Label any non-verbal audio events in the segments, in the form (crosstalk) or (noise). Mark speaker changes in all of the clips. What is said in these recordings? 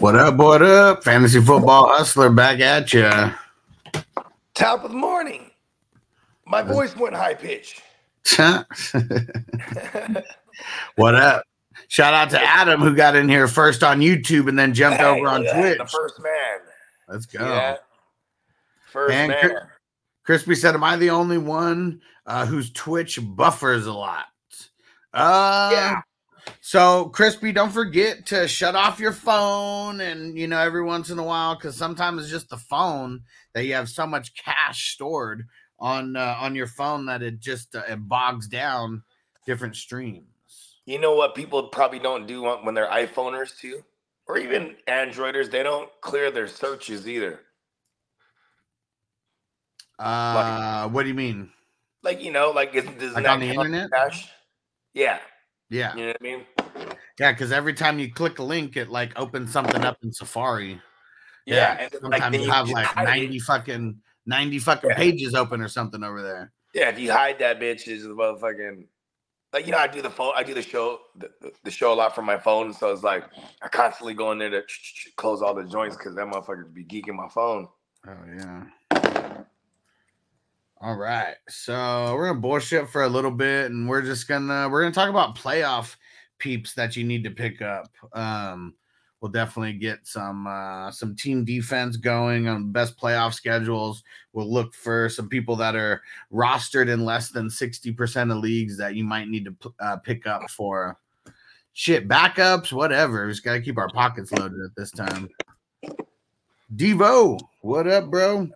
Speaker 1: What up? What up? Fantasy football hustler back at you.
Speaker 2: Top of the morning. My voice went high pitch. (laughs)
Speaker 1: what up? Shout out to Adam who got in here first on YouTube and then jumped
Speaker 2: Hey,
Speaker 1: over on
Speaker 2: that,
Speaker 1: Twitch.
Speaker 2: The first man.
Speaker 1: Let's go.
Speaker 2: that? First
Speaker 1: And
Speaker 2: man.
Speaker 1: Crispy said, Am I the only one uh, whose Twitch buffers a lot? Uh,
Speaker 2: Yeah.
Speaker 1: So, Crispy, don't forget to shut off your phone and, you know, every once in a while, because sometimes it's just the phone that you have so much cache stored on uh, on your phone that it just uh, it bogs down different streams.
Speaker 2: You know what people probably don't do when they're iPhoners too? Or even Androiders, they don't clear their searches either.
Speaker 1: Uh, what do you mean?
Speaker 2: Like, you know, like isn't doesn't
Speaker 1: Like on the internet?
Speaker 2: Cache? Yeah.
Speaker 1: Yeah,
Speaker 2: You know what I mean?
Speaker 1: yeah, because every time you click a link, it like opens something up in Safari.
Speaker 2: Yeah. and
Speaker 1: sometimes
Speaker 2: then
Speaker 1: you have like
Speaker 2: hide it.
Speaker 1: 90 fucking 90 fucking
Speaker 2: Yeah.
Speaker 1: pages open or something over there.
Speaker 2: Yeah, if you hide that bitch, is the motherfucking like you know I do the phone, I do the show, the, the show a lot from my phone, so it's like I constantly go in there to close all the joints because that motherfucker be geeking my phone.
Speaker 1: Oh yeah. All right. So we're gonna bullshit for a little bit and we're just gonna we're gonna talk about playoff peeps that you need to pick up. Um we'll definitely get some uh some team defense going on best playoff schedules. We'll look for some people that are rostered in less than 60% of leagues that you might need to uh, pick up for shit backups, whatever. We just got to keep our pockets loaded at this time. Devo, what up, bro?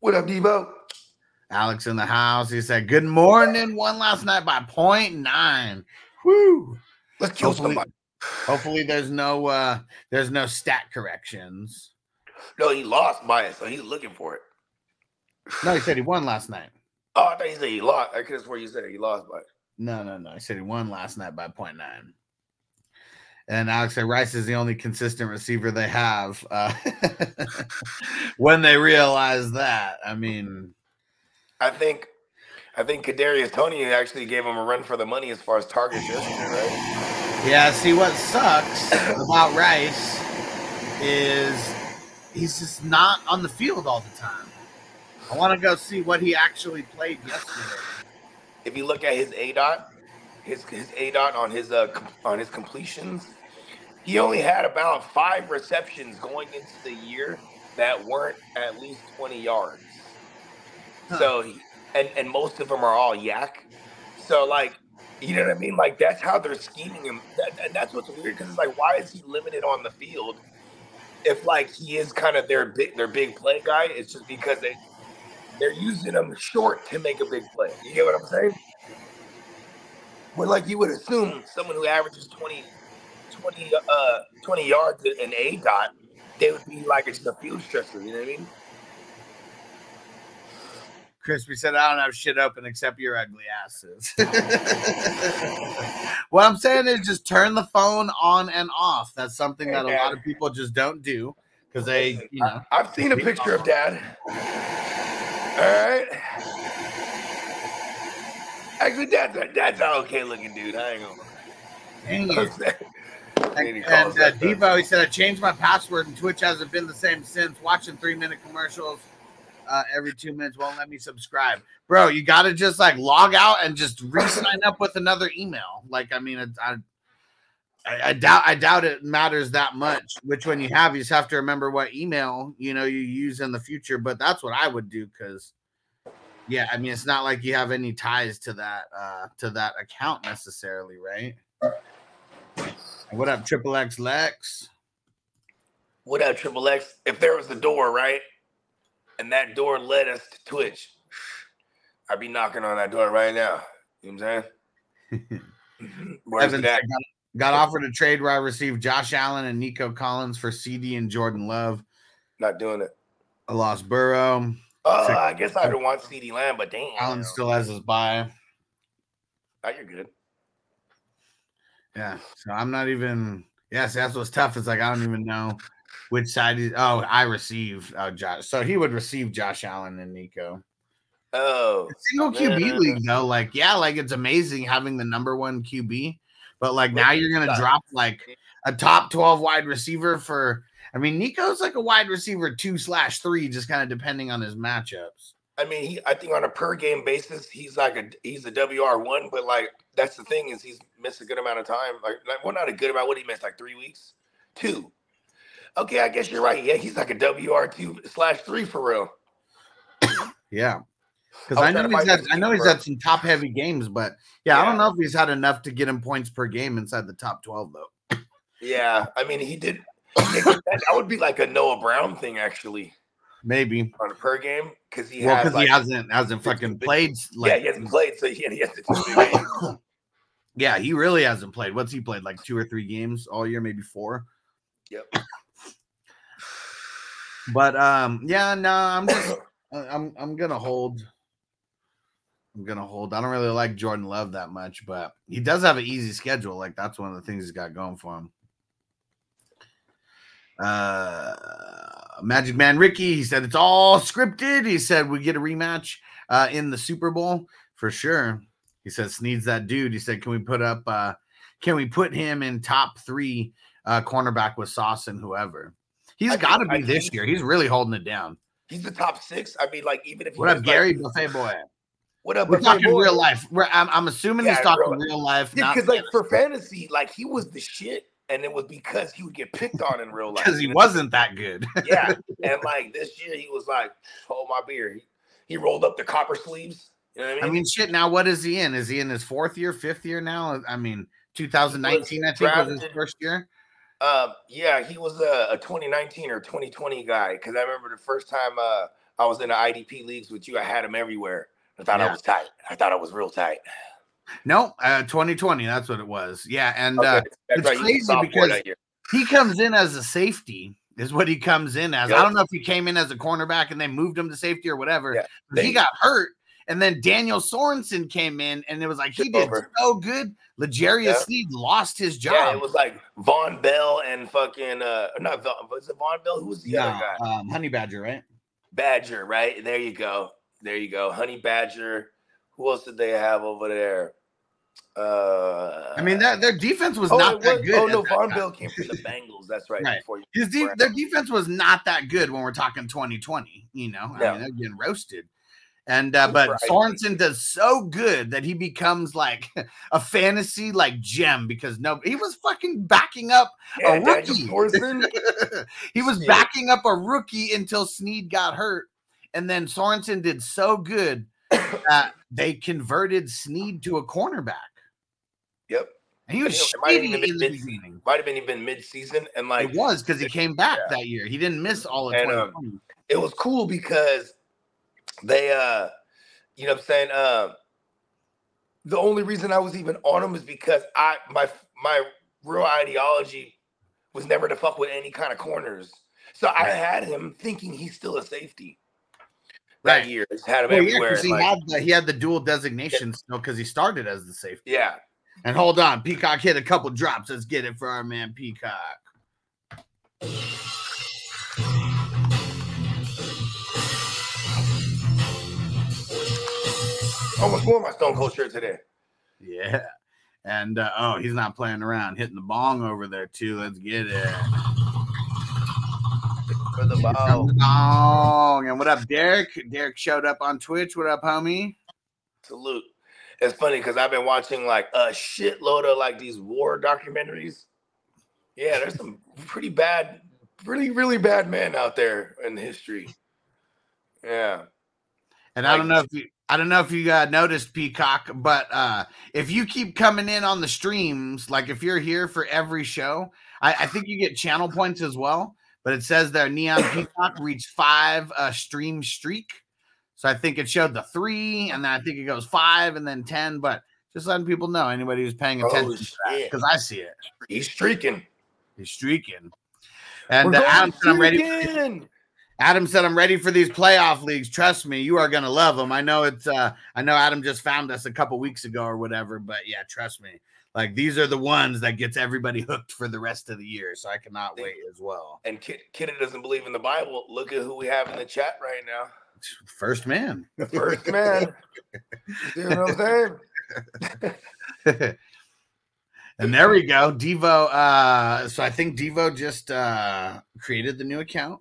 Speaker 2: What up, Devo?
Speaker 1: Alex in the house. He said, Good morning. Won last night by point nine. Woo.
Speaker 2: Let's kill
Speaker 1: Hopefully-
Speaker 2: somebody.
Speaker 1: Hopefully there's no uh there's no stat corrections.
Speaker 2: No, he lost by it, so he's looking for it.
Speaker 1: No, he said he won last night.
Speaker 2: Oh, I thought you said he lost. I could have swore you said he lost by it.
Speaker 1: No, no, no. He said he won last night by point nine. And Alex said Rice is the only consistent receiver they have. Uh, (laughs) when they realize that, I mean,
Speaker 2: I think, I think Kadarius Toney actually gave him a run for the money as far as targets yesterday, right?
Speaker 1: Yeah, see what sucks about Rice is he's just not on the field all the time. I want to go see what he actually played yesterday.
Speaker 2: If you look at his A dot, his his A dot on his uh on his completions, he only had about five receptions going into the year that weren't at least twenty yards. So, he, and and most of them are all yak. So like, you know what I mean? Like that's how they're scheming him. That, that- that's what's weird because it's like, why is he limited on the field? If like he is kind of their big their big play guy, it's just because they they're using him short to make a big play. You get what I'm saying? Well, like you would assume someone who averages 20, 20, uh, 20 yards in A dot, they would be like it's a field stretcher. You know what I mean?
Speaker 1: Crispy said, I don't have shit open except your ugly asses. (laughs) what I'm saying is just turn the phone on and off. That's something that a lot of people just don't do because they, you know.
Speaker 2: I, have seen a picture of Dad. All right. Actually, Dad's a, Dad's an okay looking dude. I ain't gonna.
Speaker 1: Dang it.
Speaker 2: And
Speaker 1: And uh, Devo, he said, I changed my password and Twitch hasn't been the same since. Watching three minute commercials uh, every two minutes won't let me subscribe. Bro, you got to just like log out and just re sign up with another email. Like, I mean, I, I, I doubt I doubt it matters that much which one you have. You just have to remember what email you know you use in the future. But that's what I would do because, yeah, I mean, it's not like you have any ties to that uh, to that account necessarily, right? What up, Triple X Lex?
Speaker 2: What up, Triple X? If there was a door, right, and that door led us to Twitch, I'd be knocking on that door right now. You know what I'm saying? (laughs) Where's
Speaker 1: Evan
Speaker 2: it at?
Speaker 1: got, got offered a trade where I received Josh Allen and Nico Collins for CeeDee and Jordan Love.
Speaker 2: Not doing it.
Speaker 1: I lost Burrow.
Speaker 2: Uh, oh,
Speaker 1: Sick.
Speaker 2: I guess I would want CeeDee Lamb, but damn.
Speaker 1: Allen still has his bye.
Speaker 2: Oh, you're good.
Speaker 1: Yeah. So I'm not even. Yes, that's what's tough. It's like I don't even know which side. He, oh, I received oh, uh, Josh. So he would receive Josh Allen and Nico.
Speaker 2: Oh,
Speaker 1: Single QB
Speaker 2: man.
Speaker 1: league though, like yeah, like it's amazing having the number one QB, but like now you're gonna drop like a top 12 wide receiver for I mean Nico's like a wide receiver two slash three, just kind of depending on his matchups.
Speaker 2: I mean, he I think on a per game basis, he's like a he's a WR one, but like that's the thing is he's missed a good amount of time. Like, like well, not a good amount. What he missed like three weeks, two. Okay, I guess you're right. Yeah, he's like a WR two slash three for real.
Speaker 1: Yeah. Because I,
Speaker 2: was
Speaker 1: know he's had, I know he's had some top heavy games, but yeah, I don't know if he's had enough to get him points per game inside the top 12 though.
Speaker 2: Yeah, I mean he did. that, would be like a Noah Brown thing actually
Speaker 1: Maybe.
Speaker 2: on a per game because he
Speaker 1: Well,
Speaker 2: has
Speaker 1: because
Speaker 2: like
Speaker 1: he hasn't hasn't fucking played
Speaker 2: yeah he hasn't played so he, he has to two big games. (coughs)
Speaker 1: Yeah, he really hasn't played. What's he played? Like two or three games all year, maybe four.
Speaker 2: Yep.
Speaker 1: But um, yeah, no, I'm just I- I'm I'm gonna hold. I'm gonna hold. I don't really like Jordan Love that much, but he does have an easy schedule. Like that's one of the things he's got going for him. Uh, Magic Man Ricky, he said it's all scripted. He said we get a rematch uh, in the Super Bowl for sure. He says needs that dude. He said, can we put up? uh Can we put him in top three uh cornerback with Sauce and whoever? He's
Speaker 2: I
Speaker 1: got to
Speaker 2: think- I
Speaker 1: be this
Speaker 2: think-
Speaker 1: year. He's really holding it down.
Speaker 2: He's the top six. I mean, like even if
Speaker 1: What up,
Speaker 2: was,
Speaker 1: Gary
Speaker 2: Like,
Speaker 1: Buffet Boy?
Speaker 2: what up?
Speaker 1: We're talking
Speaker 2: boy?
Speaker 1: real life. We're, I'm, I'm assuming he's talking
Speaker 2: real-
Speaker 1: real life,
Speaker 2: Yeah, because like for fantasy, like he was the shit, and it was because he would get picked on in real life.
Speaker 1: because he wasn't that good. (laughs)
Speaker 2: Yeah, (laughs) and like this year, he was like, "Hold my beer." He, he rolled up the copper sleeves. You know what I
Speaker 1: I
Speaker 2: mean?
Speaker 1: mean, shit. Now, what is he in? Is he in his fourth year, fifth year now? I mean, 2019, I think, was his first year.
Speaker 2: Um, yeah, he was a, a 2019 or 2020 guy because I remember the first time uh, I was in the IDP leagues with you, I had him everywhere. I thought
Speaker 1: Yeah.
Speaker 2: I was tight. I thought I was real tight.
Speaker 1: No, uh, 2020. That's what it was. Yeah, and
Speaker 2: Okay,
Speaker 1: uh, it's
Speaker 2: right, he
Speaker 1: crazy because- he comes in as a safety. Is what he comes in as. I don't know if he came in as a cornerback and they moved him to safety or whatever.
Speaker 2: Yeah,
Speaker 1: but he got hurt, and then Daniel Sorensen came in, and it was like he did
Speaker 2: over.
Speaker 1: so good. L'Jarius
Speaker 2: Yeah.
Speaker 1: Sneed lost his job.
Speaker 2: Yeah, it was like Vonn Bell and fucking uh not Vonn, was it Vonn Bell? Who was the other guy?
Speaker 1: um, Honey Badger, right?
Speaker 2: Badger, right? There you go. There you go. Honey Badger. Who else did they have over there? Uh
Speaker 1: I mean, that their defense was
Speaker 2: oh,
Speaker 1: not
Speaker 2: it
Speaker 1: that good.
Speaker 2: Oh no,
Speaker 1: Vonn.
Speaker 2: Bell came from the Bengals. That's right.
Speaker 1: Right.
Speaker 2: Before you
Speaker 1: His de- their defense was not that good when we're talking 2020. You know, I mean, they're getting roasted. And uh, but
Speaker 2: IDP.
Speaker 1: Sorensen does so good that he becomes like (laughs) a fantasy like gem because no, he was fucking backing up.
Speaker 2: yeah,
Speaker 1: a rookie. (laughs) He was backing up a rookie until Sneed got hurt, and then Sorensen did so good (coughs) that they converted Sneed to a cornerback.
Speaker 2: Yep.
Speaker 1: And he was
Speaker 2: You know, it might
Speaker 1: shitty in the
Speaker 2: mid-
Speaker 1: beginning.
Speaker 2: Might have been even mid-season. And like
Speaker 1: it was because he came back
Speaker 2: Yeah.
Speaker 1: that year. He didn't miss all of
Speaker 2: And, um, it was cool because they uh you know what I'm saying uh the only reason I was even on him is because I my my real ideology was never to fuck with any kind of corners. So I had him thinking he's still a safety. That
Speaker 1: Right.
Speaker 2: year, just had him
Speaker 1: Well, yeah, he
Speaker 2: like-
Speaker 1: had the he had the dual designation still because he started as the safety.
Speaker 2: yeah,
Speaker 1: And hold on, Peacock hit a couple drops. Let's get it for our man Peacock.
Speaker 2: Almost wore my Stone Cold shirt today.
Speaker 1: Yeah. And uh, oh, he's not playing around, hitting the bong over there too. Let's get it.
Speaker 2: For the
Speaker 1: From bong. And what up, Derek? Derek showed up on Twitch. What up, homie?
Speaker 2: Salute. It's funny because I've been watching like a shitload of like these war documentaries. Yeah, there's some pretty bad, really, really bad men out there in history. Yeah.
Speaker 1: And I don't know if you I don't know if you uh, noticed Peacock, but uh, if you keep coming in on the streams, like if you're here for every show, I, I think you get channel points as well. But it says there Neon (coughs) Peacock reached five uh, stream streak. So I think it showed the three, and then I think it goes five and then ten. But just letting people know, anybody who's paying attention, because I see it.
Speaker 2: He's streaking.
Speaker 1: He's streaking. And uh, Adam said, I'm ready.
Speaker 2: streaking.
Speaker 1: Adam said, "I'm ready for these playoff leagues. Trust me, you are gonna love them. I know it's. uh I know Adam just found us a couple weeks ago or whatever, but yeah, trust me. Like these are the ones that gets everybody (laughs) hooked for the rest of the year. So I cannot wait as well.
Speaker 2: And Kid, Kid doesn't believe in the Bible. Look at who we have in the chat right now. (sighs)
Speaker 1: First man.
Speaker 2: The first man. (laughs) you know what I'm saying? (laughs)
Speaker 1: And there we go. Devo. Uh, so I think Devo just uh, created the new account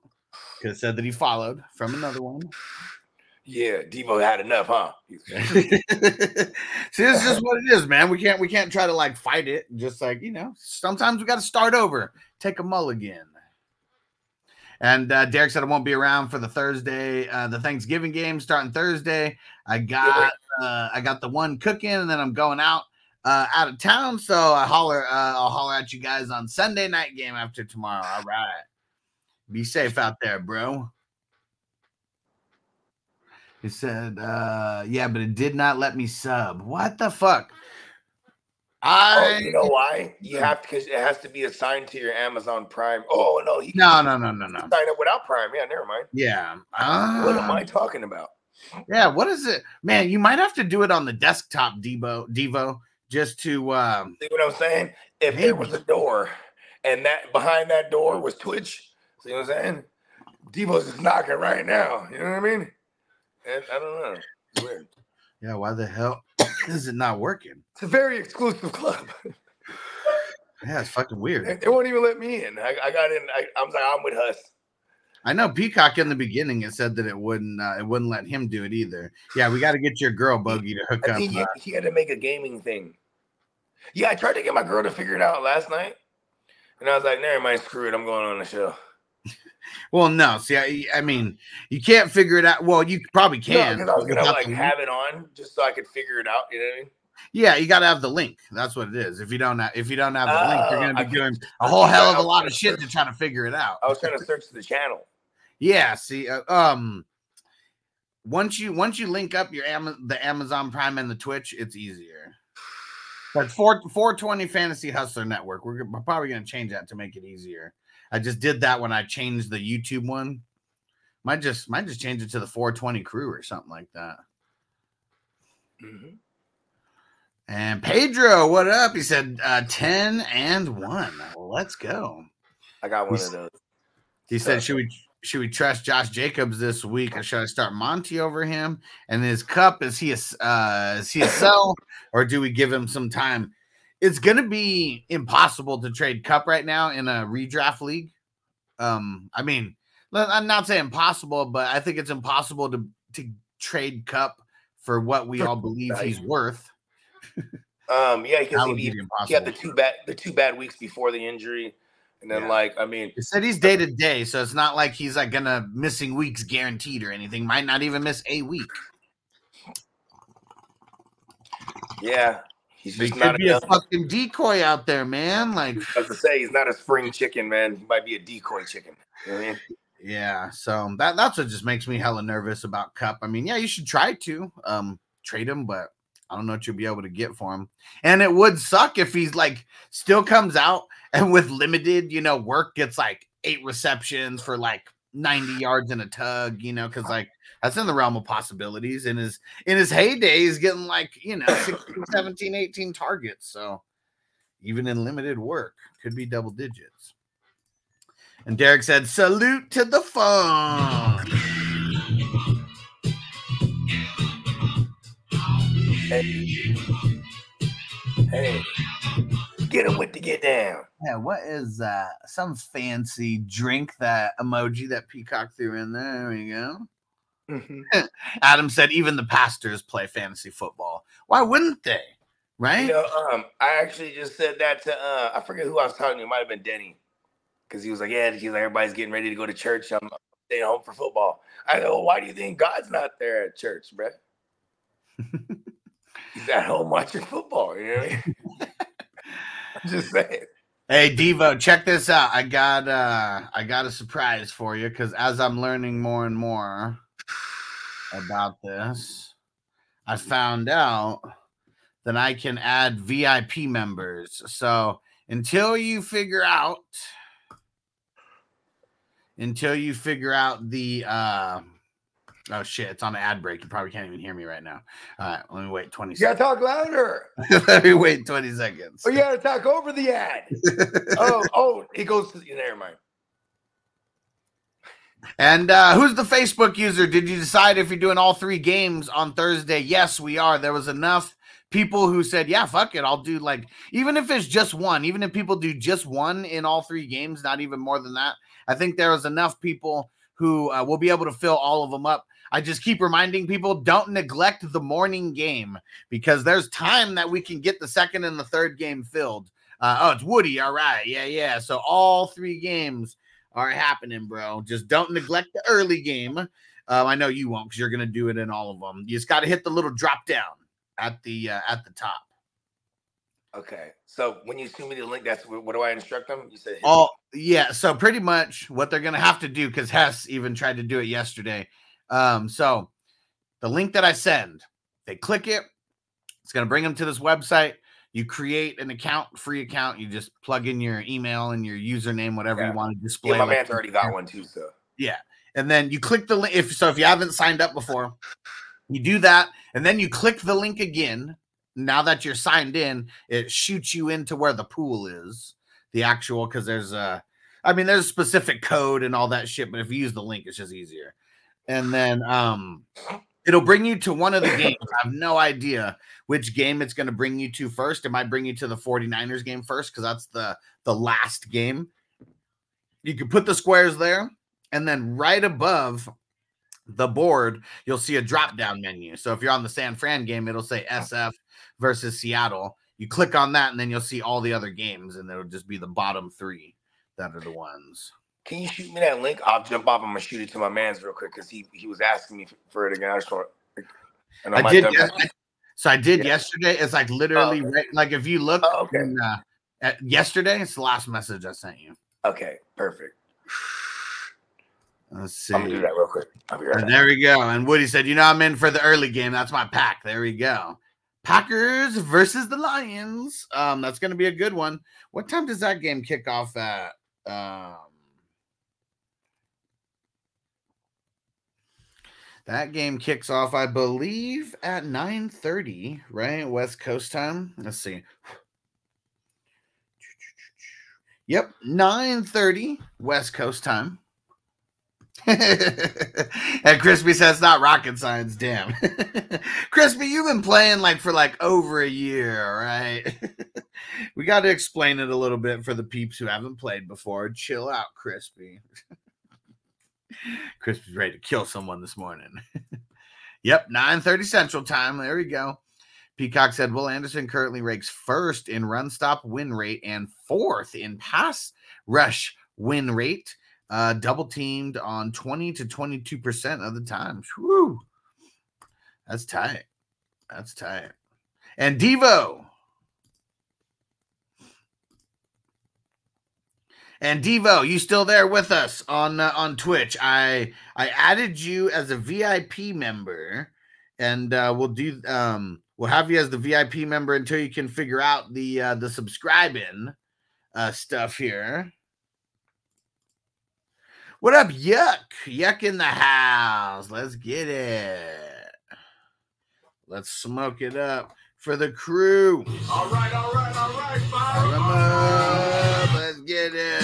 Speaker 1: because it said that he followed from another one.
Speaker 2: Yeah, Devo had enough, huh? (laughs)
Speaker 1: See, it's just what it is, man. We can't we can't try to like fight it. Just like you know, sometimes we got to start over, take a mulligan. And uh, Derek said I won't be around for the Thursday, uh, the Thanksgiving game starting Thursday. I got uh, I got the one cooking, and then I'm going out uh, out of town. So I holler, uh, I'll holler at you guys on Sunday night game after tomorrow. All right, be safe out there, bro. He said, uh, yeah, but it did not let me sub. What the fuck? I
Speaker 2: Oh, you know why? You have to because it has to be assigned to your Amazon Prime. Oh no, he
Speaker 1: no, no, no, no, no.
Speaker 2: sign up without Prime. Yeah, never mind.
Speaker 1: Yeah.
Speaker 2: What am
Speaker 1: Uh,
Speaker 2: I talking about?
Speaker 1: yeah, what is it? Man, you might have to do it on the desktop, Devo, Devo, just to um
Speaker 2: See what I'm saying? If there was a door and that behind that door was Twitch, see what I'm saying? Devo's just knocking right now. You know what I mean? And I don't know. It's weird.
Speaker 1: yeah, why the hell is it not working?
Speaker 2: It's a very exclusive club. (laughs)
Speaker 1: Yeah, it's fucking weird.
Speaker 2: They won't even let me in. I, I got in. I, I was like, I'm with Huss.
Speaker 1: I know Peacock in the beginning it said that it wouldn't uh, it wouldn't let him do it either. Yeah, we got to get your girl buggy to hook
Speaker 2: I
Speaker 1: up.
Speaker 2: he,
Speaker 1: uh,
Speaker 2: he had to make a gaming thing. Yeah, I tried to get my girl to figure it out last night. And I was like, never mind, screw it. I'm going on the show.
Speaker 1: Well, no, see, I, I mean, you can't figure it out. Well, you probably
Speaker 2: No,
Speaker 1: can.
Speaker 2: 'cause I was gonna like have it on just so I could figure it out. You know what I mean?
Speaker 1: Yeah, you got to have the link. That's what it is. If you don't have, if you don't have the link, you're
Speaker 2: Oh,
Speaker 1: going to be doing a whole hell of a lot of shit to try to figure it out.
Speaker 2: I was trying to search the channel.
Speaker 1: Yeah, see, uh, um, once you once you link up your Ama- the Amazon Prime and the Twitch, it's easier. But four four twenty Fantasy Hustler Network, we're, we're probably going to change that to make it easier. I just did that when I changed the YouTube one. Might just might just change it to the 420 crew or something like that.
Speaker 2: Mhm.
Speaker 1: And Pedro, what up? He said uh, 10 and 1. Let's go.
Speaker 2: I got one
Speaker 1: He's-
Speaker 2: of those.
Speaker 1: He said, "Should we should we trust Josh Jacobs this week, or should I start Monty over him? And his Kupp is he a s- uh, is he a sell, or do we give him some time? It's gonna be impossible to trade Kupp right now in a redraft league. Um, I mean, I'm not saying impossible, but I think it's impossible to to trade Kupp for what we all believe he's worth.
Speaker 2: Um, yeah, because he,
Speaker 1: be
Speaker 2: he had the two bad the two bad weeks before the injury, and then
Speaker 1: Yeah.
Speaker 2: like I mean,
Speaker 1: He said he's day to day, so it's not like he's like gonna missing weeks guaranteed or anything. Might not even miss a week.
Speaker 2: yeah, he's
Speaker 1: He
Speaker 2: just
Speaker 1: could
Speaker 2: not
Speaker 1: be a
Speaker 2: enough.
Speaker 1: fucking decoy out there, man. Like, (laughs)
Speaker 2: I was to say he's not a spring chicken, man. He might be a decoy chicken. You know what I mean?
Speaker 1: yeah. So that that's what just makes me hella nervous about Kupp. I mean, yeah, you should try to um trade him, but I don't know what you'll be able to get for him. And it would suck if he's like still comes out (laughs) and with limited, you know, work gets like eight receptions for like 90 yards in a tug, you know, because like that's in the realm of possibilities. In his in his heyday, he's getting like, you know, 16, (coughs) 17, 18 targets. So even in limited work, could be double digits. And Derek said, salute to the phone.
Speaker 2: Hey, hey, get him with the get down.
Speaker 1: Yeah, what is that? Some fancy drink that emoji that Peacock threw in there. There we go.
Speaker 2: Mhm. (laughs)
Speaker 1: Adam said, even the pastors play fantasy football. Why wouldn't they? Right?
Speaker 2: You know, um, I actually just said that to uh, I forget who I was talking to. It might have been Denny, because he was like, "Yeah, he's like everybody's getting ready to go to church. I'm staying home for football." I go, well, "Why do you think God's not there at church, bruh? (laughs) he's at home watching football." You know what I mean? (laughs) I'm just saying.
Speaker 1: Hey Devo, check this out. I got uh I got a surprise for you because as I'm learning more and more about this, I found out that I can add VIP members. So until you figure out until you figure out the uh oh shit, it's on the ad break. You probably can't even hear me right now. All right, let me wait 20
Speaker 2: You gotta talk louder. (laughs)
Speaker 1: let me wait 20 seconds.
Speaker 2: Oh, you gotta talk over the ad. (laughs) oh, oh, it goes to never mind.
Speaker 1: And uh, who's the Facebook user? Did you decide if you're doing all three games on Thursday? Yes, we are. There was enough people who said, "Yeah, fuck it, I'll do like even if it's just one, even if people do just one in all three games, not even more than that." I think there was enough people who uh, will be able to fill all of them up. I just keep reminding people don't neglect the morning game because there's time that we can get the second and the third game filled. Uh, oh, it's Woody. All right. Yeah, yeah. So all three games are happening, bro. Just don't neglect the early game. Um, I know you won't because you're gonna do it in all of them. You just got to hit the little drop down at the uh, at the top.
Speaker 3: Okay. So when you send me the link, that's what, do I instruct them? You said
Speaker 1: Oh yeah. So pretty much what they're gonna have to do because Hess even tried to do it yesterday. Um, so the link that I send, they click it. It's gonna bring them to this website. You create an account, free account. You just plug in your email and your username, whatever
Speaker 3: Yeah.
Speaker 1: you want to display.
Speaker 3: yeah, my
Speaker 1: like-
Speaker 3: man's already got one too. So
Speaker 1: Yeah. And then you click the link. If so, if you haven't signed up before, you do that, and then you click the link again. Now that you're signed in, it shoots you into where the pool is, the actual because there's a, I mean, there's a specific code and all that shit. But if you use the link, it's just easier. And then um, it'll bring you to one of the games. I have no idea which game it's going to bring you to first. It might bring you to the 49ers game first because that's the the last game. You can put the squares there, and then right above the board, you'll see a drop down menu. So if you're on the San Fran game, it'll say SF versus Seattle. You click on that, and then you'll see all the other games, and it'll just be the bottom three that are the ones.
Speaker 3: Can you shoot me that link? I'll jump off. I'm gonna shoot it to my man's real quick because he he was asking me for it again. I just want. And
Speaker 1: I did. yes- so I did
Speaker 3: Yeah.
Speaker 1: yesterday. It's like literally
Speaker 3: okay.
Speaker 1: right. Like if you look
Speaker 3: Oh, okay.
Speaker 1: in, uh, at yesterday, it's the last message I sent you.
Speaker 3: Okay, perfect.
Speaker 1: Let's see.
Speaker 3: I'm gonna do that real quick. Right
Speaker 1: there we go. And Woody said, "You know, I'm in for the early game. That's my pack. There we go. Packers versus the Lions. Um, that's going to be a good one. What time does that game kick off at? Um, that game kicks off, I believe, at 9:30, right? West Coast time. Let's see. Yep, 9:30 West Coast time. (laughs) and Crispy says not rocket science. Damn, (laughs) Crispy, you've been playing like for like over a year, right? (laughs) we got to explain it a little bit for the peeps who haven't played before. Chill out, Crispy. Crispy's ready to kill someone this morning. (laughs) yep, 9:30 Central Time. There we go. Peacock said Will Anderson currently ranks first in run stop win rate and fourth in pass rush win rate uh, double teamed on 20 to 22% of the times. Whew. That's tight. That's tight. And Devo. And Devo, you still there with us on uh, on Twitch? I I added you as a VIP member, and uh, we'll do um we'll have you as the VIP member until you can figure out the uh, the subscribing uh, stuff here. What up, Yuck? Yuck in the house. Let's get it. Let's smoke it up for the crew.
Speaker 4: All right, all right, all right,
Speaker 1: Fire 'em
Speaker 4: fire.
Speaker 1: up. Let's get it.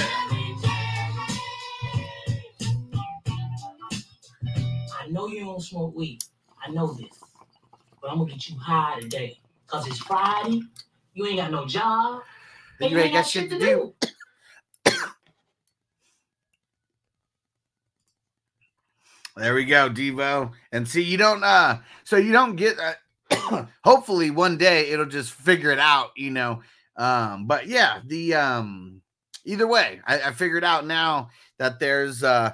Speaker 5: I know you don't smoke weed. I know this. But I'm gonna get you high today. Cause it's Friday. You ain't got no job. and
Speaker 1: You ain't got shit to do. (coughs) There we go, Devo. And see, you don't uh so you don't get uh, (coughs) hopefully one day it'll just figure it out, you know. Um, but yeah, the um either way, I, I figured out now that there's uh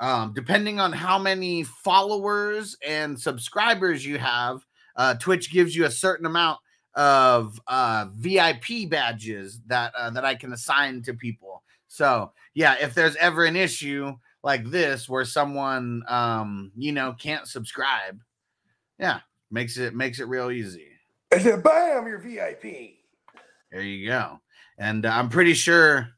Speaker 1: um depending on how many followers and subscribers you have, uh Twitch gives you a certain amount of uh VIP badges that uh, that I can assign to people. So yeah, if there's ever an issue like this where someone um you know can't subscribe yeah makes it makes it real easy
Speaker 3: "Bam, you're VIP."
Speaker 1: there you go and uh, i'm pretty sure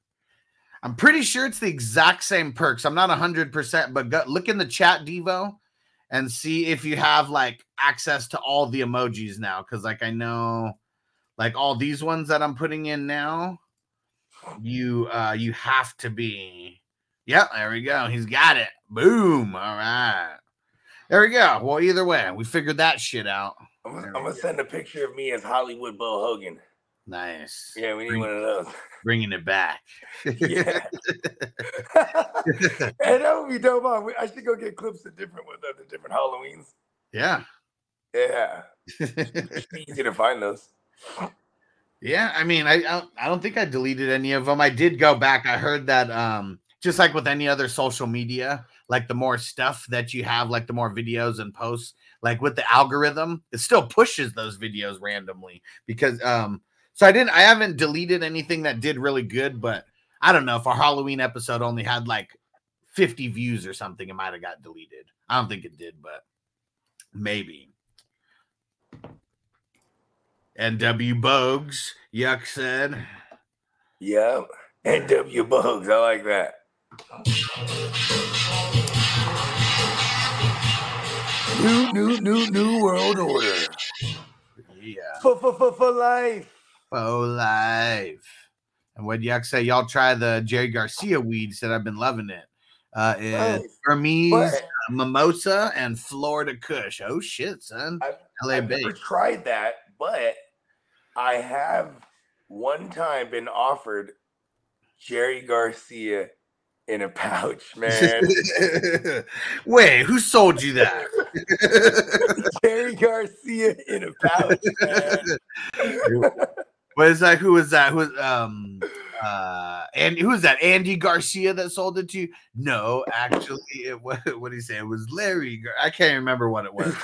Speaker 1: i'm pretty sure it's the exact same perks i'm not 100% but go, look in the chat devo and see if you have like access to all the emojis now because like i know like all these ones that i'm putting in now you uh you have to be Yep, there we go. He's got it. Boom. All right. There we go. Well, either way, we figured that shit out.
Speaker 2: I'm, gonna- I'm gonna
Speaker 1: go.
Speaker 2: send a picture of me as Hollywood Bo Hogan.
Speaker 1: Nice.
Speaker 2: Yeah, we need one of those.
Speaker 1: Bringing it back. (laughs)
Speaker 2: Yeah. and (laughs) that would be dope. huh? We- I should go get clips of different with the different Halloweens.
Speaker 1: yeah.
Speaker 2: Yeah, (laughs) it's easy to find those.
Speaker 1: Yeah, I mean, I, I I don't think I deleted any of them. I did go back. I heard that um just like with any other social media, like the more stuff that you have, like the more videos and posts, like with the algorithm, it still pushes those videos randomly because um so I didn't I haven't deleted anything that did really good, but I don't know if our Halloween episode only had like 50 views or something, it might have got deleted. I don't think it did, but maybe. NW Bogues, Yuck said.
Speaker 2: Yeah, NW Bugs. I like that. New, new, new, new world order
Speaker 1: Yeah.
Speaker 2: for for for for life.
Speaker 1: Oh, live. And what Yuck say? Y'all try the Jerry Garcia weed. Said I've been loving it. Uh. Hermes,
Speaker 2: But
Speaker 1: Mimosa, and Florida Kush. Oh shit, son.
Speaker 2: I've,
Speaker 1: LA
Speaker 2: I've never tried that, but I have one time been offered Jerry Garcia in a pouch, (laughs) man.
Speaker 1: Wait, who sold you that? (laughs)
Speaker 2: Jerry Garcia in a pouch, man. (laughs)
Speaker 1: What is that? Who is that? Who is um uh and who is that? Andy Garcia that sold it to you? No, actually, it was (laughs) what did he say? It was Larry. Gar- I can't remember what it was.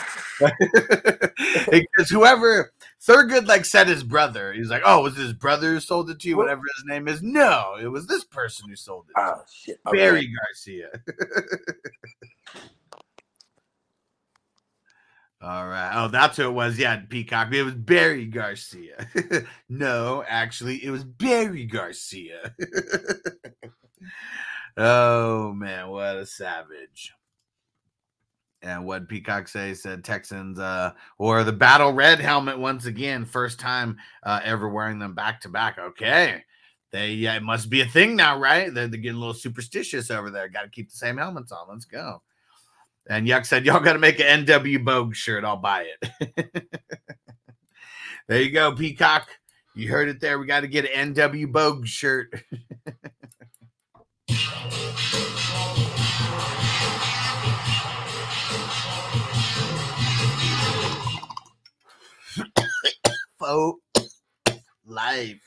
Speaker 1: (laughs) because whoever Thurgood like said his brother. He's like, oh, was his brother who sold it to you? Whatever his name is. No, it was this person who sold it. to
Speaker 2: Oh shit.
Speaker 1: Barry
Speaker 2: bad.
Speaker 1: Garcia. (laughs) All right. Oh, that's who it was. Yeah, Peacock. It was Barry Garcia. (laughs) no, actually, it was Barry Garcia. (laughs) oh man, what a savage. And what Peacock say said Texans uh or the battle red helmet once again, first time uh ever wearing them back to back. Okay. They yeah, it must be a thing now, right? They're, they're getting a little superstitious over there. Got to keep the same helmets on. Let's go. And Yuck said, Y'all got to make an NW Bogue shirt. I'll buy it. there you go, Peacock. You heard it there. We got to get an NW Bogue shirt. Faux live.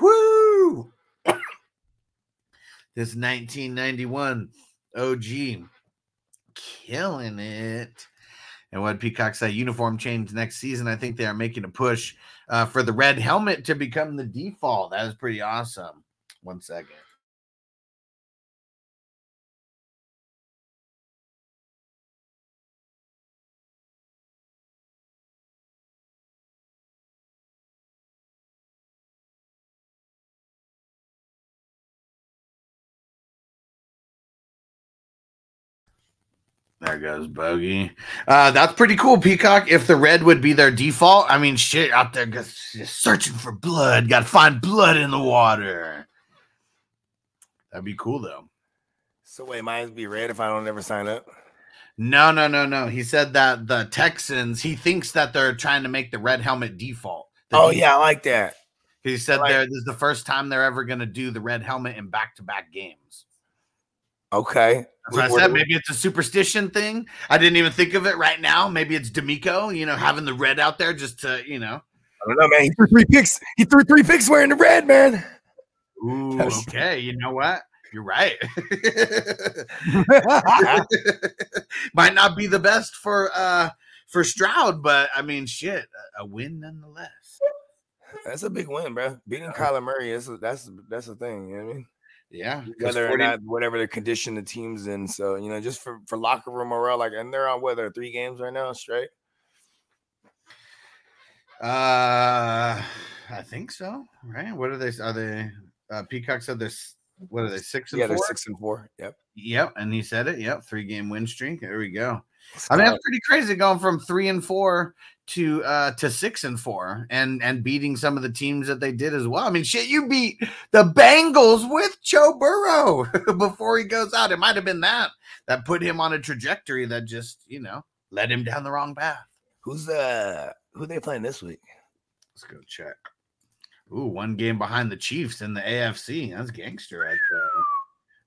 Speaker 1: Whoo! this 1991 OG killing it. And what Peacock said, uniform change next season. I think they are making a push uh, for the red helmet to become the default. That is pretty awesome. One second. There goes Bogey. Uh, that's pretty cool, Peacock. If the red would be their default, I mean, shit out there just, searching for blood. Got to find blood in the water. That'd be cool, though.
Speaker 2: So wait, mine's be red if I don't ever sign up.
Speaker 1: No, no, no, no. He said that the Texans, he thinks that they're trying to make the red helmet default. The
Speaker 2: Oh
Speaker 1: default.
Speaker 2: yeah, I like that.
Speaker 1: He said there this is the first time they're ever going to do the red helmet in back to back games.
Speaker 2: Okay.
Speaker 1: That's what I said. Maybe it's a superstition thing. I didn't even think of it right now. Maybe it's DeMeco, you know, having the red out there just to, you know.
Speaker 2: I don't know, man. He threw three picks. He threw three picks wearing the red, man.
Speaker 1: Ooh,
Speaker 2: That's-
Speaker 1: okay. You know what? You're right. (laughs) (laughs) Might not be the best for uh for Stroud, but I mean, shit, a, a win nonetheless.
Speaker 2: that's a big win, bro. Beating Kyler Murray is that's that's the thing. You know what I mean?
Speaker 1: Yeah,
Speaker 2: Whether or not whatever the condition the team's in. So you know, just for for locker room morale, like, and they're on whether three games right now straight.
Speaker 1: Uh, I think so. Right? What are they? Are they? Uh, Peacock said they're s- what are they? Six and
Speaker 2: Yeah,
Speaker 1: four.
Speaker 2: they're six and four. Yep.
Speaker 1: Yep, and he said it. Yep, three game win streak. There we go. I mean, that's pretty crazy going from three and four to uh to six and four and and beating some of the teams that they did as well. I mean, shit, you beat the Bengals with Joe Burrow (laughs) before he goes out. It might have been that that put him on a trajectory that just you know led him down the wrong path.
Speaker 2: Who's uh who they playing this week?
Speaker 1: Let's go check. Ooh, one game behind the Chiefs in the AFC. That's gangster right there.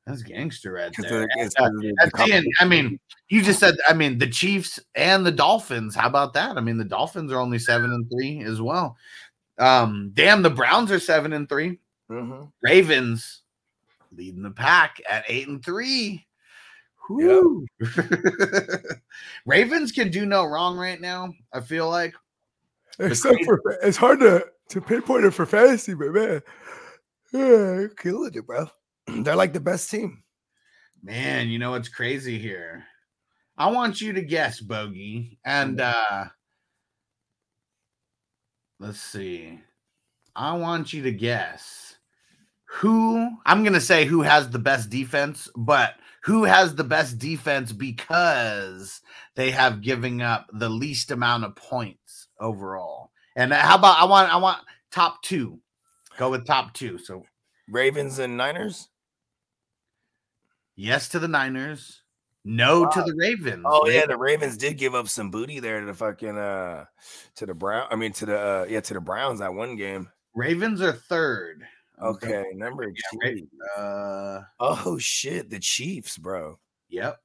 Speaker 1: That's gangster right there. Uh, that's seeing- I mean, you just said, I mean, the Chiefs and the Dolphins. How about that? I mean, the Dolphins are only seven and three as well. Um, damn, the Browns are seven and three.
Speaker 2: Mhm.
Speaker 1: Ravens leading the pack at eight and three. Whew. (laughs) Ravens can do no wrong right now. I feel like
Speaker 6: Except for it's hard to to pinpoint it for fantasy, but man, yeah, (sighs)
Speaker 2: Killing it, bro. (clears throat) They're like the best team.
Speaker 1: Man, you know what's crazy here? I want you to guess, Bogey. And uh let's see. I want you to guess who I'm gonna say who has the best defense, but who has the best defense because they have giving up the least amount of points overall. And how about I want I want top two. Go with top two. So
Speaker 2: Ravens and Niners.
Speaker 1: Yes to the Niners, no to the Ravens.
Speaker 2: Oh yeah, the Ravens did give up some booty there to the fucking uh to the Brown. I mean to the uh, yeah to the Browns that one game.
Speaker 1: Ravens are third.
Speaker 2: Okay, number
Speaker 1: Yeah,
Speaker 2: two.
Speaker 1: Uh,
Speaker 2: Oh shit, the Chiefs, bro.
Speaker 1: yep.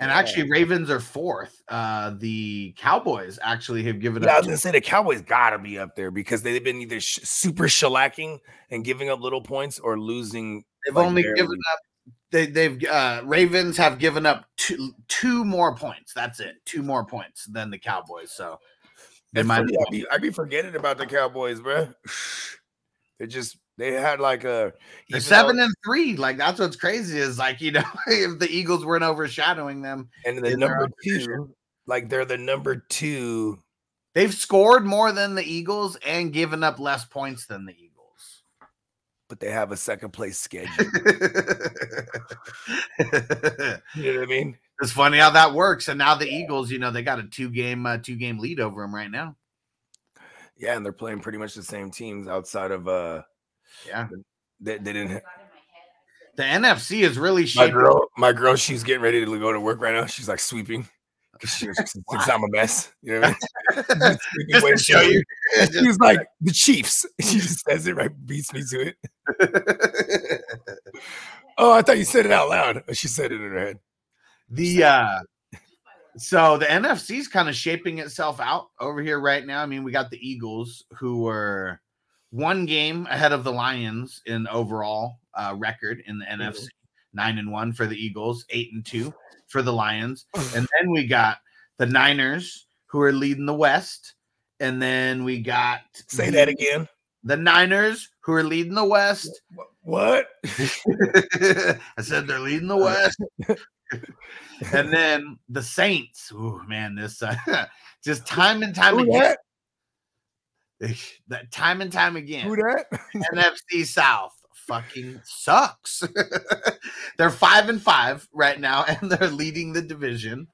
Speaker 1: And
Speaker 2: Yeah.
Speaker 1: actually, Ravens are fourth. Uh, the Cowboys actually have given
Speaker 2: Yeah, I
Speaker 1: up.
Speaker 2: was gonna say the Cowboys gotta be up there because they've been either sh- super shellacking and giving up little points or losing.
Speaker 1: They've
Speaker 2: like,
Speaker 1: only
Speaker 2: barely.
Speaker 1: given up. They, they've uh, Ravens have given up two two more points. That's it. Two more points than the Cowboys. So they might.
Speaker 2: funny, I be, I be forgetting about the Cowboys, bro. (sighs) They just they had like a
Speaker 1: seven
Speaker 2: though-
Speaker 1: and three. Like that's what's crazy is like you know (laughs) if the Eagles weren't overshadowing them,
Speaker 2: and the number two, like they're the number two.
Speaker 1: they've scored more than the Eagles and given up less points than the Eagles.
Speaker 2: But they have a second place schedule. (laughs) you know what I mean?
Speaker 1: It's funny how that works. And now the Eagles, you know, they got a two game, uh, two game lead over them right now.
Speaker 2: Yeah, and they're playing pretty much the same teams outside of uh
Speaker 1: Yeah,
Speaker 2: they, they didn't
Speaker 1: the NFC is really
Speaker 2: my girl, my girl, she's getting ready to go to work right now. She's like sweeping. 'cause She, she thinks (laughs) I'm a mess. You know what I mean? Sweeping (laughs)
Speaker 1: Just to show you.
Speaker 2: She was like the Chiefs. She just says it right, beats me to it. (laughs) Oh, I thought you said it out loud. She said it in her head.
Speaker 1: the uh so the NFC is kind of shaping itself out over here right now. I mean, we got the Eagles who were one game ahead of the Lions in overall uh, record in the NFC. Nine and one for the Eagles, eight and two (sighs) for the Lions, (sighs) and then we got the Niners who are leading the West, and then we got
Speaker 2: Say
Speaker 1: the-
Speaker 2: that again.
Speaker 1: The Niners who are leading the West.
Speaker 2: What? (laughs)
Speaker 1: I said they're leading the West. (laughs) and then the Saints. Oh man, this uh, (laughs) just time and time
Speaker 2: Who
Speaker 1: again.
Speaker 2: that?
Speaker 1: That time and time again.
Speaker 2: Who that?
Speaker 1: NFC South fucking sucks. they're five and five right now, and they're leading the division.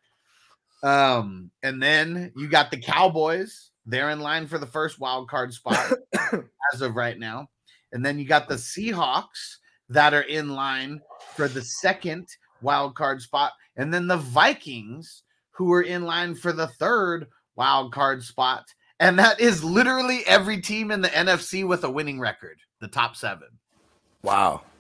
Speaker 1: Um, and then you got the Cowboys. They're in line for the first wild card spot (coughs) as of right now. And then you got the Seahawks that are in line for the second wild card spot. And then the Vikings who are in line for the third wild card spot. And that is literally every team in the NFC with a winning record, the top seven.
Speaker 2: Wow. (laughs)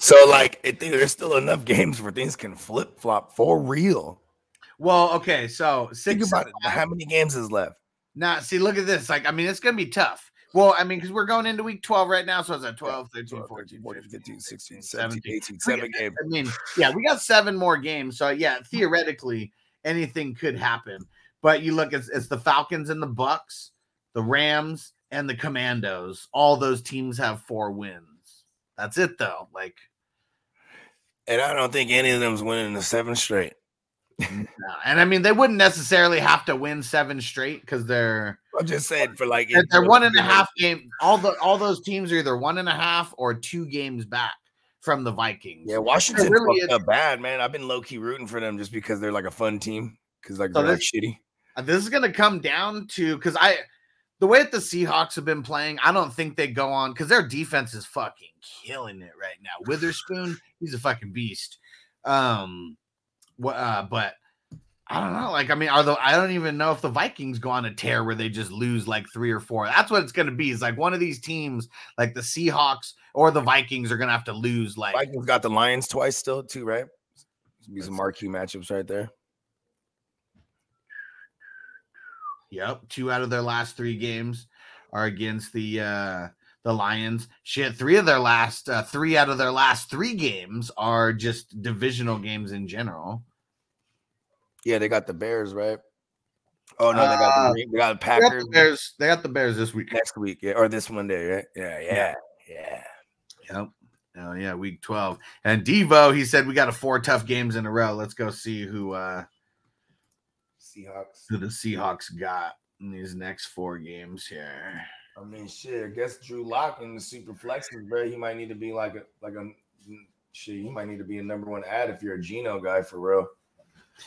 Speaker 2: So like, I think there's still enough games where things can flip flop for real.
Speaker 1: Well, okay, so
Speaker 2: Think
Speaker 1: six
Speaker 2: about it. How many games is left?
Speaker 1: now see, look at this. Like, I mean, it's gonna be tough. Well, I mean, because we're going into week 12 right now, so it's at 12, 13, 14,
Speaker 2: 14,
Speaker 1: 15,
Speaker 2: 15, 16,
Speaker 1: 17,
Speaker 2: 17, 18,
Speaker 1: We
Speaker 2: seven games.
Speaker 1: I mean, yeah, we got seven more games. So yeah, theoretically, anything could happen. But you look, it's, it's the Falcons and the Bucs, the Rams and the Commandos. All those teams have four wins. That's it though. Like,
Speaker 2: And I don't think any of them's winning the seven straight.
Speaker 1: And I mean, they wouldn't necessarily have to win seven straight because they're
Speaker 2: I'm just saying for like
Speaker 1: they're, they're one and a half game. All the all those teams are either one and a half or two games back from the Vikings.
Speaker 2: Yeah, Washington
Speaker 1: really
Speaker 2: fucked up bad, man. I've been low key rooting for them just because they're like a fun team. Because like
Speaker 1: So
Speaker 2: they're like
Speaker 1: this-
Speaker 2: shitty.
Speaker 1: Uh, This is going to come down to because I, the way that the Seahawks have been playing, I don't think they go on because their defense is fucking killing it right now. Witherspoon, he's a fucking beast. Um? Uh, but I don't know. Like, I mean, are the I don't even know if the Vikings go on a tear where they just lose like three or four. That's what it's going to be. It's like one of these teams, like the Seahawks or the Vikings, are going to have to lose. Like,
Speaker 2: Vikings got the Lions twice still too, right? Be some marquee matchups right there.
Speaker 1: Yep, two out of their last three games are against the uh the Lions. Shit, three of their last uh, three out of their last three games are just divisional games in general.
Speaker 2: Yeah, they got the Bears, right? Oh no, they got the, they got the
Speaker 1: They got
Speaker 2: Packers
Speaker 1: the Bears. They got the Bears this week.
Speaker 2: next week, yeah, or this Monday, right? Yeah, yeah, yeah.
Speaker 1: Yep. Oh yeah, week twelve. And Devo, he said we got a four tough games in a row. Let's go see who uh
Speaker 2: Seahawks.
Speaker 1: who the Seahawks got in these next four games here.
Speaker 2: I mean, shit. I guess Drew Lock in the super flexes, bro. He might need to be like a like a shit. He might need to be a number one ad if you're a Geno guy for real.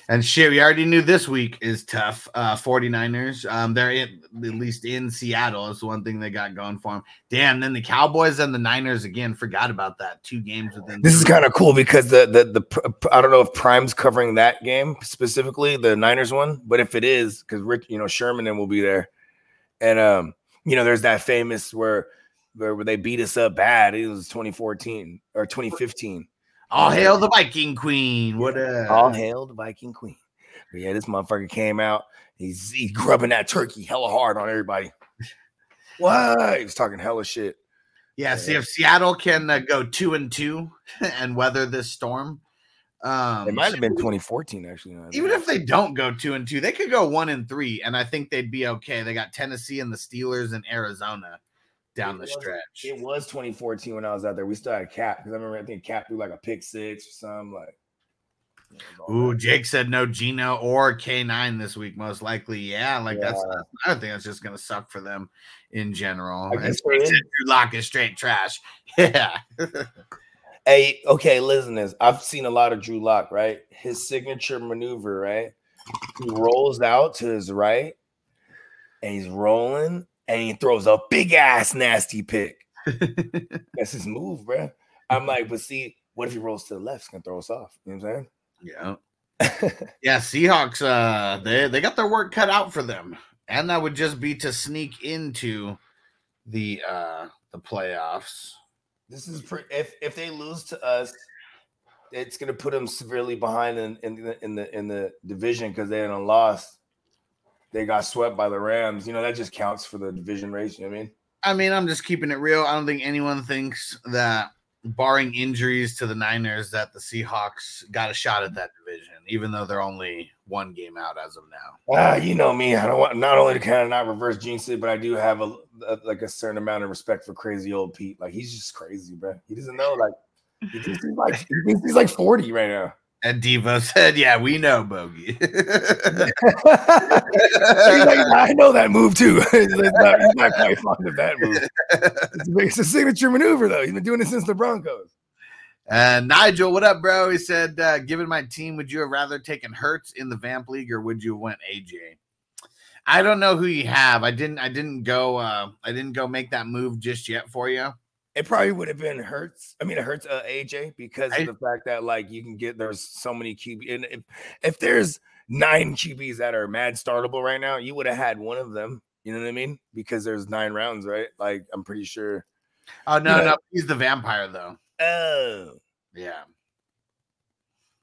Speaker 1: And shit, we already knew this week is tough. Uh 49ers. Um, they're in, at least in Seattle. Is the one thing they got going for them. Damn, then the Cowboys and the Niners again. Forgot about that. Two games within
Speaker 2: This is kind of cool because the the the I don't know if Prime's covering that game specifically, the Niners one, but if it is, because Rick, you know, Sherman then will be there, and um, you know, there's that famous where, where they beat us up bad. It was 2014 or 2015.
Speaker 1: All hail the Viking Queen. What uh
Speaker 2: All hail the Viking Queen. But yeah, this motherfucker came out. He's he's grubbing that turkey hella hard on everybody. What? He was talking hella shit.
Speaker 1: yeah, see if Seattle can uh, go two and two (laughs) and weather this storm. Um
Speaker 2: It might have been 2014 actually.
Speaker 1: even if they don't go two and two, they could go one and three, and I think they'd be okay. They got Tennessee and the Steelers and Arizona down the
Speaker 2: was-
Speaker 1: stretch.
Speaker 2: It was 2014 when I was out there. We still had Kap because I remember I think Kap threw like a pick six or something like.
Speaker 1: Ooh, Jake said no Geno or K9 this week, most likely. Yeah, like that's,
Speaker 2: Yeah.
Speaker 1: that's another thing that's just gonna suck for them in general.
Speaker 2: I
Speaker 1: And Jake said. Drew Lock is straight trash. (laughs) Yeah.
Speaker 2: Hey, okay, listen this. I've seen a lot of Drew Lock, right? His signature maneuver, right? He rolls out to his right and he's rolling and he throws a big ass nasty pick. (laughs) That's his move, bro. I'm like, but see, what if he rolls to the left? It's gonna throw us off. You know what. I'm saying?
Speaker 1: Yeah, (laughs) yeah, Seahawks, uh, they they got their work cut out for them. And that would just be to sneak into the uh the playoffs.
Speaker 2: This is pre- if if they lose to us, it's gonna put them severely behind in, in the in the in the division because they hadn't lost. They got swept by the Rams. You know that just counts for the division race. You know what I mean?
Speaker 1: I mean, I'm just keeping it real. I don't think anyone thinks that, barring injuries to the Niners, that the Seahawks got a shot at that division, even though they're only one game out as of now.
Speaker 2: Ah, you know me. I don't want not only to kind of not reverse jinx it, but I do have a, a- like a certain amount of respect for crazy old Pete. Like he's just crazy, bro. He doesn't know. Like he he's like he he's like 40 right now.
Speaker 1: And Devo (laughs) said, "Yeah, we know, Bogey." (laughs)
Speaker 2: Like, I know that move too. (laughs) he's, not, he's not quite fond of that move. It's a, it's a signature maneuver though. He's been doing it since the Broncos.
Speaker 1: and Nigel, what up, bro? He said, uh, "Given my team, would you have rather taken Hurts in the Vamp League or would you have went AJ?" I don't know who you have. I didn't. I didn't go. Uh, I didn't go make that move just yet for you.
Speaker 2: It probably would have been Hurts. I mean, it hurts uh, AJ because
Speaker 1: I-
Speaker 2: of the fact that like you can get there's so many QB and if, if there's nine QBs that are mad startable right now, you would have had one of them. You know what I mean? Because there's nine rounds, right? Like I'm pretty sure.
Speaker 1: Oh no,
Speaker 2: Yeah.
Speaker 1: no, he's the vampire though.
Speaker 2: Oh,
Speaker 1: Yeah.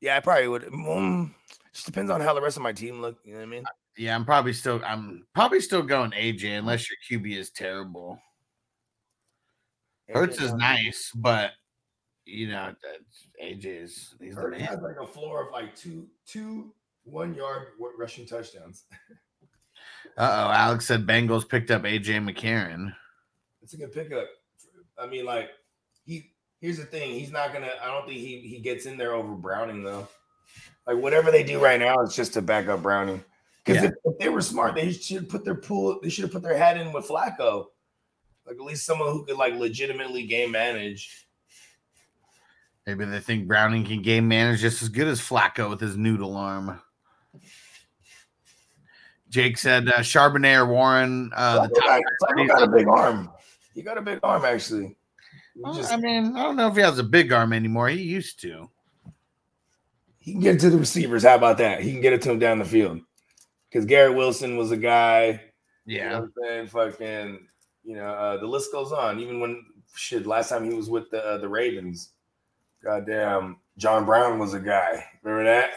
Speaker 2: yeah, I probably would. Mm, just depends on how the rest of my team look. You know what I mean?
Speaker 1: Yeah, I'm probably still I'm probably still going AJ unless your QB is terrible. Hurts is nice, but you know that's- AJ is he's the man.
Speaker 2: has like a floor of like two, two, one yard wa- rushing touchdowns. (laughs)
Speaker 1: Uh oh, Alex said Bengals picked up AJ McCarron.
Speaker 2: It's a good pickup. I mean, like he. Here's the thing. He's not gonna. I don't think he he gets in there over Browning though. Like whatever they do right now, it's just to back up Browning. Because
Speaker 1: Yeah.
Speaker 2: if, if they were smart, they should put their pool. They should have put their hat in with Flacco. Like at least someone who could like legitimately game manage.
Speaker 1: Maybe they think Browning can game manage just as good as Flacco with his noodle arm. Jake said uh, Charbonnet or Warren. Uh, the
Speaker 2: Flacco
Speaker 1: top
Speaker 2: got, Flacco got a big arm. He got a big arm, actually.
Speaker 1: Well,
Speaker 2: just-
Speaker 1: I mean, I don't know if he has a big arm anymore. He used to.
Speaker 2: he can get it to the receivers. How about that? He can get it to him down the field. Because Garrett Wilson was a guy. You know
Speaker 1: Yeah.
Speaker 2: what I'm saying? Fucking, you know, uh, the list goes on. Even when shit, last time he was with the uh, the Ravens, goddamn, John Brown was a guy. Remember that?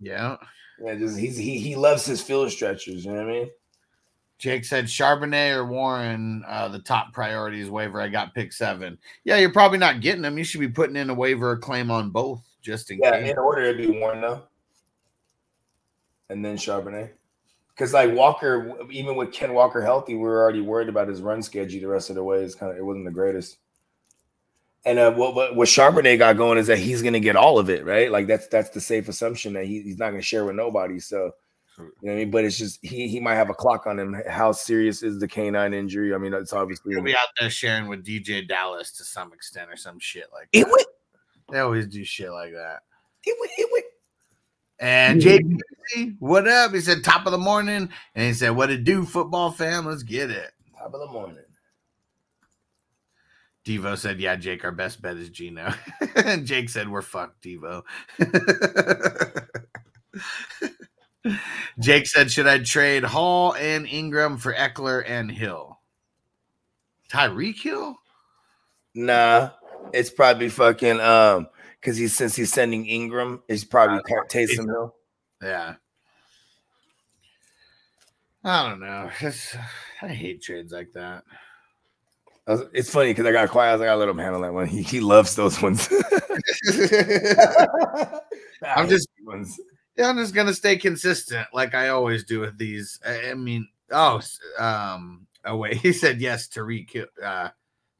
Speaker 1: Yeah.
Speaker 2: Yeah, just he's he he loves his field stretchers. You know what I mean?
Speaker 1: Jake said Charbonnet or Warren, uh, the top priorities waiver. I got pick seven. Yeah, you're probably not getting them. You should be putting in a waiver claim on both just in
Speaker 2: Yeah,
Speaker 1: case.
Speaker 2: in order it'd be Warren though, and then Charbonnet. Because like Walker, even with Ken Walker healthy, we were already worried about his run schedule the rest of the way. It's kind of it wasn't the greatest. And uh, what, what what Charbonnet got going is that he's going to get all of it, right? Like that's that's the safe assumption that he, he's not going to share with nobody. So, you know what I mean. But it's just he he might have a clock on him. How serious is the K9 injury? I mean, it's obviously
Speaker 1: He'll be out there sharing with DJ Dallas to some extent or some shit like
Speaker 2: it
Speaker 1: that.
Speaker 2: went
Speaker 1: They always do shit like that.
Speaker 2: it went it went.
Speaker 1: And JP, what up? He said top of the morning. And he said, What it do, football fam? Let's get it.
Speaker 2: Top of the morning.
Speaker 1: Devo said, Yeah, Jake, our best bet is Geno. (laughs) and Jake said, We're fucked, Devo. (laughs) Jake said, Should I trade Hall and Ingram for Ekeler and Hill? Tyreek Hill?
Speaker 2: Nah, it's probably fucking um because he's since he's sending Ingram, he's probably uh, Taysom Hill.
Speaker 1: Yeah. I don't know. It's- I hate trades like that.
Speaker 2: Was- It's funny because I got quiet. I was like, I let him handle that one. He, he loves those ones. (laughs) (laughs)
Speaker 1: I'm just-
Speaker 2: ones.
Speaker 1: Yeah, I'm just gonna stay consistent, like I always do with these. I, I mean, oh, um, oh wait, (laughs) he said yes, Hill- uh,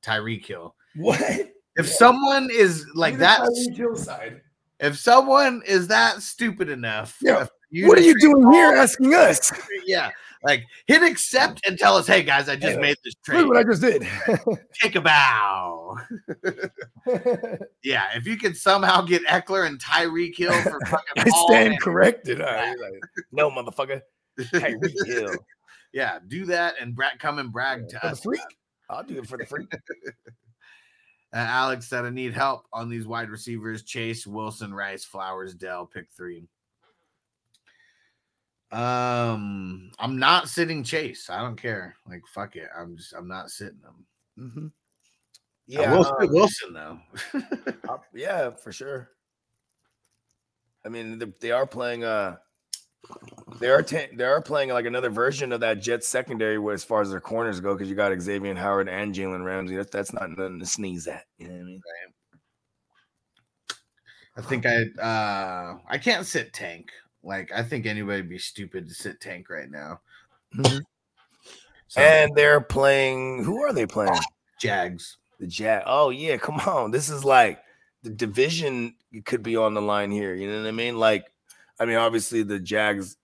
Speaker 1: Tyreek Hill.
Speaker 2: What?
Speaker 1: If someone is like that,
Speaker 2: hillside.
Speaker 1: if someone is that stupid enough,
Speaker 2: Yeah. What are you doing here asking us?
Speaker 1: Yeah, like hit accept and tell us, hey guys, I just
Speaker 2: Yeah.
Speaker 1: made this trade.
Speaker 2: Look what I just did.
Speaker 1: Take a bow. (laughs) Yeah, if you could somehow get Ekeler and Tyreek Hill for (laughs) fucking
Speaker 2: I stand
Speaker 1: and-
Speaker 2: corrected. Right. Like, no, motherfucker. Tyreek Hill. (laughs)
Speaker 1: yeah, do that and bra- come and brag to
Speaker 2: For the
Speaker 1: us.
Speaker 2: freak? I'll do it for the freak.
Speaker 1: Uh, Alex said, I need help on these wide receivers Chase, Wilson, Rice, Flowers, Dell, pick three. Um, I'm not sitting Chase. I don't care. Like, fuck it. I'm just, I'm not sitting them.
Speaker 2: Mm-hmm.
Speaker 1: Yeah, will
Speaker 2: uh,
Speaker 1: Wilson though.
Speaker 2: Uh, yeah, for sure. I mean, they, they are playing. Uh, they are ta- they are playing like another version of that Jets secondary, where as far as their corners go, because you got Xavien Howard and Jalen Ramsey. That's that's not nothing to sneeze at. You know what I mean?
Speaker 1: I think I, uh, I can't sit Tank. Like, I think anybody would be stupid to sit Tank right now.
Speaker 2: Mhm.
Speaker 1: So,
Speaker 2: And they're playing. Who are they playing?
Speaker 1: Jags.
Speaker 2: The Jag. Oh yeah, come on. This is like the division could be on the line here. You know what I mean? Like, I mean, obviously the Jags.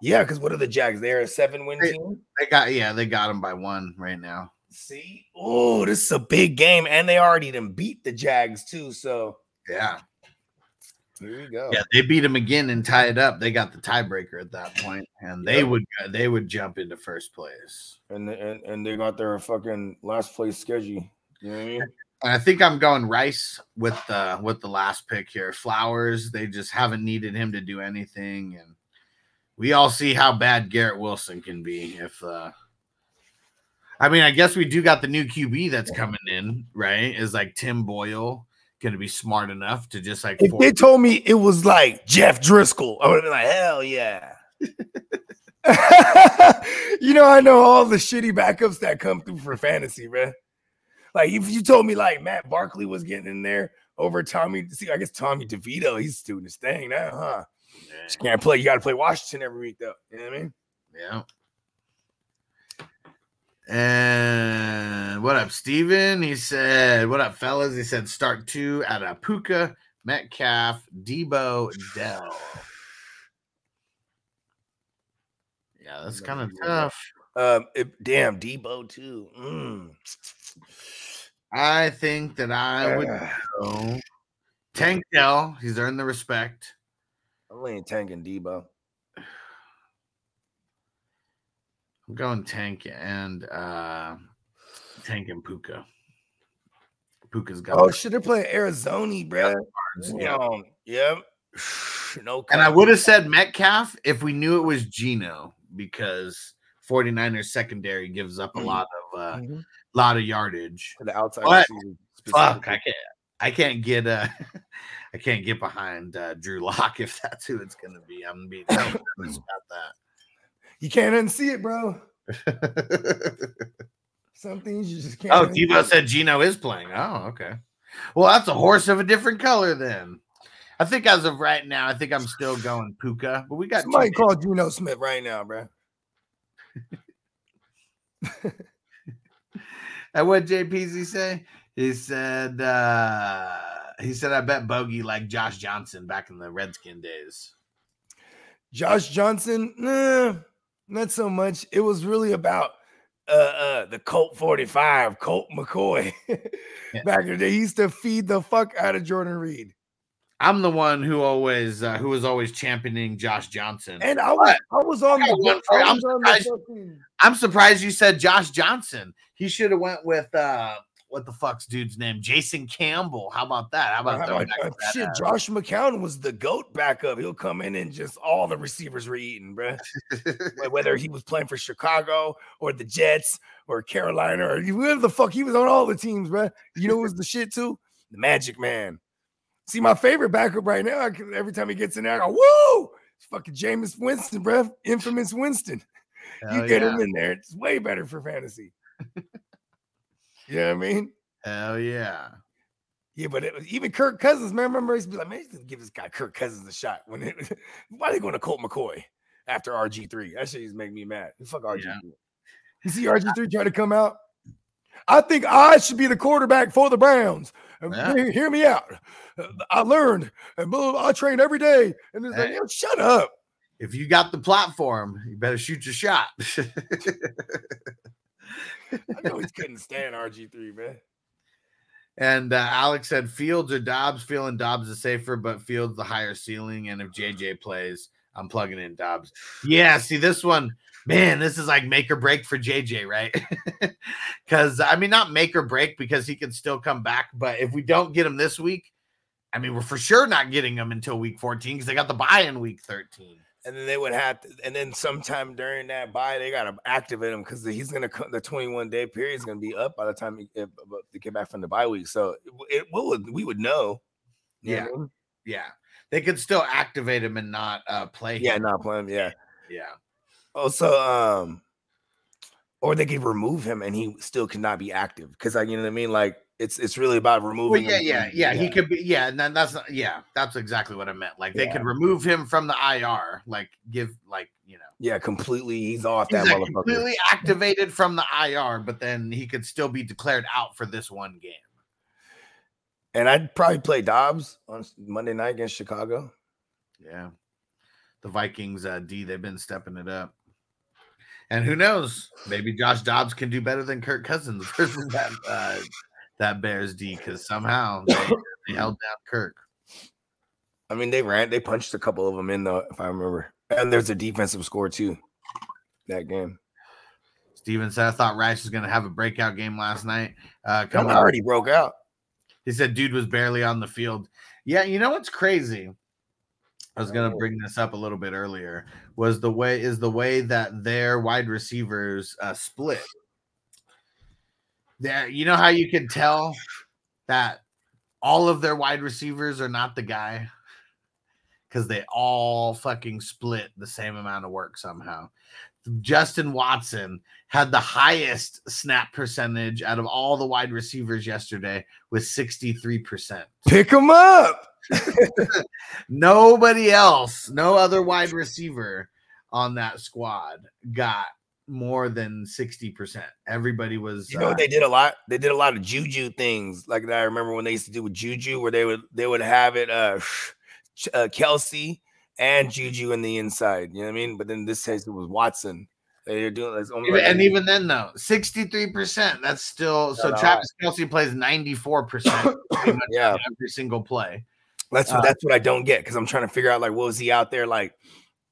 Speaker 2: Yeah, because what are the Jags? They're a seven win
Speaker 1: Hey.
Speaker 2: team.
Speaker 1: They got, yeah, they got them by one right now.
Speaker 2: See, oh, this is a big game, and they already done beat the Jags too. So
Speaker 1: Yeah.
Speaker 2: here we go.
Speaker 1: Yeah, they beat them again and tie it up. They got the tiebreaker at that point, and they
Speaker 2: Yep.
Speaker 1: would they would jump into first place.
Speaker 2: and and and they got their fucking last place schedule. You know what I mean?
Speaker 1: And I think I'm going Rice with the with the last pick here. Flowers, they just haven't needed him to do anything, and we all see how bad Garrett Wilson can be. If uh I mean, I guess we do got the new QB that's coming in, right? Is like Tim Boyle going to be smart enough to just like
Speaker 2: If they told me it was like Jeff Driskel, I would have been like, hell yeah. (laughs) (laughs) you know, I know all the shitty backups that come through for fantasy, man. Like if you told me like Matt Barkley was getting in there over Tommy, see, I guess Tommy DeVito, he's doing his thing now, huh? Just can't play. You got to play Washington every week, though. You know what I mean?
Speaker 1: Yeah. And what up, Steven? He said, What up, fellas? He said, Start two at a Puka, Metcalf, Deebo, Dell. Yeah, that's kind of tough.
Speaker 2: Um, it- damn, Deebo too. Mm.
Speaker 1: I think that I would go Tank Dell, he's earned the respect.
Speaker 7: I'm laying Tank and Deebo.
Speaker 1: I'm going Tank and uh Tank and Puka. Puka's got
Speaker 7: Oh should they're playing Arizona, bro.
Speaker 1: yeah.
Speaker 7: Yep. No,
Speaker 1: And I would have said Metcalf if we knew it was Gino because 49ers secondary gives up a lot of uh
Speaker 7: Mhm.
Speaker 1: Lot of yardage.
Speaker 7: For the outside
Speaker 1: But-
Speaker 7: receiver
Speaker 1: Fuck. I can't I can't get uh (laughs) I can't get behind uh Drew Lock if that's who it's gonna be. I'm gonna be (laughs) so nervous about that.
Speaker 2: You can't unsee it, bro. (laughs) Some things you just can't.
Speaker 1: oh,
Speaker 2: unsee.
Speaker 1: Devo said Geno is playing. Oh, okay. Well, that's a horse of a different color then. I think as of right now, I think I'm still going Puka, but we got two
Speaker 2: Somebody
Speaker 1: days.
Speaker 2: call Geno Smith right now, bro.
Speaker 1: And what JPZ say? He said uh he said I bet bogey like Josh Johnson back in the Redskin days.
Speaker 2: Josh Johnson, nah, not so much. It was really about
Speaker 7: uh, uh, the Colt 45, Colt McCoy. (laughs)
Speaker 2: Back in the day. He used to feed the fuck out of Jordan Reed.
Speaker 1: I'm the one who always uh, who was always championing Josh Johnson.
Speaker 2: And I was I was on
Speaker 1: I
Speaker 2: the. I on
Speaker 1: surprised- I'm surprised you said Josh Johnson. He should have went with uh what the fuck's dude's name? Jason Campbell. How about that? How about that,
Speaker 7: Shit, Josh McCown was the GOAT backup. He'll come in and just all the receivers were eating, bruh. (laughs) Wh- Whether he was playing for Chicago or the Jets or Carolina or
Speaker 2: whoever the fuck he was on all the teams, bro. You know was the shit too?
Speaker 7: the Magic Man.
Speaker 2: See, my favorite backup right now, I can- every time he gets in there, I go, woo! It's fucking Jameis Winston, bro. Infamous Winston. (laughs) you get
Speaker 1: yeah.
Speaker 2: him in there, it's way better for fantasy. you know what I mean?
Speaker 1: Hell yeah.
Speaker 2: Yeah, but it was, even Kirk Cousins, man, remember he's be like, man, give this guy Kirk Cousins a shot. When it, (laughs) why they going to Colt McCoy after RG3? That shit just make me mad. Fuck RG3.
Speaker 1: Yeah.
Speaker 2: You see RG3 try to come out? I think I should be the quarterback for the Browns.
Speaker 1: Yeah.
Speaker 2: Hear, hear me out. I learned and I train every day. And it's like,
Speaker 1: Hey.
Speaker 2: shut up.
Speaker 1: If you got the platform, you better shoot your shot. (laughs)
Speaker 7: I know he's couldn't stand RG3, man.
Speaker 1: and uh, Alex said Fields or Dobbs. Feeling Dobbs is safer, but Fields the higher ceiling. And if JJ plays, I'm plugging in Dobbs. Yeah, see this one, man. This is like make or break for JJ, right? (laughs) Because I mean, not make or break because he can still come back. But if we don't get him this week, I mean, we're for sure not getting him until week 14 because they got the bye in week 13.
Speaker 7: And then they would have to, and then sometime during that bye, they gotta activate him because he's gonna co- the 21 day period is gonna be up by the time he, if, about to get back from the bye week. So it, would we would know. You know
Speaker 1: Yeah.
Speaker 7: what I mean?
Speaker 1: Yeah, they could still activate him and not uh, play.
Speaker 7: yeah,
Speaker 1: him.
Speaker 7: not playing. Yeah.
Speaker 1: yeah.
Speaker 7: Also, um, or they could remove him and he still cannot be active because, like, you know what I mean. Like, it's it's really about
Speaker 1: Well,
Speaker 7: removing.
Speaker 1: yeah,
Speaker 7: him
Speaker 1: yeah,
Speaker 7: from-
Speaker 1: yeah. He could be, yeah, and then that's not, yeah, that's exactly what I meant. Like they could remove him from the IR, like give, like you know,
Speaker 7: yeah, completely. He's off
Speaker 1: he's
Speaker 7: that
Speaker 1: like
Speaker 7: motherfucker.
Speaker 1: completely activated from the IR, but then he could still be declared out for this one game.
Speaker 7: And I'd probably play Dobbs on Monday night against Chicago.
Speaker 1: Yeah, the Vikings uh, D, they've been stepping it up, and who knows, maybe Josh Dobbs can do better than Kirk Cousins (laughs) versus that uh, that Bears D because somehow they, they (coughs) held down Kirk.
Speaker 7: I mean, they ran, they punched a couple of them in though, if I remember. And there's a defensive score too. That game.
Speaker 1: Steven said, I thought Rice was going to have a breakout game last night. Uh,
Speaker 7: Come already broke out.
Speaker 1: He said, dude was barely on the field. Yeah, you know what's crazy? I was going to bring this up a little bit earlier. Was the way is the way that their wide receivers uh, split. There, you know how you can tell that all of their wide receivers are not the guy because they all fucking split the same amount of work somehow. Justin Watson had the highest snap percentage out of all the wide receivers yesterday with 63%.
Speaker 2: Pick him up. (laughs)
Speaker 1: Nobody else, no other wide receiver on that squad got more than 60%. Everybody was
Speaker 7: You know
Speaker 1: uh,
Speaker 7: they did a lot? They did a lot of juju things. Like that I remember when they used to do with juju, where they would they would have it uh, uh Kelce and Juju in the inside. You know what I mean? But then this case it was Watson. They're doing only like-
Speaker 1: and even then, though, 63%. That's still so Travis Kelce plays 94% (coughs)
Speaker 7: yeah.
Speaker 1: every single play.
Speaker 2: That's what
Speaker 1: Uh,
Speaker 2: that's what I don't get because I'm trying to figure out like what was he out there like,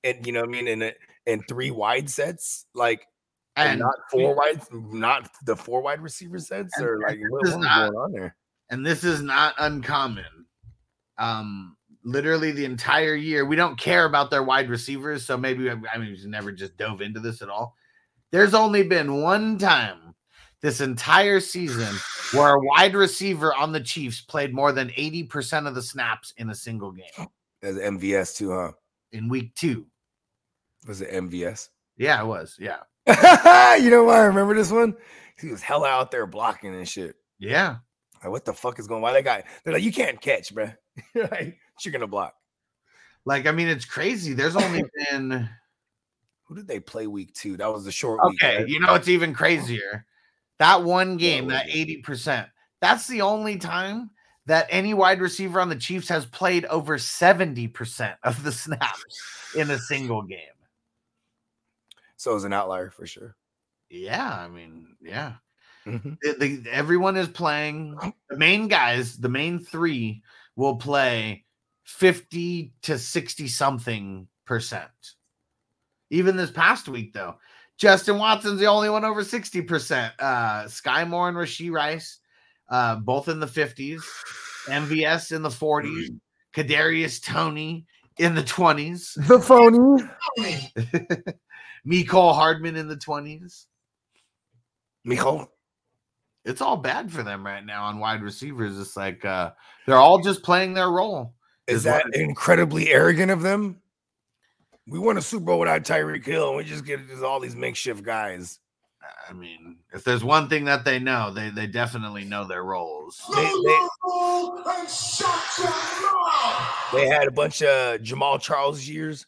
Speaker 2: and you know what I mean in in three wide sets like and,
Speaker 1: And
Speaker 2: not four wide, not the four wide receiver sets or like what,
Speaker 1: not-
Speaker 2: going on there?
Speaker 1: and this is not uncommon. Um, literally the entire year, we don't care about their wide receivers, so maybe I mean we've never just dove into this at all. There's only been one time this entire season where a wide receiver on the Chiefs played more than 80% of the snaps in a single game
Speaker 2: As MVS too, huh?
Speaker 1: in week two.
Speaker 2: Was it MVS?
Speaker 1: Yeah, it was. Yeah. (laughs)
Speaker 2: you know why I remember this one? He was hella out there blocking and shit.
Speaker 1: Yeah.
Speaker 2: Like, what the fuck is going? On? Why that guy? They're like, you can't catch, bro. (laughs) like, you're gonna block.
Speaker 1: Like, I mean, it's crazy. There's only (laughs) been
Speaker 2: Who did they play week two? That was the short week.
Speaker 1: Okay,
Speaker 2: right?
Speaker 1: you know it's even crazier. That one game, that 80%, that's the only time that any wide receiver on the Chiefs has played over 70% of the (laughs) snaps in a single game.
Speaker 2: So it was an outlier for sure.
Speaker 1: Yeah, I mean, yeah.
Speaker 2: Mhm.
Speaker 1: The- the- everyone is playing. The main guys, the main three, will play 50 to 60 something percent. Even this past week, though, Justin Watson's the only one over 60%. Uh, Sky Moore and Rashee Rice, uh, both in the 50s. MVS in the 40s. Kadarius Toney in the 20s. (laughs)
Speaker 2: The phony. (laughs)
Speaker 1: Mecole Hardman in the 20s.
Speaker 2: Mijo.
Speaker 1: it's all bad for them right now on wide receivers. It's like uh they're all just playing their role.
Speaker 2: Is
Speaker 1: Is
Speaker 2: that incredibly arrogant of them? We won a Super Bowl without Tyreek Hill, and we just get just all these makeshift guys.
Speaker 1: I mean, if there's one thing that they know, they they definitely know their roles.
Speaker 2: They, they,
Speaker 4: and shut your mouth.
Speaker 2: they had a bunch of Jamaal Charles years.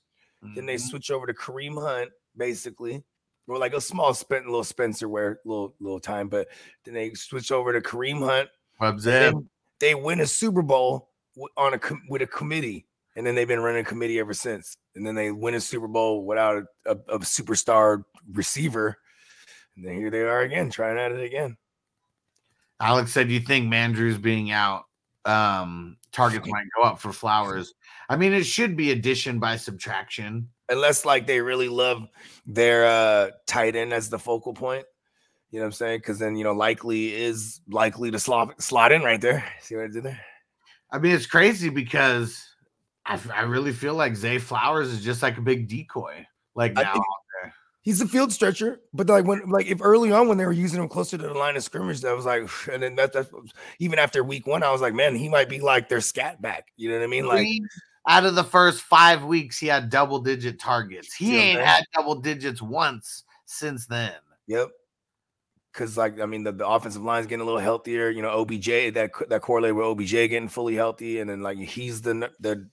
Speaker 2: Then they
Speaker 1: Mhm.
Speaker 2: switch over to Kareem Hunt, basically, or like a small spent little Spencer Ware little little time, but then they switch over to Kareem Hunt.
Speaker 1: Web
Speaker 2: and they win a Super Bowl on a com- with a committee, and then they've been running a committee ever since. And then they win a Super Bowl without a, a, a superstar receiver, and then here they are again trying at it again.
Speaker 1: Alex said, "You think Mandrews being out, um, targets might go up for Flowers? I mean, it should be addition by subtraction.
Speaker 2: Unless like they really love their uh tight end as the focal point. You know what I'm saying? Because then you know Likely is likely to slot slot in right there. See what I did there?
Speaker 1: I mean, it's crazy because I, I really feel like Zay Flowers is just like a big decoy. Like now,
Speaker 2: think- He's a field stretcher, but like when like if early on when they were using him closer to the line of scrimmage, that was like, (sighs) and then that that's even after week one, I was like, man, he might be like their scat back. You know what I mean? Like
Speaker 1: out of the first five weeks, he had double digit targets. He
Speaker 2: See what I'm
Speaker 1: ain't had double digits once since then.
Speaker 2: Yep. Because like I mean, the, the offensive line's getting a little healthier. You know, OBJ that that correlated with OBJ getting fully healthy, and then like he's the the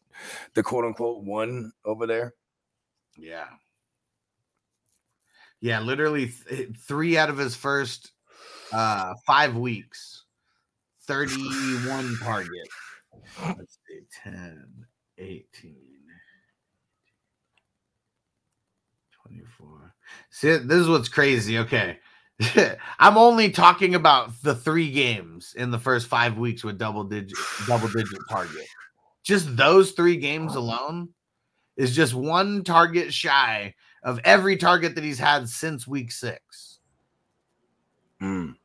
Speaker 2: the quote unquote one over there.
Speaker 1: Yeah. Yeah, literally th- three out of his first uh five weeks, 31 target. Let's see, 10, 18, 24. See, this is what's crazy. Okay. (laughs) I'm only talking about the three games in the first five weeks with double digit double digit target. Just those three games alone is just one target shy of every target that he's had since week six.
Speaker 2: Mm.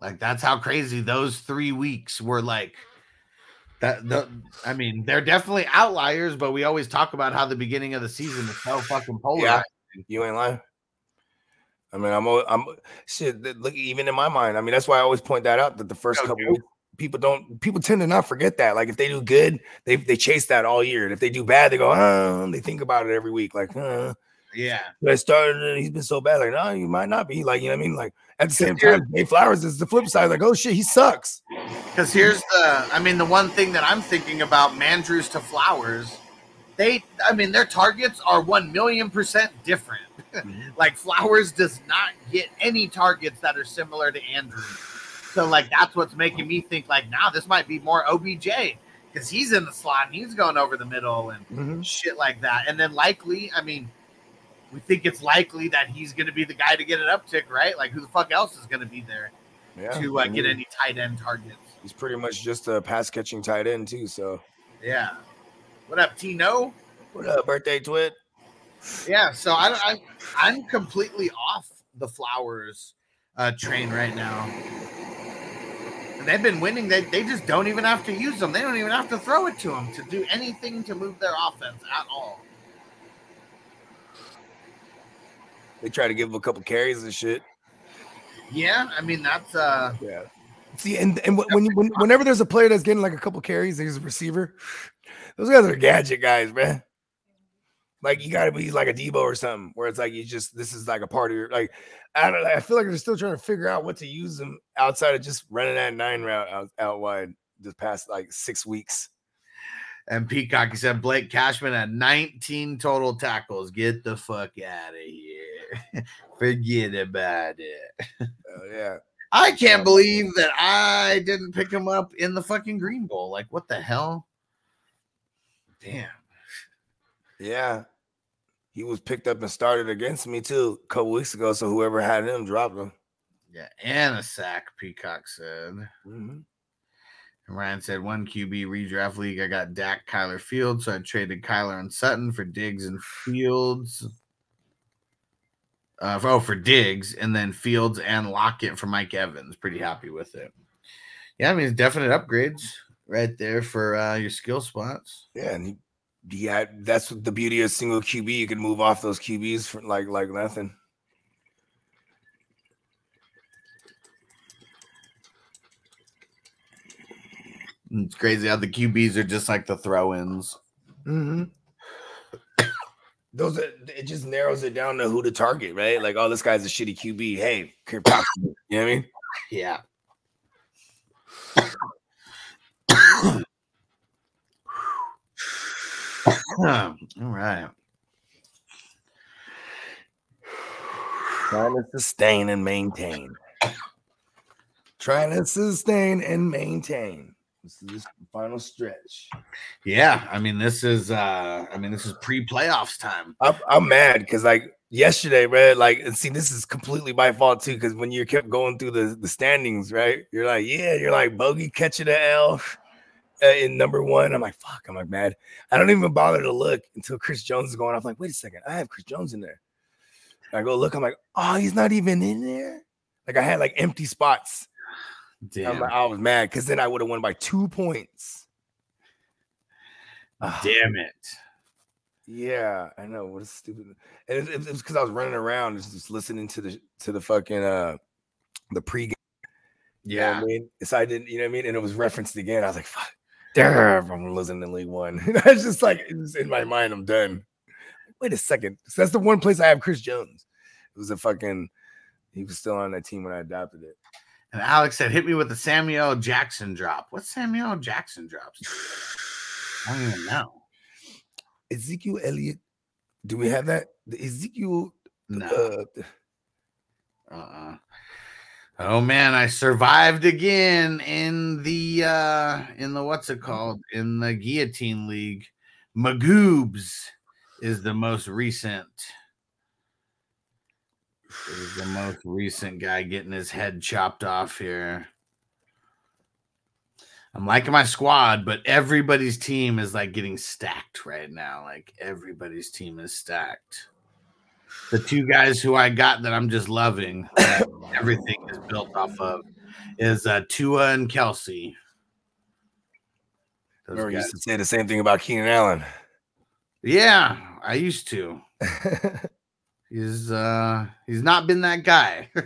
Speaker 1: Like that's how crazy those three weeks were like. That the, I mean, they're definitely outliers, but we always talk about how the beginning of the season is so fucking polar.
Speaker 2: Yeah. You ain't lying. I mean, I'm I'm shit. Look, even in my mind, I mean, that's why I always point that out that the first couple weeks, people don't people tend to not forget that. Like if they do good, they they chase that all year, and if they do bad, they go, oh, they think about it every week. Like,
Speaker 1: Yeah.
Speaker 2: I started he's been so bad. Like, no, you might not be. Like, you know what I mean? Like at the same time, Zay Flowers is the flip side. Like, oh shit, he sucks.
Speaker 1: Because here's the, I mean, the one thing that I'm thinking about Mandrews to Flowers, they, I mean, their targets are 1 million percent different. (laughs) like Flowers does not get any targets that are similar to Andrew. So, like, that's what's making me think, like, now this might be more OBJ because he's in the slot and he's going over the middle and
Speaker 2: Mhm.
Speaker 1: shit like that. And then Likely, I mean, we think it's likely that he's going to be the guy to get an uptick, right? Like, who the fuck else is going to be there
Speaker 2: Yeah.
Speaker 1: to uh, get any tight end targets?
Speaker 2: He's pretty much just a pass catching tight end too. So
Speaker 1: Yeah. What up, Tino?
Speaker 2: what up, birthday twit?
Speaker 1: Yeah, so I, I I'm completely off the flowers uh, train right now. They've been winning. They, they just don't even have to use them. They don't even have to throw it to them to do anything to move their offense at all.
Speaker 2: They try to give them a couple carries and shit.
Speaker 1: Yeah, I mean that's uh
Speaker 2: Yeah. See, and and when, when, you, when whenever there's a player that's getting like a couple carries, there's a receiver. Those guys are gadget guys, man. Like you got to be like a Deebo or something, where it's like you just this is like a part of your like. I don't. know, I feel like they're still trying to figure out what to use them outside of just running that nine route out, out wide this past like six weeks.
Speaker 1: and Peacock he said Blake Cashman had 19 total tackles. Get the fuck out of here. (laughs) Forget about it.
Speaker 2: Oh yeah, (laughs)
Speaker 1: I can't believe that I didn't pick him up in the fucking Green Bowl. Like, what the hell? Damn.
Speaker 2: Yeah. He was picked up and started against me too a couple weeks ago. So whoever had him dropped him.
Speaker 1: Yeah, and a sack, Peacock said.
Speaker 2: Mhm.
Speaker 1: And Ryan said, one QB redraft league. I got Dak, Kyler Fields. So I traded Kyler and Sutton for Diggs and Fields. Uh, for, oh, for Diggs, and then Fields and Lockett for Mike Evans. Pretty happy with it. Yeah, I mean, definite upgrades right there for uh, your skill spots.
Speaker 2: Yeah, and he, had that's what the beauty of single QB. You can move off those QBs for like like nothing.
Speaker 1: It's crazy how the QBs are just like the throw-ins.
Speaker 2: Mm-hmm. Those are, it just narrows it down to who to target, right? Like, oh, this guy's a shitty QB. Hey? You know what I mean?
Speaker 1: Yeah. All right.
Speaker 2: Trying to sustain and maintain. Trying to sustain and maintain. This is the final stretch.
Speaker 1: Yeah, I mean this is uh I mean this is pre-playoffs time.
Speaker 2: I'm, I'm mad because like yesterday, right? Like, and see, this is completely my fault too. Because when you kept going through the the standings, right? You're like, yeah, you're like bogey catching an L uh, in number one. I'm like, fuck. I'm like mad. I don't even bother to look until Chris Jones is going off. like, wait a second, I have Chris Jones in there. I go look. I'm like, oh, he's not even in there. Like I had like empty spots. I'm
Speaker 1: Damn.
Speaker 2: like, I was mad because then I would have won by two points. (sighs)
Speaker 1: Damn it.
Speaker 2: Yeah, I know. What a stupid. And it, it was because I was running around just, listening to the to the fucking uh the pregame. You know
Speaker 1: Yeah.
Speaker 2: I mean, so I didn't. You know what I mean, and it was referenced again. I was like, "Fuck, damn, I'm losing in League One." (laughs) I was just like, it was in my mind, I'm done. Wait a second. So that's the one place I have Chris Jones. It was a fucking. He was still on that team when I adopted it.
Speaker 1: And Alex said, hit me with the Samuel Jackson drop. What Samuel Jackson drops? I don't even know.
Speaker 2: Ezekiel Elliott. Do we have that? The Ezekiel.
Speaker 1: No.
Speaker 2: Uh,
Speaker 1: Uh-uh. Oh man, I survived again in the uh in the what's it called? In the guillotine league. Magoobs is the most recent. Is the most recent guy getting his head chopped off here. I'm liking my squad, but everybody's team is like getting stacked right now. Like everybody's team is stacked the two guys who I got that I'm just loving, that (coughs) everything is built off of, is uh, Tua and Kelce. Those guys-
Speaker 2: used to say the same thing about Keenan Allen.
Speaker 1: Yeah, I used to. (laughs) He's uh he's not been that guy. (laughs)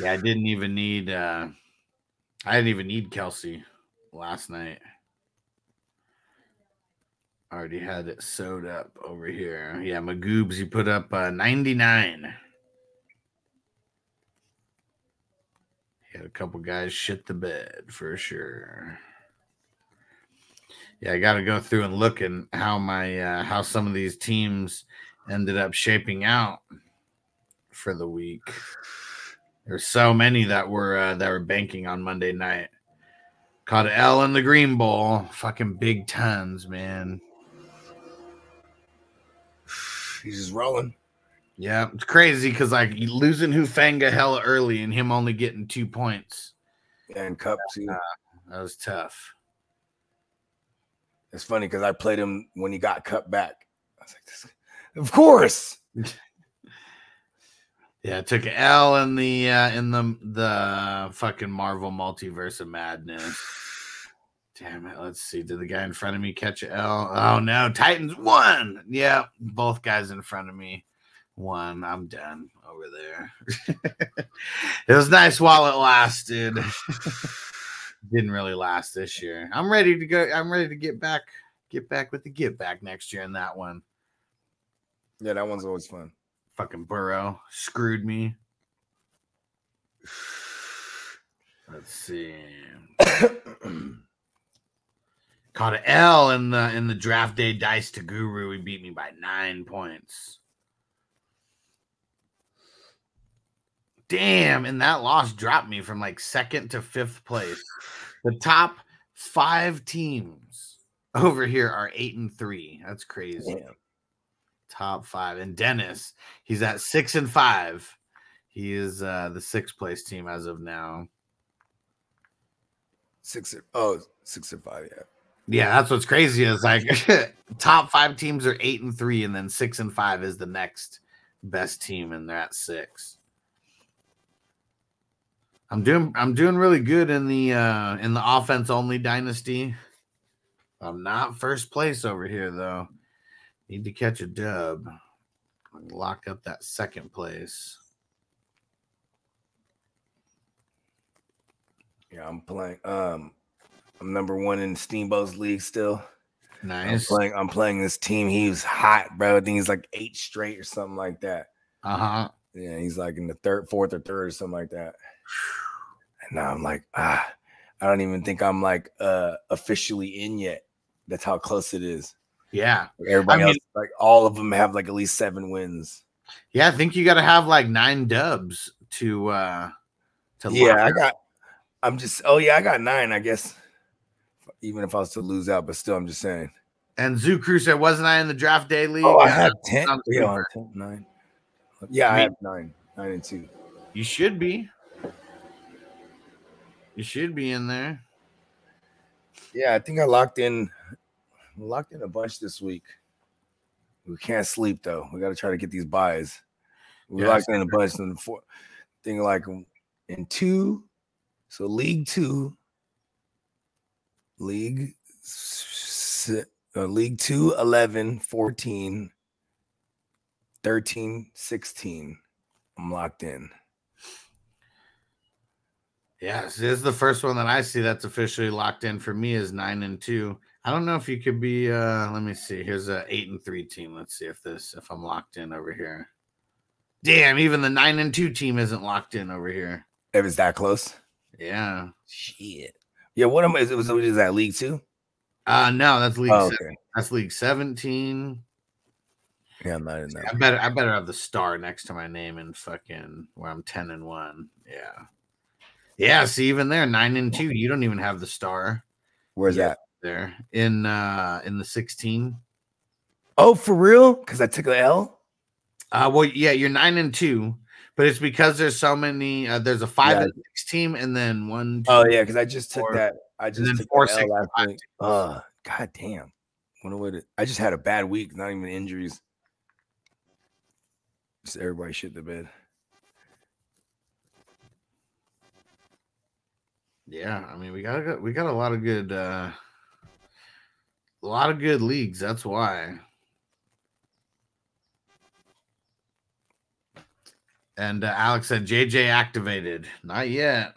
Speaker 1: yeah, I didn't even need uh I didn't even need Kelce last night. Already had it sewed up over here. Yeah, Magoobs, he put up uh 99. He had a couple guys shit the bed for sure. Yeah, I got to go through and look and how my uh, how some of these teams ended up shaping out for the week. There's so many that were uh, that were banking on Monday night. Caught an L in the Green Bowl, fucking big tons, man.
Speaker 2: He's just rolling.
Speaker 1: Yeah, it's crazy because like losing Hufanga hella early and him only getting two points.
Speaker 2: And Kupp too.
Speaker 1: That was tough.
Speaker 2: It's funny because I played him when he got cut back. I was like, this, of course. (laughs)
Speaker 1: Yeah, it took an L in the uh in the the fucking Marvel multiverse of madness. Damn it. Let's see. Did the guy in front of me catch an L? Oh no, Titans won. Yeah, both guys in front of me won. I'm done over there. (laughs) it was nice while it lasted. (laughs) Didn't really last this year. I'm ready to go. I'm ready to get back, get back with the get back next year in that one.
Speaker 2: Yeah, that one's always fun.
Speaker 1: Fucking Burrow screwed me. (sighs) Let's see. (clears throat) Caught an L in the in the draft day dice to Guru. He beat me by nine points. Damn, and that loss dropped me from like second to fifth place. The top five teams over here are eight and three. That's crazy.
Speaker 2: Damn.
Speaker 1: Top five. And Dennis, he's at six and five. He is uh the sixth place team as of now.
Speaker 2: Six or oh, six or five, yeah.
Speaker 1: Yeah, that's what's crazy is like (laughs) top five teams are eight and three, and then six and five is the next best team, and they're at six. I'm doing I'm doing really good in the uh in the offense only dynasty. I'm not first place over here though. Need to catch a dub. Lock up that second place.
Speaker 2: Yeah, I'm playing. Um, I'm number one in Steamboat's league still. I'm
Speaker 1: Nice.
Speaker 2: playing. I'm playing this team. He's hot, bro. I think he's like eight straight or something like that.
Speaker 1: Uh-huh.
Speaker 2: Yeah, he's like in the third, fourth, or third or something like that. And now I'm like, ah, I don't even think I'm like uh officially in yet. That's how close it is.
Speaker 1: Yeah.
Speaker 2: Everybody
Speaker 1: I mean-
Speaker 2: else, like all of them, have like at least seven wins.
Speaker 1: Yeah, I think you gotta have like nine dubs to uh to
Speaker 2: Yeah, I got. I'm just. Oh yeah, I got nine. I guess. Even if I was to lose out, but still, I'm just saying.
Speaker 1: And Zoo Crew said, wasn't I in the draft day league?
Speaker 2: Oh, I had ten. Yeah,
Speaker 1: super.
Speaker 2: 10, nine. Yeah, I
Speaker 1: Me-
Speaker 2: have nine. Nine and two.
Speaker 1: You should be. You should be in there.
Speaker 2: Yeah, I think I locked in. Locked in a bunch this week. We can't sleep though. We got to try to get these byes. We
Speaker 1: Yeah,
Speaker 2: locked in a bunch in the four. Thing like in two. So league two. League. Uh, league two, 11, 14, 13, 16. I'm locked in.
Speaker 1: Yes, this is the first one that I see that's officially locked in for me is nine and two. I don't know if you could be uh let me see. Here's a eight and three team. Let's see if this if I'm locked in over here. Damn, even the nine and two team isn't locked in over here.
Speaker 2: If it's that close.
Speaker 1: Yeah.
Speaker 2: Shit. Yeah, what am I? Is, was, that league two?
Speaker 1: Uh no, that's league
Speaker 2: Oh, okay.
Speaker 1: that's league 17.
Speaker 2: Yeah, I'm not in that.
Speaker 1: I better I better have the star next to my name and fucking where I'm 10 and 1. Yeah. Yeah, see even there, nine and two. You don't even have the star
Speaker 2: Where's
Speaker 1: Yeah.
Speaker 2: that?
Speaker 1: there in uh in the 16.
Speaker 2: Oh, for real? Because I took the L.
Speaker 1: Uh well, yeah, you're nine and two, but it's because there's so many uh, there's a five
Speaker 2: Yeah.
Speaker 1: and six team and then one
Speaker 2: Oh
Speaker 1: two-
Speaker 2: yeah, because I just took that. I just
Speaker 1: then four, six,
Speaker 2: last
Speaker 1: five,
Speaker 2: week. Uh, god damn. Wonder what it, I just had a bad week. Not even injuries. Just everybody shit the bed.
Speaker 1: Yeah, I mean we got a good- we got a lot of good uh a lot of good leagues. That's why. And uh, Alex said JJ activated. Not yet.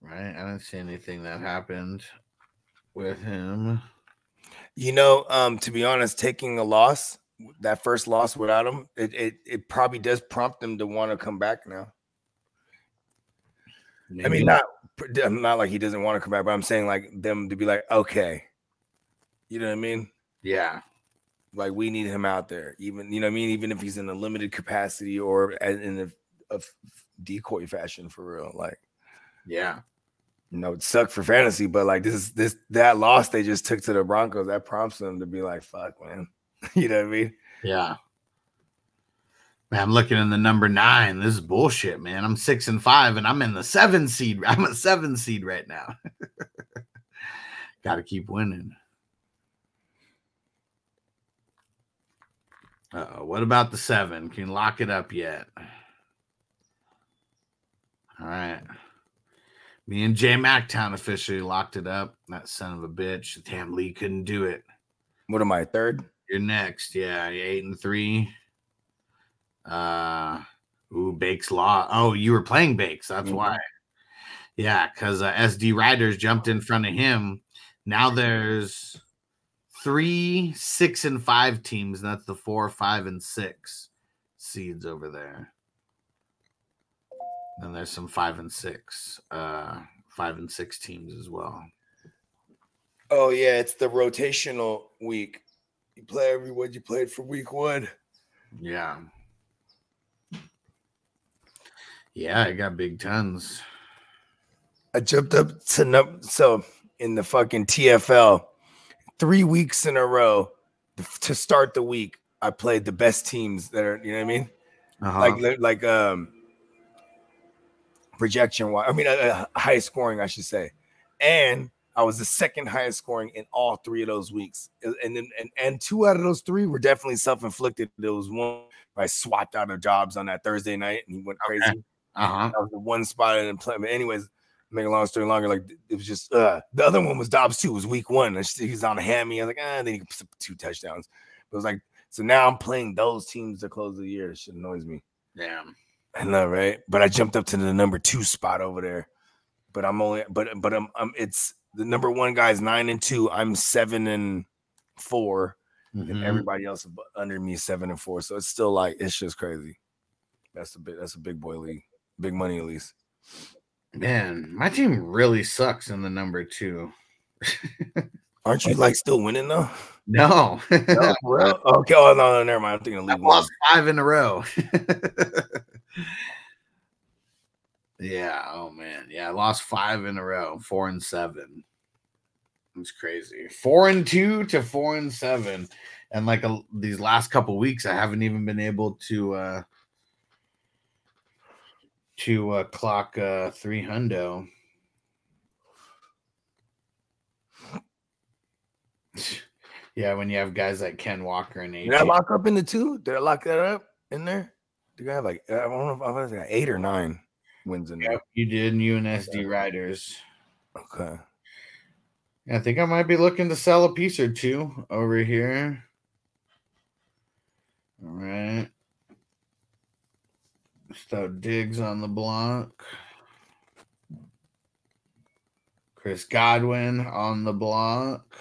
Speaker 1: Right? I don't see anything that happened with him.
Speaker 2: You know, um, to be honest, taking a loss, that first loss without him, it it, it probably does prompt them to want to come back now. I mean, not not like he doesn't want to come back, but I'm saying like them to be like, okay, you know what I mean?
Speaker 1: yeah.
Speaker 2: Like we need him out there, even you know what I mean, even if he's in a limited capacity or in a, a decoy fashion for real. Like
Speaker 1: Yeah.
Speaker 2: you know, it sucked for fantasy, but like this this that loss they just took to the Broncos that prompts them to be like, fuck, man. (laughs) you know what I mean?
Speaker 1: Yeah. Man, I'm looking in the number nine. This is bullshit, man. I'm six and five, and I'm in the seven seed. (laughs) I'm a seven seed right now. (laughs) Got to keep winning. Uh, what about the seven? Can you lock it up yet? All right. Me and Jay Mactown officially locked it up. That son of a bitch. Damn, Lee couldn't do it.
Speaker 2: What am I third?
Speaker 1: You're next. Yeah, you're eight and three. Uh, ooh, Bakes Law. Oh, you were playing Bakes. That's
Speaker 2: Mhm.
Speaker 1: why. Yeah, because uh, SD Riders jumped in front of him. Now (laughs) there's three, six, and five teams. and That's the four, five, and six seeds over there. Then there's some five and six, uh, five and six teams as well.
Speaker 2: Oh yeah, it's the rotational week. You play everyone you played for week one.
Speaker 1: Yeah. Yeah, I got big tons.
Speaker 2: I jumped up to num so in the fucking TFL three weeks in a row to start the week. I played the best teams that are, you know what I mean?
Speaker 1: Uh-huh.
Speaker 2: Like like um projection wise. I mean, uh, uh, high scoring, I should say. And I was the second highest scoring in all three of those weeks. Uh, And then and, and two out of those three were definitely self-inflicted. There was one I swapped out of jobs on that Thursday night and he went
Speaker 1: Okay.
Speaker 2: crazy.
Speaker 1: uh-huh.
Speaker 2: That was the one spot I didn't play. But anyways, make a long story longer, like it was just uh the other one was Dobbs too. It was week one. I just- He was on a hammy. I was like, ah, then he put two touchdowns. But it was like so now I'm playing those teams to close the year. It shit annoys me.
Speaker 1: Damn.
Speaker 2: I know, right? But I jumped up to the number two spot over there. But I'm only but but I'm, I'm it's the number one guy's nine and two. I'm seven and four, and
Speaker 1: Mhm.
Speaker 2: everybody else under me is seven and four. So it's still like it's just crazy. That's a bit that's a big boy league, big money at least.
Speaker 1: Man, my team really sucks in the number two.
Speaker 2: Aren't you like still winning though?
Speaker 1: No. (laughs)
Speaker 2: No, okay. Oh no, no, never mind. I'm thinking of league one.
Speaker 1: lost five in a row. (laughs) yeah. Oh man. Yeah. I lost five in a row. Four and seven. It's crazy. Four and two to four and seven. And like a, these last couple weeks, I haven't even been able to uh to uh clock uh three hundo. (laughs) Yeah, when you have guys like Ken Walker and AJ.
Speaker 2: Did I lock up in the two? Did I lock that up in there? I have like I don't know if I was like eight or nine wins in there.
Speaker 1: You did, and you and SD Riders.
Speaker 2: Okay.
Speaker 1: I think I might be looking to sell a piece or two over here. All right. So Diggs on the block. Chris Godwin on the block.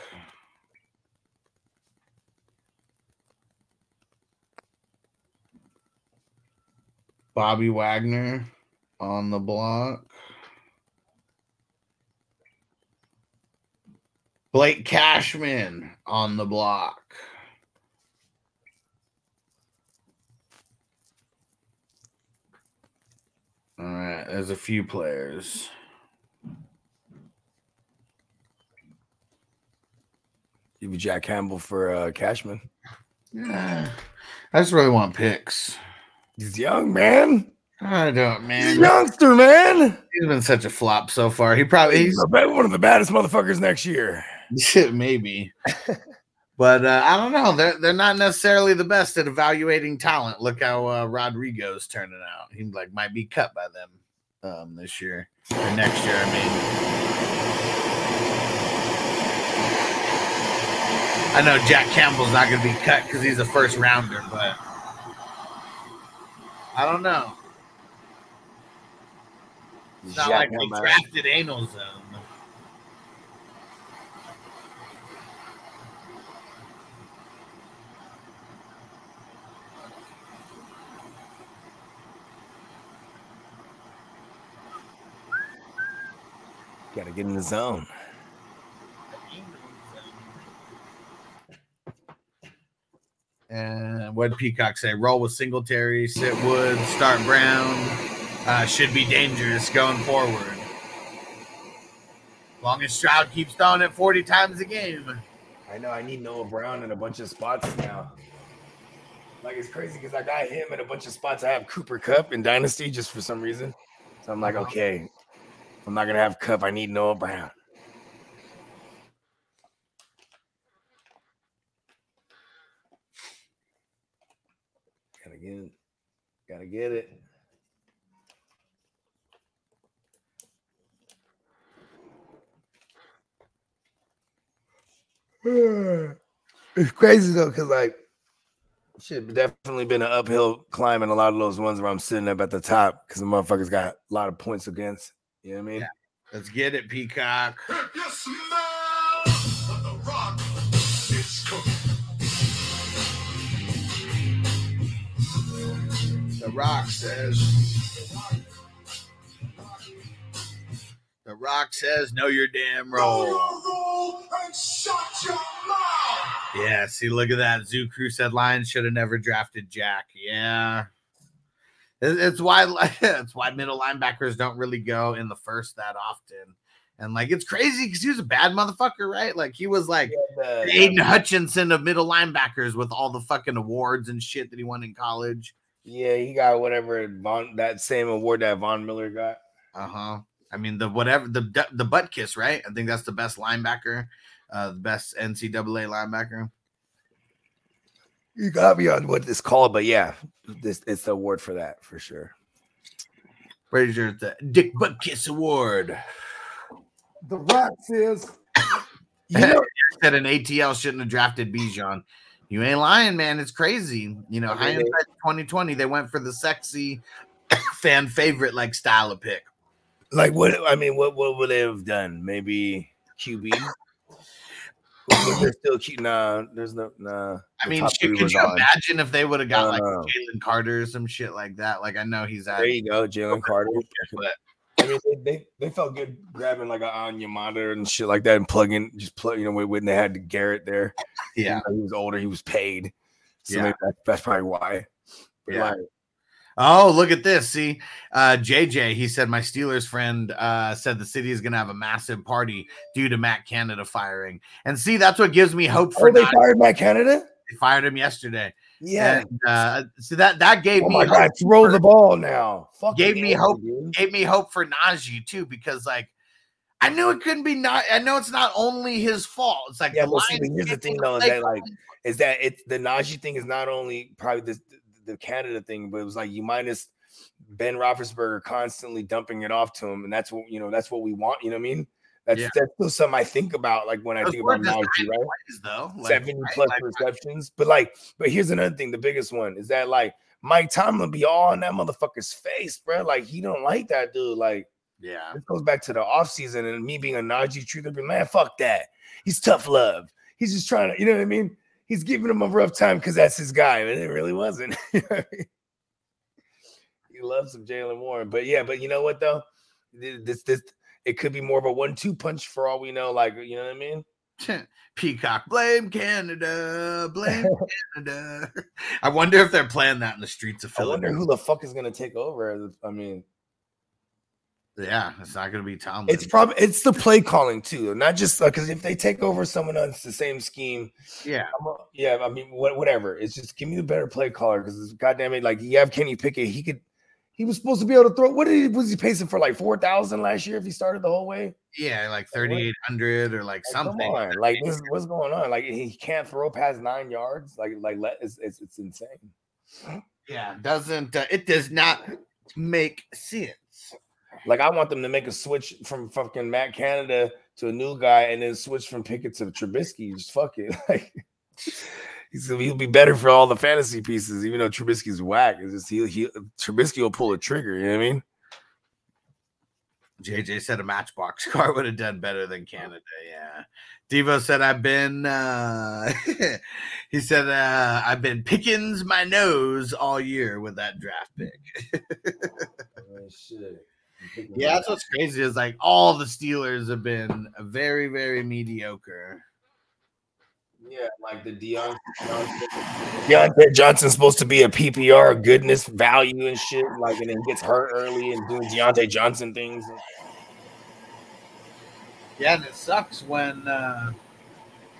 Speaker 1: Bobby Wagner on the block. Blake Cashman on the block. All right, there's a few players.
Speaker 2: Give you Jack Campbell for uh Cashman.
Speaker 1: Yeah, I just really want picks.
Speaker 2: He's young, man.
Speaker 1: I don't,
Speaker 2: He's
Speaker 1: man.
Speaker 2: a youngster, man.
Speaker 1: He's been such a flop so far. He probably
Speaker 2: He's
Speaker 1: he's
Speaker 2: one of the baddest motherfuckers next year. (laughs)
Speaker 1: maybe, (laughs) but uh, I don't know. They're they're not necessarily the best at evaluating talent. Look how uh, Rodrigo's turning out. He like might be cut by them um, this year or next year. I mean. I know Jack Campbell's not going to be cut because he's a first rounder, but I don't know. It's not
Speaker 2: Jack
Speaker 1: like they drafted Anal Zone.
Speaker 2: Gotta get in the zone.
Speaker 1: And what did Peacock say? Roll with Singletary, sit Wood, start Brown. Uh, should be dangerous going forward. Long as Stroud keeps throwing it 40 times a game.
Speaker 2: I know I need Noah Brown in a bunch of spots now. Like it's crazy because I got him in a bunch of spots. I have Cooper Kupp in Dynasty just for some reason. So I'm like, okay, if I'm not gonna have Kupp. I need Noah Brown. Gotta get it. Gotta get it. (sighs) It's crazy though, because like shit definitely been an uphill climb in a lot of those ones where I'm sitting up at the top because the motherfuckers got a lot of points against. You know what I mean?
Speaker 1: Yeah. Let's get it, Peacock.
Speaker 4: If you smell what the rock is cooking.
Speaker 1: The Rock says. The Rock says, "Know your damn
Speaker 4: Roll
Speaker 1: role."
Speaker 4: your roll your.
Speaker 1: Yeah, see, look at that. Zoo Crew said Lions should have never drafted Jack. Yeah. It- It's why (laughs) it's why middle linebackers don't really go in the first that often. And like it's crazy because he was a bad motherfucker, right? Like he was like the Aidan Hutchinson of middle linebackers with all the fucking awards and shit that he won in college.
Speaker 2: Yeah, he got whatever Von that same award that Von Miller got.
Speaker 1: Uh-huh. I mean the whatever the the Butkus, right? I think that's the best linebacker, uh the best NCAA linebacker.
Speaker 2: You got me on what it's called, but yeah, this it's the award for that for sure.
Speaker 1: Where's your the Dick Butkus Award?
Speaker 2: The Rock says, (laughs)
Speaker 1: You know, said an ATL shouldn't have drafted Bijan. You ain't lying, man. It's crazy. You know,
Speaker 2: I mean,
Speaker 1: hindsight
Speaker 2: they-
Speaker 1: 2020, they went for the sexy (coughs) fan favorite like style of pick.
Speaker 2: like what I mean, what what would they have done? Maybe QB. Was there still cute? Nah, there's no nah.
Speaker 1: I mean, shit, could you
Speaker 2: on.
Speaker 1: imagine if they would have got like
Speaker 2: Uh,
Speaker 1: Jalen Carter or some shit like that? Like I know he's at
Speaker 2: There you go, Jalen Carter.
Speaker 1: but
Speaker 2: I mean, they, they, they felt good grabbing like an Anya monitor and shit like that and plugging, just plug, you know, when they had the Garrett there.
Speaker 1: yeah.
Speaker 2: You know, he was older, he was paid. So
Speaker 1: Yeah.
Speaker 2: maybe that, that's probably why. But
Speaker 1: Yeah.
Speaker 2: like,
Speaker 1: Oh, look at this. See, uh, JJ, he said, My Steelers friend uh, said the city is going to have a massive party due to Matt Canada firing. And see, that's what gives me hope for
Speaker 2: oh, they
Speaker 1: not-
Speaker 2: fired Matt Canada?
Speaker 1: they fired him yesterday.
Speaker 2: Yeah.
Speaker 1: And, uh, so that that gave
Speaker 2: Oh
Speaker 1: me
Speaker 2: my
Speaker 1: hope
Speaker 2: god, throw the ball now. Fucking
Speaker 1: Gave me hope.
Speaker 2: dude.
Speaker 1: gave me hope for Najee too, because like I knew it couldn't be not. I know it's not only his fault. It's like
Speaker 2: Yeah,
Speaker 1: the
Speaker 2: but see, here's the thing though, is that like is that it's the Najee thing is not only probably this the Canada thing, but it was like you minus Ben Roethlisberger constantly dumping it off to him, and that's what you know. That's what we want. You know what I mean? That's
Speaker 1: Yeah.
Speaker 2: that's still something I think about, like when I think about Najee, right?
Speaker 1: plays, though. Like,
Speaker 2: Seventy
Speaker 1: right?
Speaker 2: plus
Speaker 1: Like,
Speaker 2: receptions, but like, but here's another thing. The biggest one is that like Mike Tomlin be all in that motherfucker's face, bro. Like he don't like that dude. Like
Speaker 1: yeah,
Speaker 2: it goes back to the offseason and me being a Najee truther, but man, fuck that. He's tough love. He's just trying to, you know what I mean? He's giving him a rough time because that's his guy, but it really wasn't. (laughs) You know what I mean? he loves some Jaylen Warren, but yeah, but you know what though? This this it could be more of a one-two punch for all we know. Like, you know what I mean? (laughs)
Speaker 1: Peacock, blame Canada, blame Canada. (laughs) I wonder if they're playing that in the streets of
Speaker 2: I wonder
Speaker 1: Philadelphia.
Speaker 2: who the fuck is gonna take over. I mean,
Speaker 1: Yeah, it's not going to be Tomlin.
Speaker 2: it's probably it's the play calling too, not just because if they take over someone else the same scheme,
Speaker 1: yeah,
Speaker 2: a- yeah, I mean, what, whatever. It's just give me the better play caller because goddamn it, like you have Kenny Pickett, he could. He was supposed to be able to throw. What did he was he pacing for like four thousand last year if he started the whole way?
Speaker 1: yeah, like thirty eight hundred or like
Speaker 2: Like,
Speaker 1: something.
Speaker 2: on, (laughs) like this, what's going on? Like he can't throw past nine yards. Like like let it's it's, it's insane.
Speaker 1: Yeah, doesn't uh, it does not make sense.
Speaker 2: Like I want them to make a switch from fucking Matt Canada to a new guy, and then switch from Pickett to Trubisky. Just fuck it. (laughs) Like he's he'll be better for all the fantasy pieces, even though Trubisky's whack. It's just he he Trubisky will pull a trigger. You know what I mean?
Speaker 1: JJ said a matchbox (laughs) car would have done better than Canada. Yeah. Devo said I've been uh (laughs) he said uh I've been pickings my nose all year with that draft pick.
Speaker 2: Oh, shit.
Speaker 1: Yeah, that's what's crazy is like all the Steelers have been very, very mediocre.
Speaker 2: Yeah, like the Deontay Johnson. Deontay Johnson's supposed to be a PPR goodness value and shit. Like, and then gets hurt early and doing Deontay Johnson things.
Speaker 1: Yeah, and it sucks when uh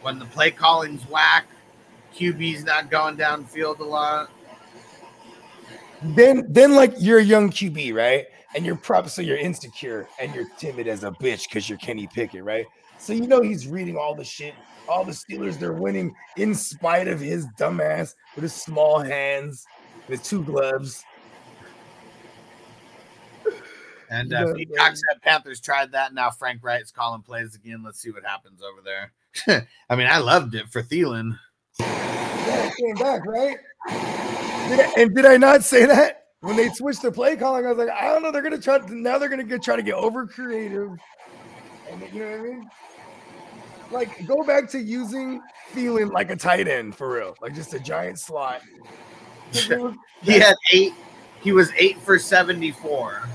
Speaker 1: when the play calling's whack. QB's not going downfield a lot.
Speaker 2: Then then like you're a young QB, right? And you're probably so you're insecure and you're timid as a bitch because you're Kenny Pickett, right? So you know he's reading all the shit. All the Steelers they're winning in spite of his dumbass with his small hands, with two gloves.
Speaker 1: And uh. Peacock said Panthers tried that. Now Frank Reich's calling plays again. Let's see what happens over there. (laughs) I mean, I loved it for Thielen.
Speaker 2: Yeah, came back, right? Did I- and did I not say that when they switched the play calling? I was like, I don't know. They're gonna try. Now they're gonna get, try to get over creative. And you know what I mean? Like, go back to using Thielen like a tight end for real, like just a giant slot. (laughs)
Speaker 1: He had eight. He was eight for seventy-four,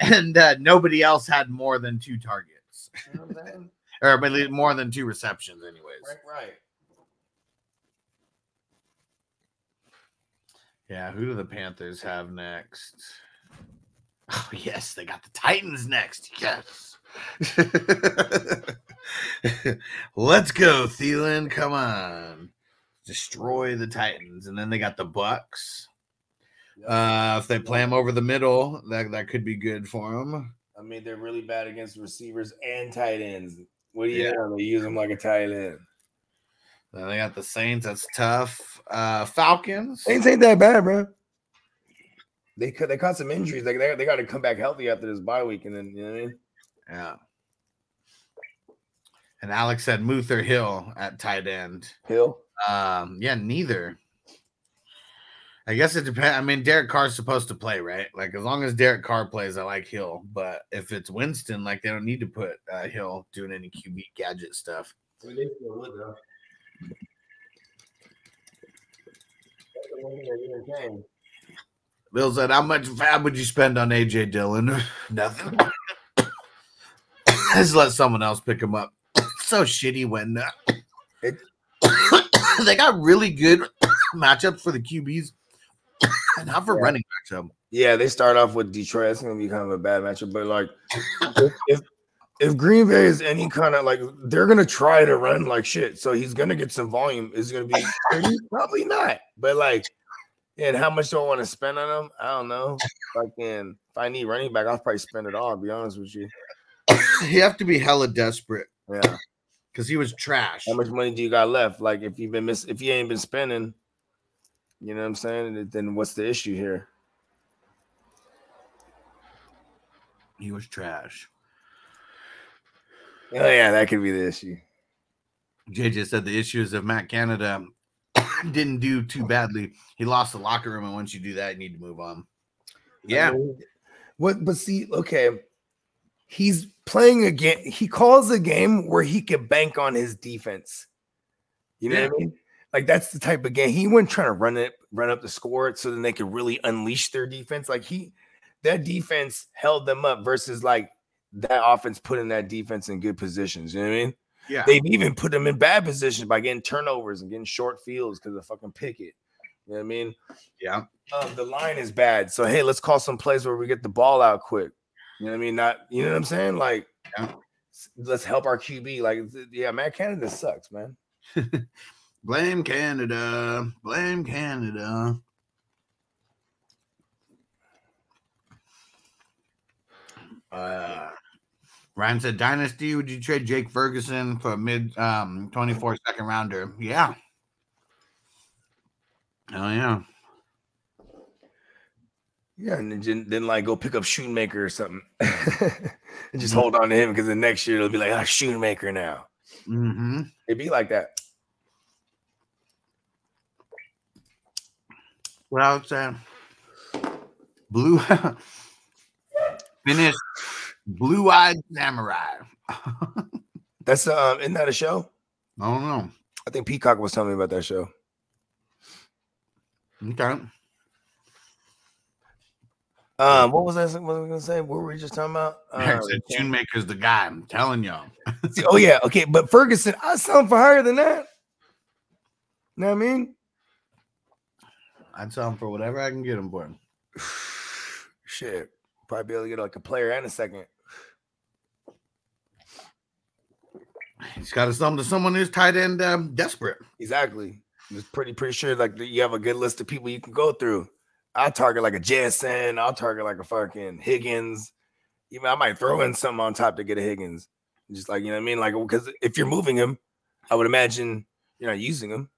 Speaker 1: and uh, nobody else had more than two targets,
Speaker 2: you know what I'm saying?
Speaker 1: or at least more than two receptions, anyways.
Speaker 2: Right, right.
Speaker 1: Yeah, who do the Panthers have next? Oh, yes, they got the Titans next. Yes. (laughs) Let's go, Thielen. Come on. Destroy the Titans. And then they got the Bucs. Uh, if they play them over the middle, that, that could be good for them.
Speaker 2: I mean, they're really bad against receivers and tight ends. What do you
Speaker 1: Yeah.
Speaker 2: know? They use them like a tight end.
Speaker 1: Then they got the Saints. That's tough. Uh, Falcons.
Speaker 2: Saints ain't that bad, bro. They could they caught some injuries. Like they, they got to come back healthy after this bye week, and then you know what I mean.
Speaker 1: Yeah. And Alex said Muther Hill at tight end.
Speaker 2: Hill.
Speaker 1: Um, yeah, neither. I guess it depends. I mean, Derek Carr's supposed to play, right? Like as long as Derek Carr plays, I like Hill. But if it's Winston, like they don't need to put uh, Hill doing any QB gadget stuff. Bill said, "How much FAAB would you spend on AJ Dillon? (laughs) Nothing. Just let someone else pick him up. so shitty when uh, (coughs) they got really good (coughs) matchups for the QBs, not for
Speaker 2: Yeah.
Speaker 1: running backs.
Speaker 2: Yeah, they start off with Detroit. That's gonna be kind of a bad matchup. But like, (laughs) if if, if Green Bay is any kind of like, they're gonna try to run like shit. So he's gonna get some volume. Is gonna be 30? (laughs) probably not. But like, and how much do I want to spend on him? I don't know. Fucking, if I need running back, I'll probably spend it all. To be honest with you. (laughs)
Speaker 1: You have to be hella desperate
Speaker 2: Yeah.
Speaker 1: because he was trash.
Speaker 2: How much money do you got left? Like, if you've been miss, if you ain't been spending, you know what I'm saying? Then what's the issue here?
Speaker 1: He was trash.
Speaker 2: Oh yeah, that could be the issue.
Speaker 1: JJ said the issue is if Matt Canada (coughs) didn't do too badly, he lost the locker room, and once you do that, you need to move on. Yeah,
Speaker 2: what? But see, okay, he's playing a game. He calls a game where he could bank on his defense. You know what I mean? Like that's the type of game he wasn't trying to run it, run up the score, so then they could really unleash their defense. Like he, that defense held them up versus like that offense putting that defense in good positions. You know what I mean?
Speaker 1: yeah.
Speaker 2: They've even put them in bad positions by getting turnovers and getting short fields because of fucking Pickett. You know what I mean?
Speaker 1: yeah.
Speaker 2: um, the line is bad. So hey, let's call some plays where we get the ball out quick. You know what I mean? Not you know what I'm saying? Like,
Speaker 1: Yeah.
Speaker 2: let's help our QB. Like, yeah, man, Canada sucks, man. (laughs)
Speaker 1: Blame Canada. Blame Canada. Uh, Ryan said, Dynasty, would you trade Jake Ferguson for a mid um 24 second rounder? Yeah. Oh, yeah.
Speaker 2: Yeah, and then, then like go pick up Schoonmaker or something, (laughs) and just hold on to him because the next year it'll be like ah Schoonmaker now.
Speaker 1: Mm-hmm.
Speaker 2: It'd be like that.
Speaker 1: Well, it's uh, blue (laughs) finished blue eyed samurai. (laughs)
Speaker 2: That's um, isn't that a show?
Speaker 1: I don't know.
Speaker 2: I think Peacock was telling me about that show.
Speaker 1: Okay.
Speaker 2: Um, what was I, what was I gonna say? What were we just talking about? (laughs)
Speaker 1: Eric
Speaker 2: Um,
Speaker 1: said Schoonmaker's the guy. I'm telling y'all. (laughs)
Speaker 2: See, oh yeah, okay, but Ferguson, I sell him for higher than that. You know what I mean?
Speaker 1: I'd sell him for whatever I can get him for. (sighs)
Speaker 2: Shit, probably be able to get like a player and a second.
Speaker 1: He's got to to someone who's tight end um, desperate.
Speaker 2: Exactly. It's pretty pretty sure like you have a good list of people you can go through. I'll target like a JSN. I'll target like a fucking Higgins. Even I might throw in something on top to get a Higgins. Just like you know what I mean, like because if you're moving him, I would imagine you're not using him,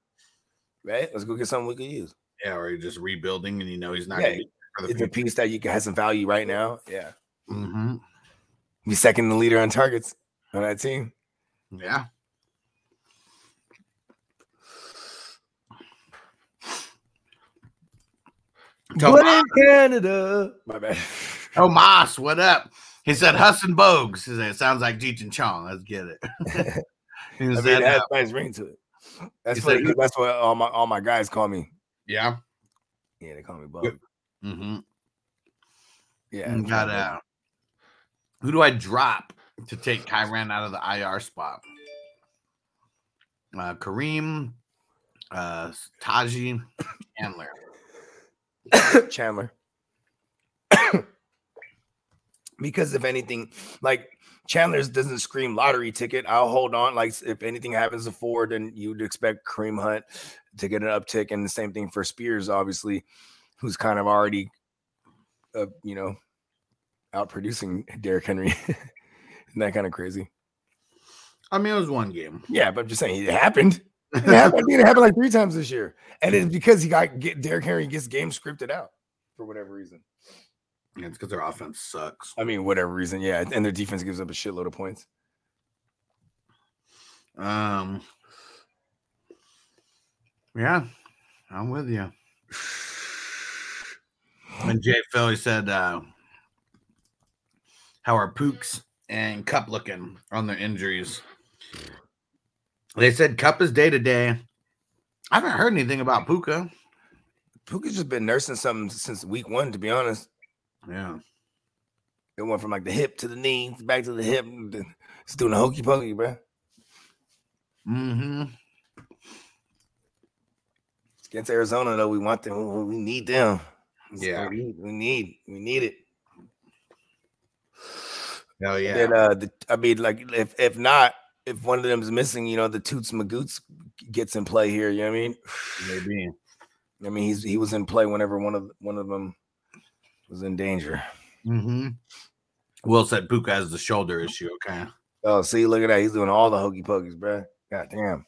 Speaker 2: right? Let's go get something we could use.
Speaker 1: Yeah, or you're just rebuilding and you know he's not
Speaker 2: Yeah,
Speaker 1: gonna be for the
Speaker 2: It's a piece that you can have some value right now. Yeah,
Speaker 1: Mm-hmm.
Speaker 2: be second the leader on targets on that team.
Speaker 1: Yeah.
Speaker 2: But in Canada, my bad.
Speaker 1: Tomas, what up? He said Husson Bogues. He said, it sounds like Cheech and Chong. Let's get it. (laughs) he
Speaker 2: I
Speaker 1: said,
Speaker 2: mean, it has
Speaker 1: uh,
Speaker 2: nice ring to it. That's
Speaker 1: He
Speaker 2: what
Speaker 1: said-
Speaker 2: that's what all my all my guys call me.
Speaker 1: yeah.
Speaker 2: Yeah, they call me Bug.
Speaker 1: Mm-hmm.
Speaker 2: Yeah,
Speaker 1: got uh, who do I drop to take Kyren out of the IR spot? Uh, Kareem, uh, Taji, Handler.
Speaker 2: Chandler. (coughs) (coughs) because if anything, like Chandler's doesn't scream lottery ticket. I'll hold on. Like if anything happens to Ford, then you'd expect Kareem Hunt to get an uptick, and the same thing for Spears, obviously, who's kind of already, uh, you know, out producing (laughs) Derrick Henry. (laughs) Isn't that kind of crazy?
Speaker 1: I mean, it was one game.
Speaker 2: Yeah, but I'm just saying it happened. (laughs) It happened, I mean, it happened like three times this year, and it's because he got get Derrick Henry gets game scripted out for whatever reason.
Speaker 1: Yeah, it's because their offense sucks.
Speaker 2: I mean, whatever reason, yeah, and their defense gives up a shitload of points.
Speaker 1: Um, yeah, I'm with you. And Jay Philly said, uh, "How are Pooks and Kupp looking on their injuries?" They said Cup is day to day. I haven't heard anything about Puka.
Speaker 2: Puka's just been nursing something since week one, to be honest.
Speaker 1: Yeah,
Speaker 2: It went from like the hip to the knee, back to the hip. It's doing a hokey pokey, bro.
Speaker 1: mm-hmm.
Speaker 2: Against Arizona, though, we want them. We need them.
Speaker 1: Yeah.
Speaker 2: we need, we need, we need it.
Speaker 1: Hell yeah.
Speaker 2: Then, uh, the, I mean, like, if if not, if one of them's missing, you know, the Toots Magoots gets in play here. You know what I mean?
Speaker 1: Maybe.
Speaker 2: I mean, he's he was in play whenever one of one of them was in danger.
Speaker 1: Mm-hmm. Will said Puka has the shoulder issue. Okay.
Speaker 2: Oh, see, look at that. He's doing all the hokey pokeys, bro. God damn.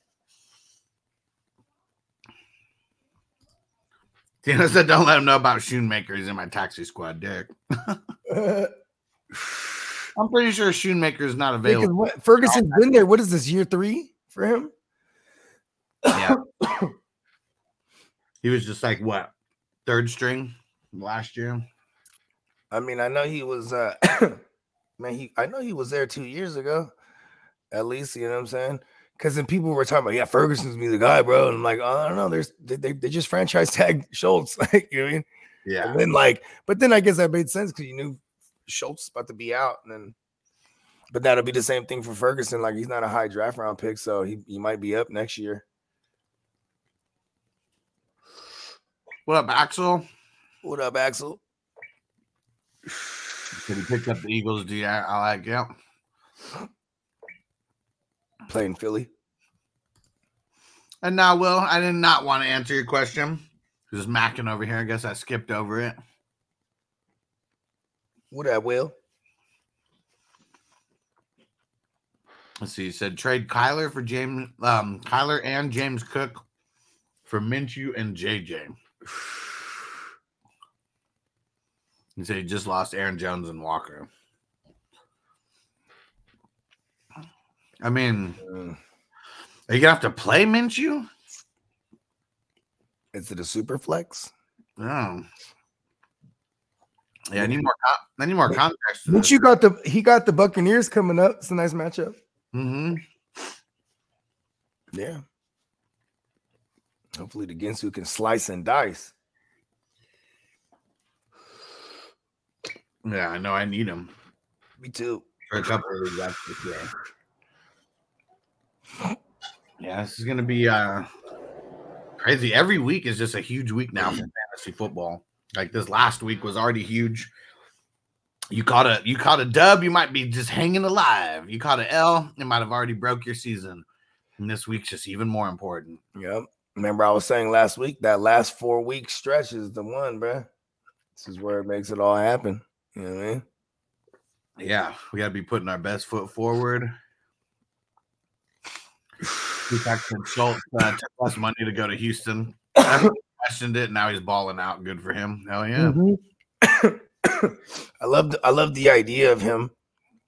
Speaker 1: Tina said, "Don't let him know about Schoonmaker. He's in my taxi squad, Dick." (laughs) (laughs) I'm pretty sure Schoonmaker is not available.
Speaker 2: what, Ferguson's been there. What is this year three for him?
Speaker 1: Yeah. (coughs) he was just like what third string last year.
Speaker 2: I mean, I know he was. uh (coughs) Man, he. I know he was there two years ago, at least. You know what I'm saying? Because then people were talking about, yeah, Ferguson's be the guy, bro. And I'm like, oh, I don't know. There's they, they, they just franchise tag (laughs) Schultz, like you know what I mean?
Speaker 1: Yeah.
Speaker 2: And then like, but then I guess that made sense because you knew Schultz was about to be out, and then. But that'll be the same thing for Ferguson. Like he's not a high draft round pick, so he, he might be up next year.
Speaker 1: What up, Axel?
Speaker 2: What up, Axel?
Speaker 1: Said he pick up the Eagles. do i like. Yep.
Speaker 2: Playing Philly.
Speaker 1: And now, Will, I did not want to answer your question. Just macking over here. I guess I skipped over it.
Speaker 2: What up, Will?
Speaker 1: Let's see. He said trade Kyler for James, um, Kyler and James Cook for Minshew and JJ. He said he just lost Aaron Jones and Walker. I mean, are you gonna have to play Minshew?
Speaker 2: Is it a super flex?
Speaker 1: No. Yeah, I need more. I need more context.
Speaker 2: But you got the he got the Buccaneers coming up. It's a nice matchup.
Speaker 1: Mm-hmm.
Speaker 2: Yeah. Hopefully the Ginsu can slice and dice.
Speaker 1: Yeah, I know. I need him
Speaker 2: Me too.
Speaker 1: for a couple of. That's for. Yeah, this is gonna be uh crazy. Every week is just a huge week now for fantasy football. Like this last week was already huge. You caught a you caught a dub, you might be just hanging alive. You caught an L, it might have already broke your season. And this week's just even more important.
Speaker 2: Yep. Remember, I was saying last week that last four week stretch is the one, bro. This is where it makes it all happen. You know what I mean?
Speaker 1: Yeah, we got to be putting our best foot forward. Peacock said Schultz uh, took less money to go to Houston. (coughs) Questioned it. Now he's balling out. Good for him. Hell yeah. Mm-hmm. (coughs)
Speaker 2: I love I love the idea of him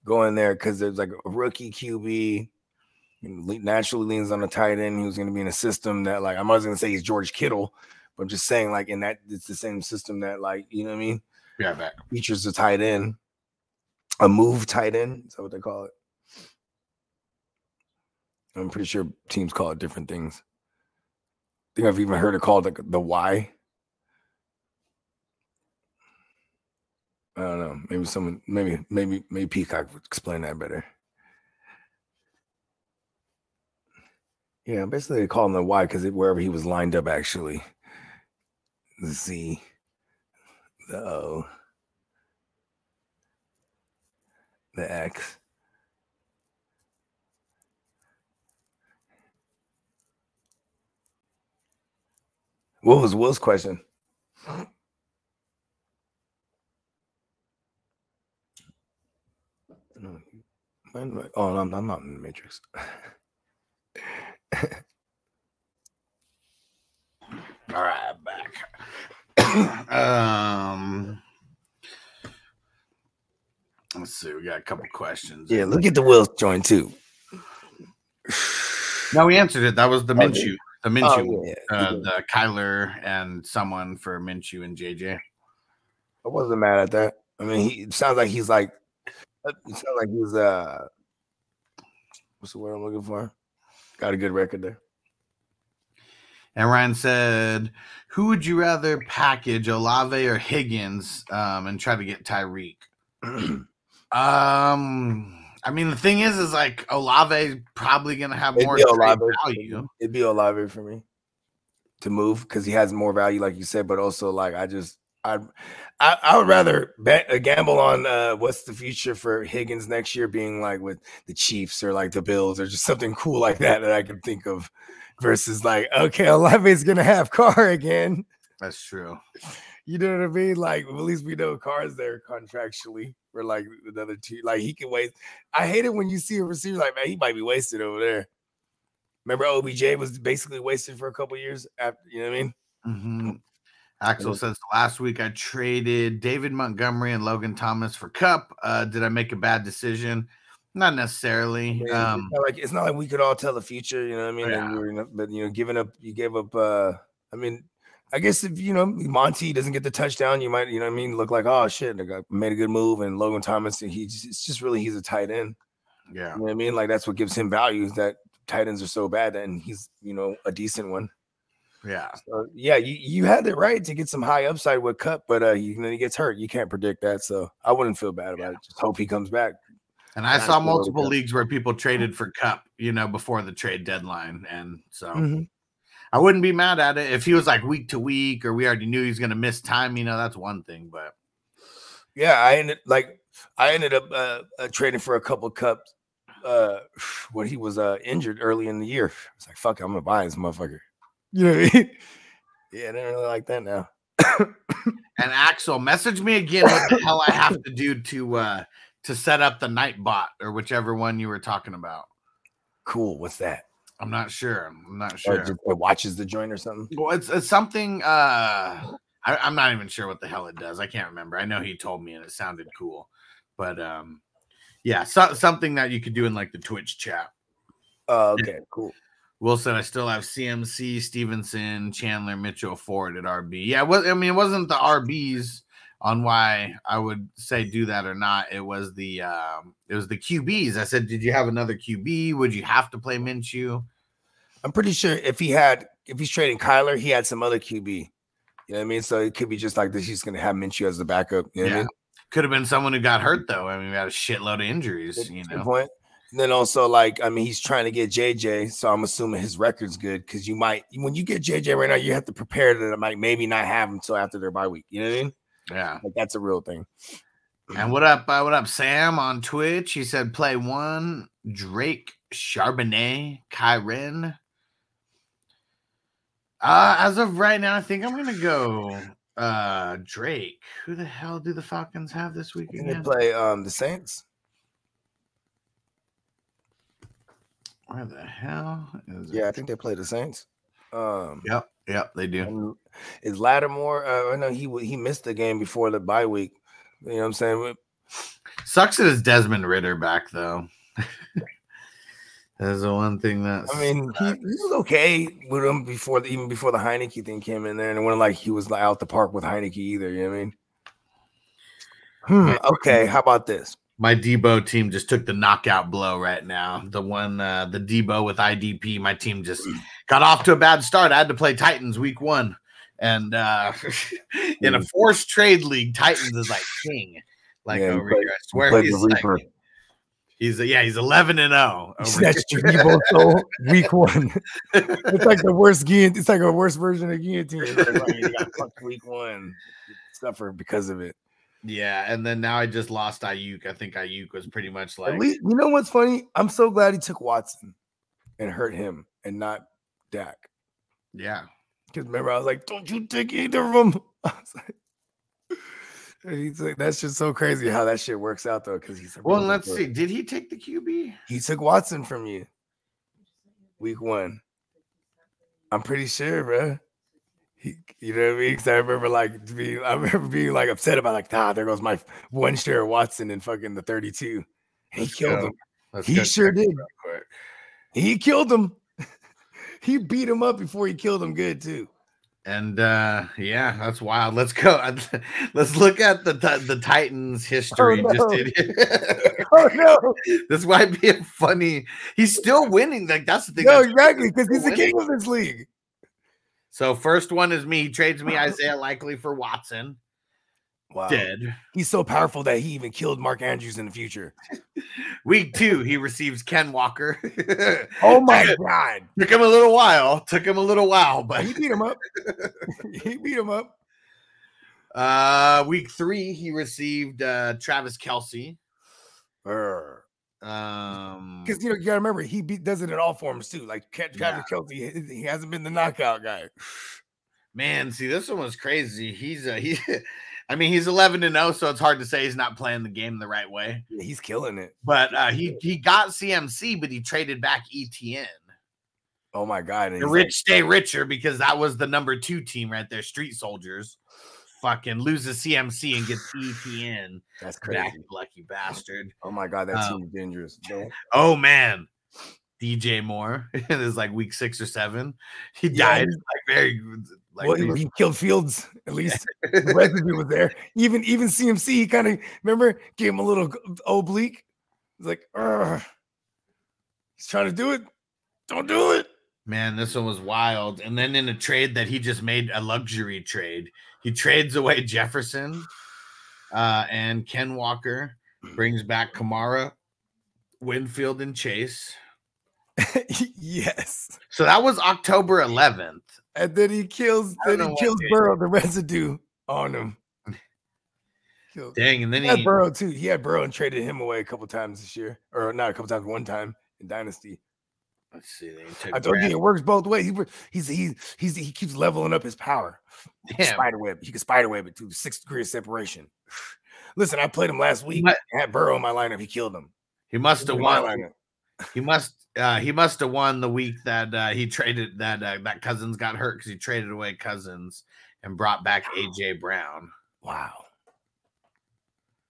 Speaker 2: going there because there's like a rookie QB. you know, le- Naturally leans on the tight end. He was going to be in a system that, like, I'm not going to say he's George Kittle, but I'm just saying, like, in that it's the same system that, like, you know what I mean,
Speaker 1: Yeah, back.
Speaker 2: features a tight end, a move tight end. Is that what they call it? I'm pretty sure teams call it different things. Think I've even heard it called like the Y. I don't know. Maybe someone, maybe, maybe, maybe Peacock would explain that better. Yeah, basically they call him the Y because wherever he was lined up, actually, the Z, the O, the X. What was Will's question? No, mine- mine- Oh, I'm, I'm not in the matrix. (laughs)
Speaker 1: All right, back. (coughs) um, let's see. We got a couple questions.
Speaker 2: yeah, look at the Will's joint too.
Speaker 1: No, we answered it. That was the
Speaker 2: Oh, did
Speaker 1: Minshew. The
Speaker 2: Oh,
Speaker 1: Minshew.
Speaker 2: yeah,
Speaker 1: uh, the Kyler and someone for Minshew and JJ.
Speaker 2: I wasn't mad at that. I mean, he it sounds like he's like, it sounds like he's uh, what's the word I'm looking for? Got a good record there.
Speaker 1: And Ryan said, "Who would you rather package, Olave or Higgins, um, and try to get Tyreek?" (clears throat) Um, I mean, the thing is, is like Olave probably gonna have
Speaker 2: It'd
Speaker 1: more
Speaker 2: Olave.
Speaker 1: value.
Speaker 2: It'd be Olave for me to move because he has more value, like you said. But also, like I just, I, I, I would rather bet a gamble on uh, what's the future for Higgins next year being like with the Chiefs or like the Bills or just something cool like that that I can think of, versus like okay, Olave's gonna have Carr again.
Speaker 1: That's true.
Speaker 2: You know what I mean? Like at least we know Carr's there contractually. For like another two, like he can waste. I hate it when you see a receiver like man, he might be wasted over there. Remember, OBJ was basically wasted for a couple years after. You know what I mean?
Speaker 1: hmm Axel says last week I traded David Montgomery and Logan Thomas for Kupp. Uh, did I make a bad decision? Not necessarily.
Speaker 2: I mean,
Speaker 1: Um,
Speaker 2: it's not like it's not like we could all tell the future. You know what I mean? And
Speaker 1: Yeah.
Speaker 2: you were, but you know, giving up, you gave up. uh I mean, I guess if you know Monty doesn't get the touchdown, you might, you know what I mean, look like oh shit, I made a good move, and Logan Thomas, he just, it's just really he's a tight end.
Speaker 1: yeah.
Speaker 2: You know what I mean? Like that's what gives him value is that tight ends are so bad, and he's you know a decent one.
Speaker 1: Yeah.
Speaker 2: So yeah, you you had it right to get some high upside with Kupp, but uh, you, then he gets hurt. You can't predict that, so I wouldn't feel bad about it. Just hope he comes back.
Speaker 1: And I saw multiple leagues where people traded for Kupp, you know, before the trade deadline. And so
Speaker 2: Mhm.
Speaker 1: I wouldn't be mad at it if he was like week to week or we already knew he was going to miss time. You know, that's one thing. But
Speaker 2: Yeah, I ended like I ended up uh, uh trading for a couple cups uh (sighs) when he was uh injured early in the year. It's like fuck, it, I'm gonna buy this motherfucker. You know what I mean? Yeah, I didn't really like that now.
Speaker 1: and Axel, message me again what the hell I have to do to uh to set up the night bot or whichever one you were talking about.
Speaker 2: Cool. What's that?
Speaker 1: I'm not sure. I'm not
Speaker 2: Or
Speaker 1: sure.
Speaker 2: just, it watches the joint or something.
Speaker 1: Well, it's, it's something. Uh, I, I'm not even sure what the hell it does. I can't remember. I know he told me, and it sounded cool, but um, yeah, so, something that you could do in like the Twitch chat.
Speaker 2: Oh, okay, cool.
Speaker 1: Wilson, I still have CMC, Stevenson, Chandler, Mitchell, Ford at RB. Yeah, what I mean, it wasn't the RBs on why I would say do that or not. It was the um, it was the QBs. I said, did you have another QB? Would you have to play Minshew?
Speaker 2: I'm pretty sure if he had if he's trading Kyler, he had some other QB. You know what I mean? So it could be just like this. He's gonna have Minshew as the backup. You know what I
Speaker 1: Yeah.
Speaker 2: mean?
Speaker 1: Could have been someone who got hurt though. I mean, we had a shitload of injuries. You know,
Speaker 2: point. And then also, like, I mean, he's trying to get JJ, so I'm assuming his record's good because you might, when you get JJ right now, you have to prepare that it might maybe not have him until after their bye week. You know what I mean?
Speaker 1: Yeah.
Speaker 2: Like, that's a real thing.
Speaker 1: And what up? Uh, what up, Sam on Twitch? He said, "Play one Drake Charbonnet, Kyren." Uh, as of right now, I think I'm gonna go uh Drake. Who the hell do the Falcons have this week
Speaker 2: And they
Speaker 1: again?
Speaker 2: play um the Saints.
Speaker 1: Where the hell is it?
Speaker 2: Yeah, I think they play the Saints. Um,
Speaker 1: Yep, yep, they do.
Speaker 2: and is Lattimore? Uh, I know he he missed the game before the bye week. You know what I'm saying?
Speaker 1: Sucks that it's Desmond Ridder back though. (laughs) That's the one thing that
Speaker 2: I mean, he, he was okay with him before the, even before the Heineke thing came in there, and it wasn't like he was out the park with Heineke either. You know what I mean? Hmm, okay, how about this?
Speaker 1: My Debo team just took the knockout blow right now. The one, uh, the Debo with IDP, my team just got off to a bad start. I had to play Titans week one, and uh, (laughs) in a forced trade league, Titans is like king. Like
Speaker 2: Yeah, he
Speaker 1: over
Speaker 2: played-
Speaker 1: here, I swear
Speaker 2: played
Speaker 1: he's like, he's yeah, he's eleven and zero.
Speaker 2: Snatched your Debo soul (laughs) week one. it's like the worst guillotine. It's like a worse version of guillotine. Like, you got (laughs) fucked week one. Suffer because of it.
Speaker 1: Yeah, and then now I just lost Aiyuk. I think Aiyuk was pretty much like
Speaker 2: At least, you know what's funny? I'm so glad he took Watson and hurt him and not Dak.
Speaker 1: yeah.
Speaker 2: Because remember, I was like, "Don't you take either of them?" (laughs) I was like, (laughs) and he's like, "That's just so crazy how that shit works out, though." Because he's
Speaker 1: Well, let's see. Did he take the QB?
Speaker 2: He took Watson from you week one. I'm pretty sure, bro. He, you know what I mean? Because I remember like being, I remember being like upset about like, ah, there goes my one share of Watson in fucking the 32. He
Speaker 1: Let's
Speaker 2: killed
Speaker 1: go.
Speaker 2: him.
Speaker 1: Let's
Speaker 2: He sure did. He killed him. (laughs) he beat him up before he killed him good too.
Speaker 1: And uh yeah, that's wild. Let's go. (laughs) Let's look at the the Titans history.
Speaker 2: Oh,
Speaker 1: Just
Speaker 2: no. (laughs) Oh no,
Speaker 1: this might be a funny. He's still winning. Like that's the thing.
Speaker 2: no, exactly, because he's the king of this league.
Speaker 1: So first one is me. He trades me (laughs) Isaiah Likely for Watson.
Speaker 2: Wow,
Speaker 1: Dead.
Speaker 2: he's so powerful that he even killed Mark Andrews in the future. (laughs)
Speaker 1: Week two, he receives Ken Walker. (laughs)
Speaker 2: Oh my god,
Speaker 1: Took him a little while. Took him a little while, but
Speaker 2: he beat him up. he beat him up.
Speaker 1: uh week three, he received uh Travis Kelce.
Speaker 2: Because
Speaker 1: Um because
Speaker 2: you know you gotta remember he beat, does it in all forms too. Like Travis
Speaker 1: Yeah.
Speaker 2: Kelce, he, hasn't been the knockout guy.
Speaker 1: Man, see, this one was crazy. He's uh, he, (laughs) I mean, he's eleven and zero, so it's hard to say he's not playing the game the right way.
Speaker 2: Yeah, he's killing it.
Speaker 1: But uh, he he got CMC, but he traded back ETN.
Speaker 2: Oh my god, and
Speaker 1: The
Speaker 2: he's
Speaker 1: rich stay richer because that was the number two team right there. Street Soldiers, fucking loses CMC and gets ETN.
Speaker 2: that's
Speaker 1: Back,
Speaker 2: crazy.
Speaker 1: lucky bastard.
Speaker 2: Oh my god, that
Speaker 1: Um,
Speaker 2: team's dangerous. (laughs)
Speaker 1: Oh man. DJ Moore. (laughs) it is like week six or seven. He
Speaker 2: Yeah,
Speaker 1: died like very like
Speaker 2: well, he, he killed Fields. At least (laughs) the residue was there. Even even CMC, he kind of remember gave him a little oblique. He's like, Ugh. he's trying to do it. Don't do it.
Speaker 1: Man, this one was wild. And then in a trade that he just made a luxury trade, he trades away Jefferson uh, and Ken Walker, brings back Kamara, Winfield, and Chase. (laughs)
Speaker 2: yes.
Speaker 1: So that was October 11th.
Speaker 2: And then he kills. Then he kills. Burrow. The residue on him. (laughs) Killed-
Speaker 1: Dang, and then
Speaker 2: He had
Speaker 1: he
Speaker 2: Burrow too. He had Burrow and traded him away a couple times this year, or not a couple times, one time in Dynasty.
Speaker 1: Let's see.
Speaker 2: I told you it works both ways. He he's he's he's he keeps leveling up his power.
Speaker 1: Damn.
Speaker 2: Spiderweb. He can spiderweb it to six degrees of separation. (sighs) Listen, I played him last week.
Speaker 1: might-
Speaker 2: I had Burrow in my lineup. He killed him.
Speaker 1: He must have won. He must. Uh, he must have won the week that uh, he traded that uh, that Cousins got hurt because he traded away Cousins and brought back AJ Brown.
Speaker 2: Wow.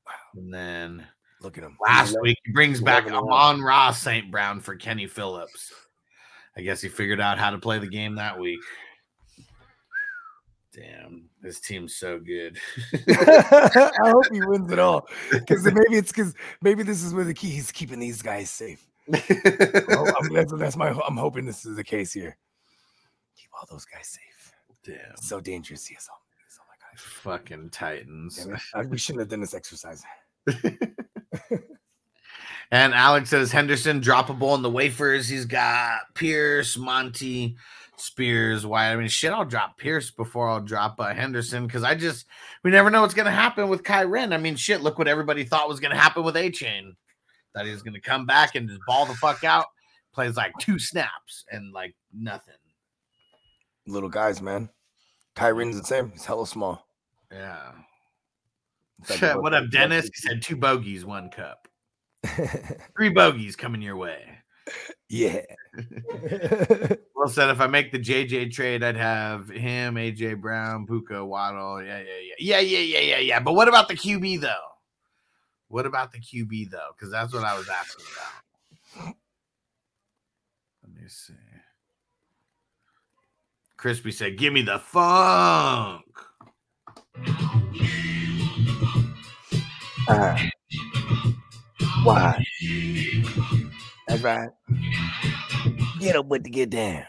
Speaker 2: Wow.
Speaker 1: And then
Speaker 2: Look at him.
Speaker 1: last week he brings back
Speaker 2: 11
Speaker 1: Amon-Ra St. Brown for Kenny Phillips. I guess he figured out how to play the game that week. Damn, this team's so good. (laughs)
Speaker 2: I hope he wins it all. Because maybe it's because maybe this is where the key he's keeping these guys safe. (laughs) I'm, that's, that's my I'm hoping this is the case here. Keep all those guys safe.
Speaker 1: Damn,
Speaker 2: It's so dangerous. He is all, he is all my guys.
Speaker 1: fucking Titans.
Speaker 2: Damn it. I- we shouldn't have done this exercise. (laughs)
Speaker 1: And Alex says Henderson droppable in the wafers. He's got Pierce, Monty, Spears, White. I mean, shit, I'll drop Pierce before I'll drop uh, Henderson because I just we never know what's gonna happen with Kyren. I mean, shit, look what everybody thought was gonna happen with Achane. That he was gonna come back and just ball the fuck out, plays like two snaps and like nothing.
Speaker 2: little guys, man. Tyron's the same. He's hella small.
Speaker 1: Yeah. What up, Dennis? He said two bogeys, one cup. (laughs) Three bogeys coming your way.
Speaker 2: yeah. (laughs)
Speaker 1: Well said. If I make the JJ trade, I'd have him, AJ Brown, Puka, Waddle. Yeah, yeah, yeah, yeah, yeah, yeah, yeah, yeah. But what about the QB though? What about the QB though? Because that's what I was asking about. Let me see. Crispy said, "Give me the funk."
Speaker 2: Uh, why? That's right. Get up with the get down.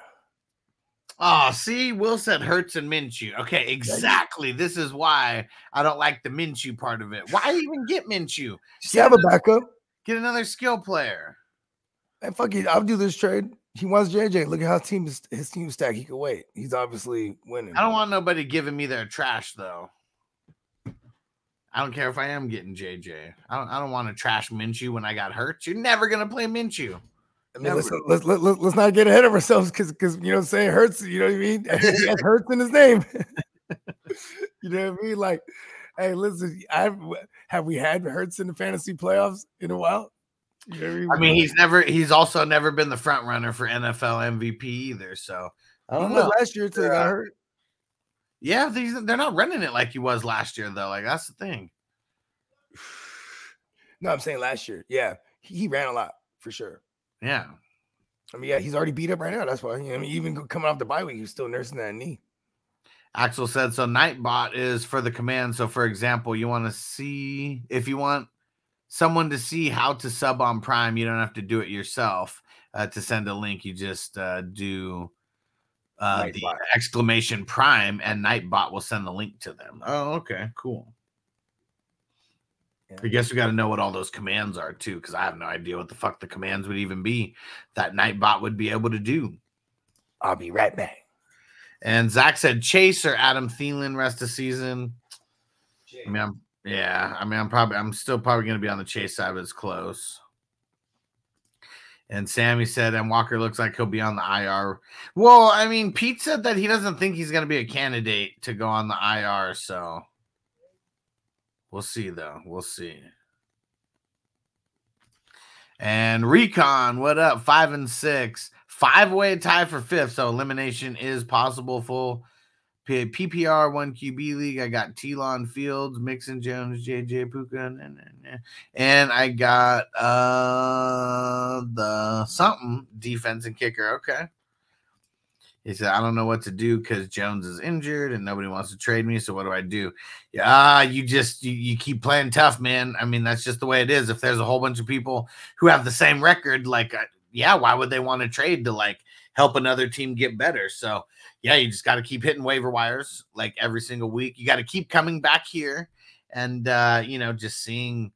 Speaker 1: Oh, see, Will said Hurts and Minshew. Okay, exactly. This is why I don't like the Minshew part of it. Why even get Minshew?
Speaker 2: Just have a backup.
Speaker 1: Get another skill player.
Speaker 2: And fuck it, I'll do this trade. He wants JJ. Look at how team is, his team stack. He could wait. He's obviously winning.
Speaker 1: I don't want nobody giving me their trash though. I don't care if I am getting JJ. I don't. I don't want to trash Minshew when I got hurt. You're never gonna play Minshew.
Speaker 2: I mean, let's, let's, let, let, let's not get ahead of ourselves because because you know what I'm saying hurts. You know what I mean? (laughs) He has hurts in his name. (laughs) you know what I mean? Like, hey, listen, I have we had hurts in the fantasy playoffs in a while. You know what
Speaker 1: I mean, he's never. He's also never been the front runner for NFL MVP either. So I don't
Speaker 2: was
Speaker 1: know.
Speaker 2: last year until he got hurt.
Speaker 1: Yeah, these they're not running it like he was last year though. Like that's the thing. (sighs)
Speaker 2: No, I'm saying last year. Yeah, he, he ran a lot for sure.
Speaker 1: Yeah.
Speaker 2: I mean, yeah, he's already beat up right now. That's why. I mean, even coming off the bye week, he's still nursing that knee.
Speaker 1: Axel said so. Nightbot is for the command. So, for example, you want to see if you want someone to see how to sub on Prime, you don't have to do it yourself. Uh, to send a link, you just uh, do uh, the exclamation Prime, and Nightbot will send the link to them. Oh, okay, cool.
Speaker 2: Yeah.
Speaker 1: I guess we got to know what all those commands are too, because I have no idea what the fuck the commands would even be that Nightbot would be able to do.
Speaker 2: I'll be right back.
Speaker 1: And Zach said Chase or Adam Thielen rest of season. I mean, I'm yeah. I mean, I'm probably I'm still probably going to be on the Chase side, but it's close. And Sammy said, and Walker looks like he'll be on the IR. Well, I mean, Pete said that he doesn't think he's going to be a candidate to go on the IR. So we'll see, though. We'll see. And Recon, what up? Five and six, five way tie for fifth. So elimination is possible. Full PPR one QB league. I got Telon Fields, Mixon Jones, JJ Puka, and, and, and I got uh the something defense and kicker. Okay. He said, I don't know what to do because Jones is injured and nobody wants to trade me. So what do I do? Yeah, you just you, you keep playing tough, man. I mean, that's just the way it is. If there's a whole bunch of people who have the same record, like uh, yeah, why would they want to trade to like help another team get better? So yeah, you just got to keep hitting waiver wires like every single week. You got to keep coming back here and uh, you know, just seeing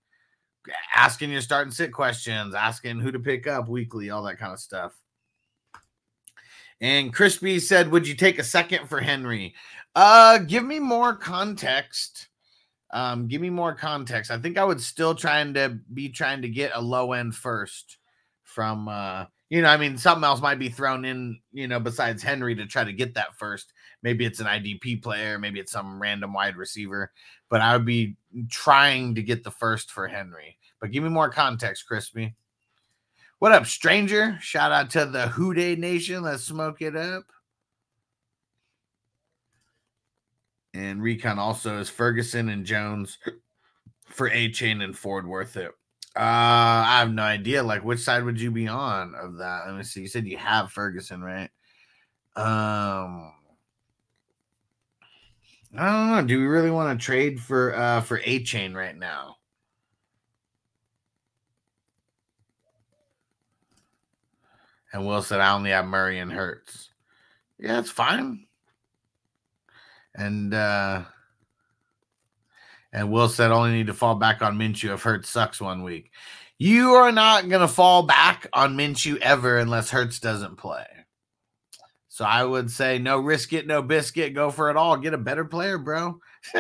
Speaker 1: asking your start and sit questions, asking who to pick up weekly, all that kind of stuff. And Crispy said, Would you take a second for Henry? Uh, give me more context. Um, give me more context. I think I would still trying to be trying to get a low end first from uh you know, I mean, something else might be thrown in, you know, besides Henry to try to get that first. Maybe it's an IDP player, maybe it's some random wide receiver, but I would be trying to get the first for Henry. But give me more context, Crispy. What up, stranger? Shout out to the Houday Nation. Let's smoke it up. And Recon also is Ferguson and Jones for Achane and Ford worth it. Uh, I have no idea. Like, which side would you be on of that? Let me see. You said you have Ferguson, right? Um, I don't know. Do we really want to trade for uh for Achane right now? And Will said, I only have Murray and Hurts. Yeah, it's fine. And uh and Will said only need to fall back on Minshew if Hurts sucks one week. You are not gonna fall back on Minshew ever unless Hurts doesn't play. So I would say no risk it, no biscuit, go for it all. Get a better player, bro. (laughs)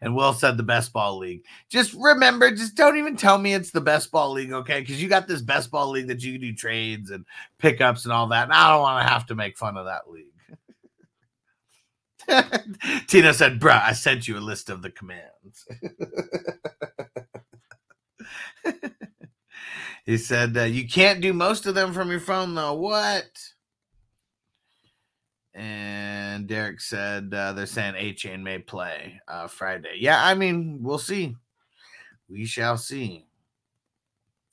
Speaker 1: and Will said the best ball league. Just remember, just don't even tell me it's the best ball league, okay? Because you got this best ball league that you can do trades and pickups and all that. And I don't want to have to make fun of that league. (laughs) Tina said, bruh, I sent you a list of the commands. (laughs) he said, uh, you can't do most of them from your phone, though. What? And Derek said, uh, they're saying Achane may play uh, Friday. Yeah, I mean, we'll see. We shall see.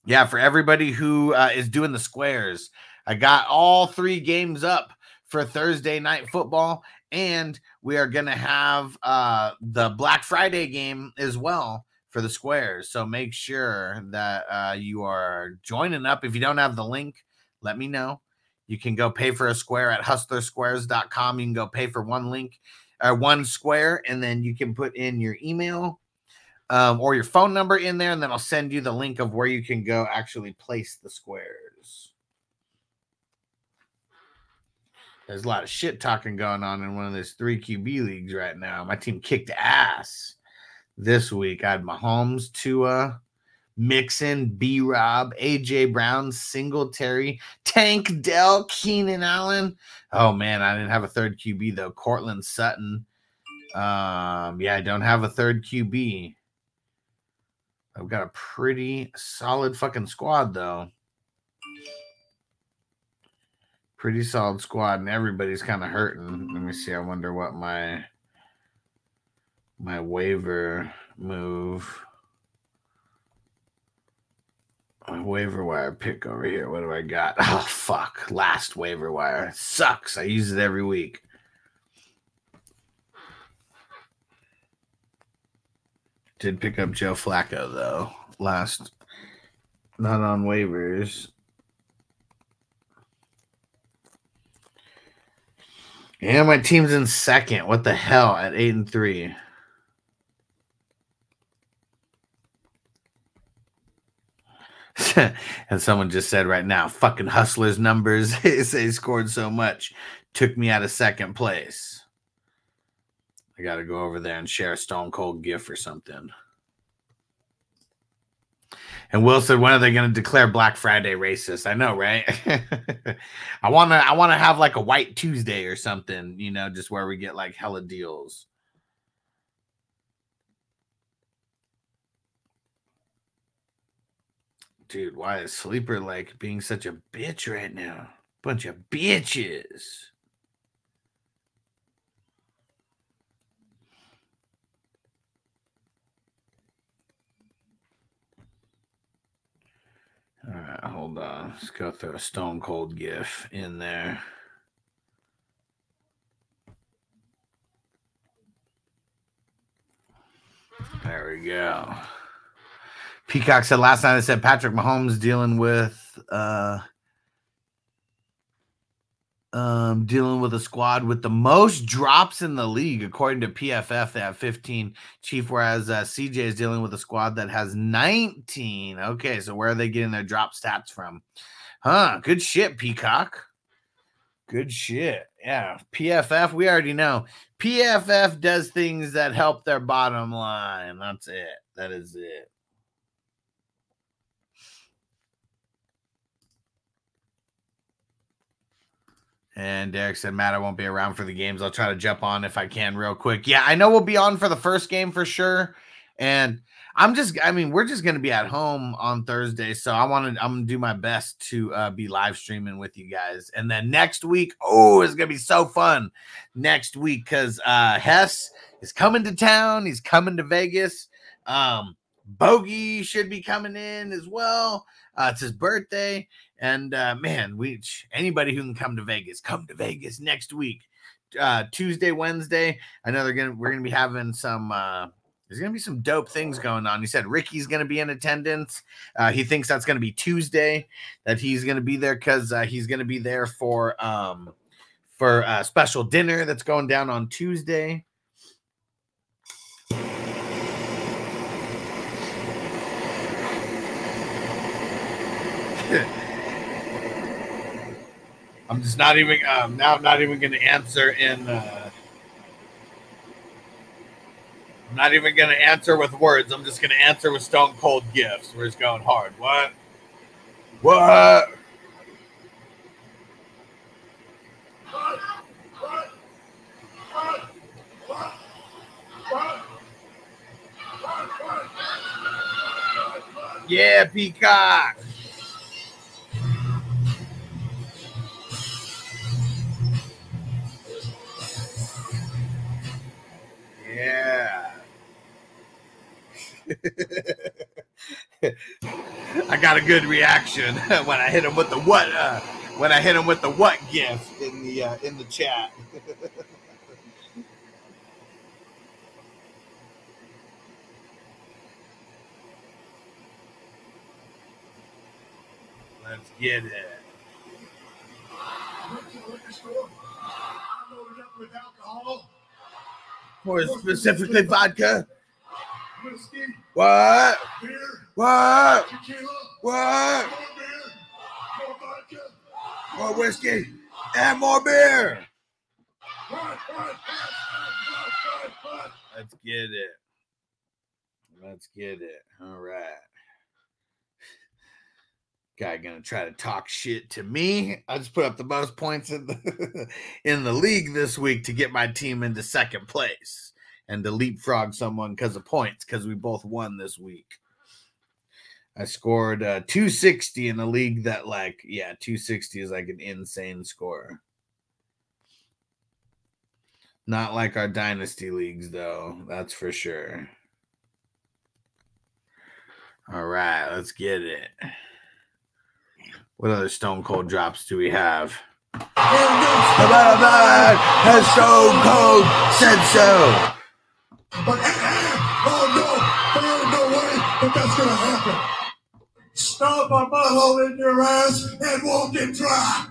Speaker 1: Yeah, for everybody who uh, is doing the squares, I got all three games up for Thursday night football, and we are going to have uh, the Black Friday game as well for the squares. So make sure that uh, you are joining up. If you don't have the link, let me know. You can go pay for a square at hustlersquares.com. You can go pay for one link or one square, and then you can put in your email um, or your phone number in there, and then I'll send you the link of where you can go actually place the squares. There's a lot of shit talking going on in one of those three QB leagues right now. My team kicked ass this week. I had Mahomes, Tua, Mixon, B Rob, AJ Brown, Singletary, Tank Dell, Keenan Allen. Oh man, I didn't have a third QB though. Courtland Sutton. Um, yeah, I don't have a third QB. I've got a pretty solid fucking squad though. Pretty solid squad, and everybody's kind of hurting. Let me see. I wonder what my my waiver move. My waiver wire pick over here. What do I got? (laughs) Oh fuck! Last waiver wire It sucks. I use it every week. Did pick up Joe Flacco though last, not on waivers. Yeah, my team's in second. What the hell at eight and three? (laughs) and someone just said right now, fucking hustlers numbers. (laughs) they scored so much, took me out of second place. I got to go over there and share a Stone Cold GIF or something. And Will said, "When are they going to declare Black Friday racist?" I know, right? (laughs) I want to. I want to have like a White Tuesday or something. You know, just where we get like hella deals. Dude, why is Sleeper like being such a bitch right now? Bunch of bitches. All right, hold on. Let's go throw a stone cold gif in there. There we go. Peacock said last night I said Patrick Mahomes dealing with uh um, dealing with a squad with the most drops in the league, according to PFF. They have 15 Chief, whereas uh, CJ is dealing with a squad that has 19. Okay, so where are they getting their drop stats from? Huh? Good shit, Peacock. Good shit. Yeah, PFF. We already know PFF does things that help their bottom line. That's it. That is it. And Derek said, Matt, I won't be around for the games. I'll try to jump on if I can real quick. Yeah, I know we'll be on for the first game for sure. And I'm just, I mean, we're just going to be at home on Thursday. So I want to, I'm going to do my best to uh, be live streaming with you guys. And then next week, oh, it's going to be so fun next week because uh, Hess is coming to town. He's coming to Vegas. Um, Bogey should be coming in as well. Uh, it's his birthday. And uh, man, we anybody who can come to Vegas, come to Vegas next week. Uh, Tuesday, Wednesday. I know they're gonna we're gonna be having some uh there's gonna be some dope things going on. He said Ricky's gonna be in attendance. Uh, he thinks that's gonna be Tuesday, that he's gonna be there because uh, he's gonna be there for um for a special dinner that's going down on Tuesday. I'm just not even um, now. I'm not even going to answer in. Uh, I'm not even going to answer with words. I'm just going to answer with stone cold gifts. We're just going hard. What? What? Yeah, Peacock. Yeah. (laughs) I got a good reaction (laughs) when I hit him with the what uh, when I hit him with the what gift in the uh, in the chat. (laughs) Let's get it.
Speaker 4: Liquor store. I loaded up with alcohol,
Speaker 1: More specifically, vodka.
Speaker 4: whiskey,
Speaker 1: What?
Speaker 4: beer,
Speaker 1: What?
Speaker 4: tequila,
Speaker 1: What?
Speaker 4: more
Speaker 1: whiskey and more beer. Let's get it. Let's get it. All right. Guy gonna try to talk shit to me. I just put up the most points in the (laughs) in the league this week to get my team into second place and to leapfrog someone because of points because we both won this week. I scored uh, 260 in a league that like yeah 260 is like an insane score. Not like our dynasty leagues, though. That's for sure. All right, let's get it. What other Stone Cold drops do we have? Has Stone Cold said so?
Speaker 4: But, oh no, there ain't no way that that's gonna happen. Stop my butthole in your ass and walk it dry.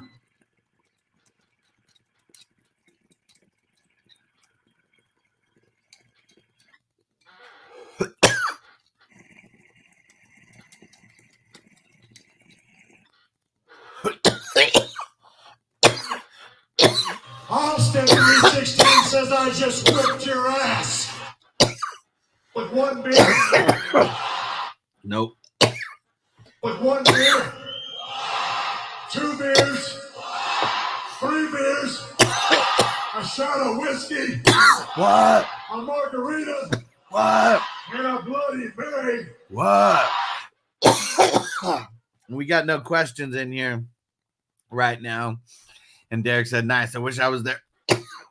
Speaker 4: Says I just whipped your ass. With one beer,
Speaker 1: Nope.
Speaker 4: with one beer, two beers, three beers, a shot of whiskey,
Speaker 1: What?
Speaker 4: a margarita,
Speaker 1: What?
Speaker 4: and a Bloody Mary.
Speaker 1: What? (coughs) we got no questions in here right now. And Derek said, Nice. I wish I was there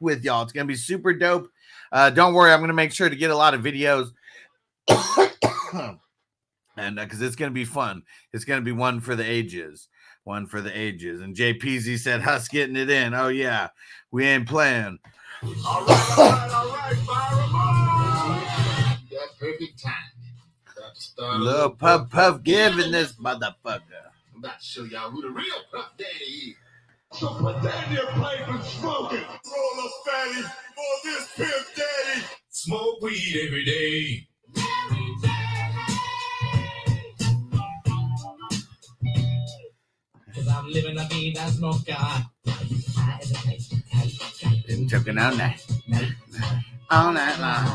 Speaker 1: with y'all. It's going to be super dope. Uh, don't worry. I'm going to make sure to get a lot of videos. (coughs) and because it's going to be fun. It's going to be one for the ages. One for the ages. And JPZ said, Huss getting it in. Oh, yeah. We ain't playing.
Speaker 4: All right, all right, all right, fire 'em up. That perfect time. About to start a
Speaker 1: Little puff puff giving this motherfucker.
Speaker 4: I'm about to show y'all who the real Puff Daddy is. So put that in your pipe and smoke it. Roll up fatty for this pimp daddy. Smoke weed every day.
Speaker 5: Cause I'm living a vida smoker. High as a kite,
Speaker 1: Been choking all night. All night long.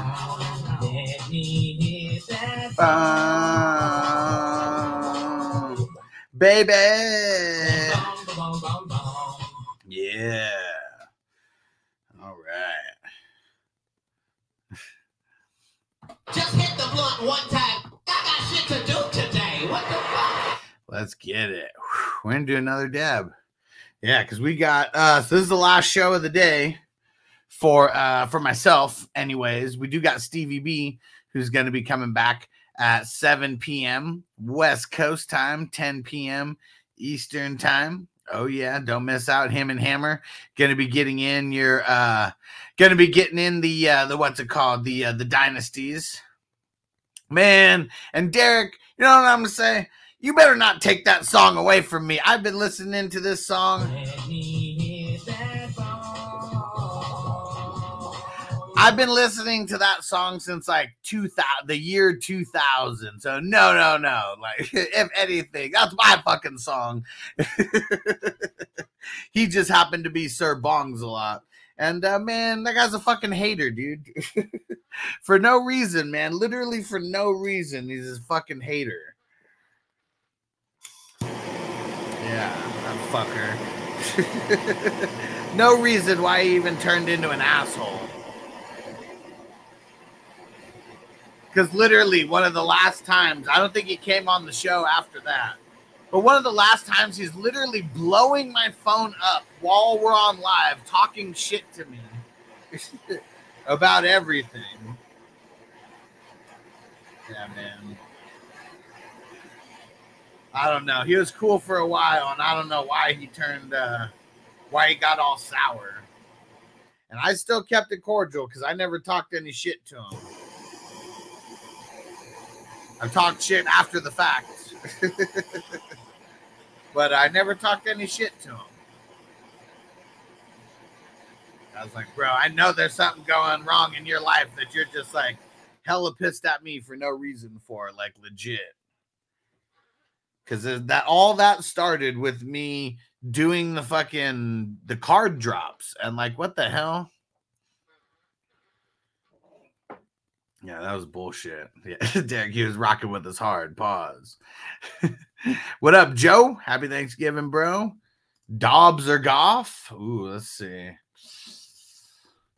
Speaker 5: Let me hear that
Speaker 1: Bum, baby. Yeah. All right.
Speaker 5: Just hit the blunt one time. I got shit to do today. What the fuck?
Speaker 1: Let's get it. We're gonna do another dab. Yeah, because we got uh so this is the last show of the day for uh for myself, anyways. We do got Stevie B who's gonna be coming back at 7 p.m. West Coast time, 10 p.m. Eastern time. Oh yeah, don't miss out. Him and Hammer gonna be getting in your uh gonna be getting in the uh the what's it called? The uh the dynasties. Man, and Derek, you know what I'm gonna say? You better not take that song away from me. I've been listening to this song. I've been listening to that song since like 2000, the year 2000. So no, no, no. Like (laughs) if anything, that's my fucking song. (laughs) he just happened to be Sir Bongs a lot. And uh, man, that guy's a fucking hater, dude. (laughs) for no reason, man. Literally for no reason. He's a fucking hater. Yeah, that fucker. no reason why he even turned into an asshole. Because literally, one of the last times, I don't think he came on the show after that, but one of the last times he's literally blowing my phone up while we're on live, talking shit to me (laughs) about everything. Yeah, man. I don't know. He was cool for a while, and I don't know why he turned, uh, why he got all sour. And I still kept it cordial because I never talked any shit to him. I talked shit after the fact, (laughs) but I never talked any shit to him. I was like, bro, I know there's something going wrong in your life that you're just like hella pissed at me for no reason for, like legit. Because that all that started with me doing the fucking the card drops and like what the hell? Yeah, that was bullshit. (laughs) Yeah, Derek, he was rocking with us hard. Pause. (laughs) what up, Joe? Happy Thanksgiving, bro. Dobbs or Goff? Ooh, let's see.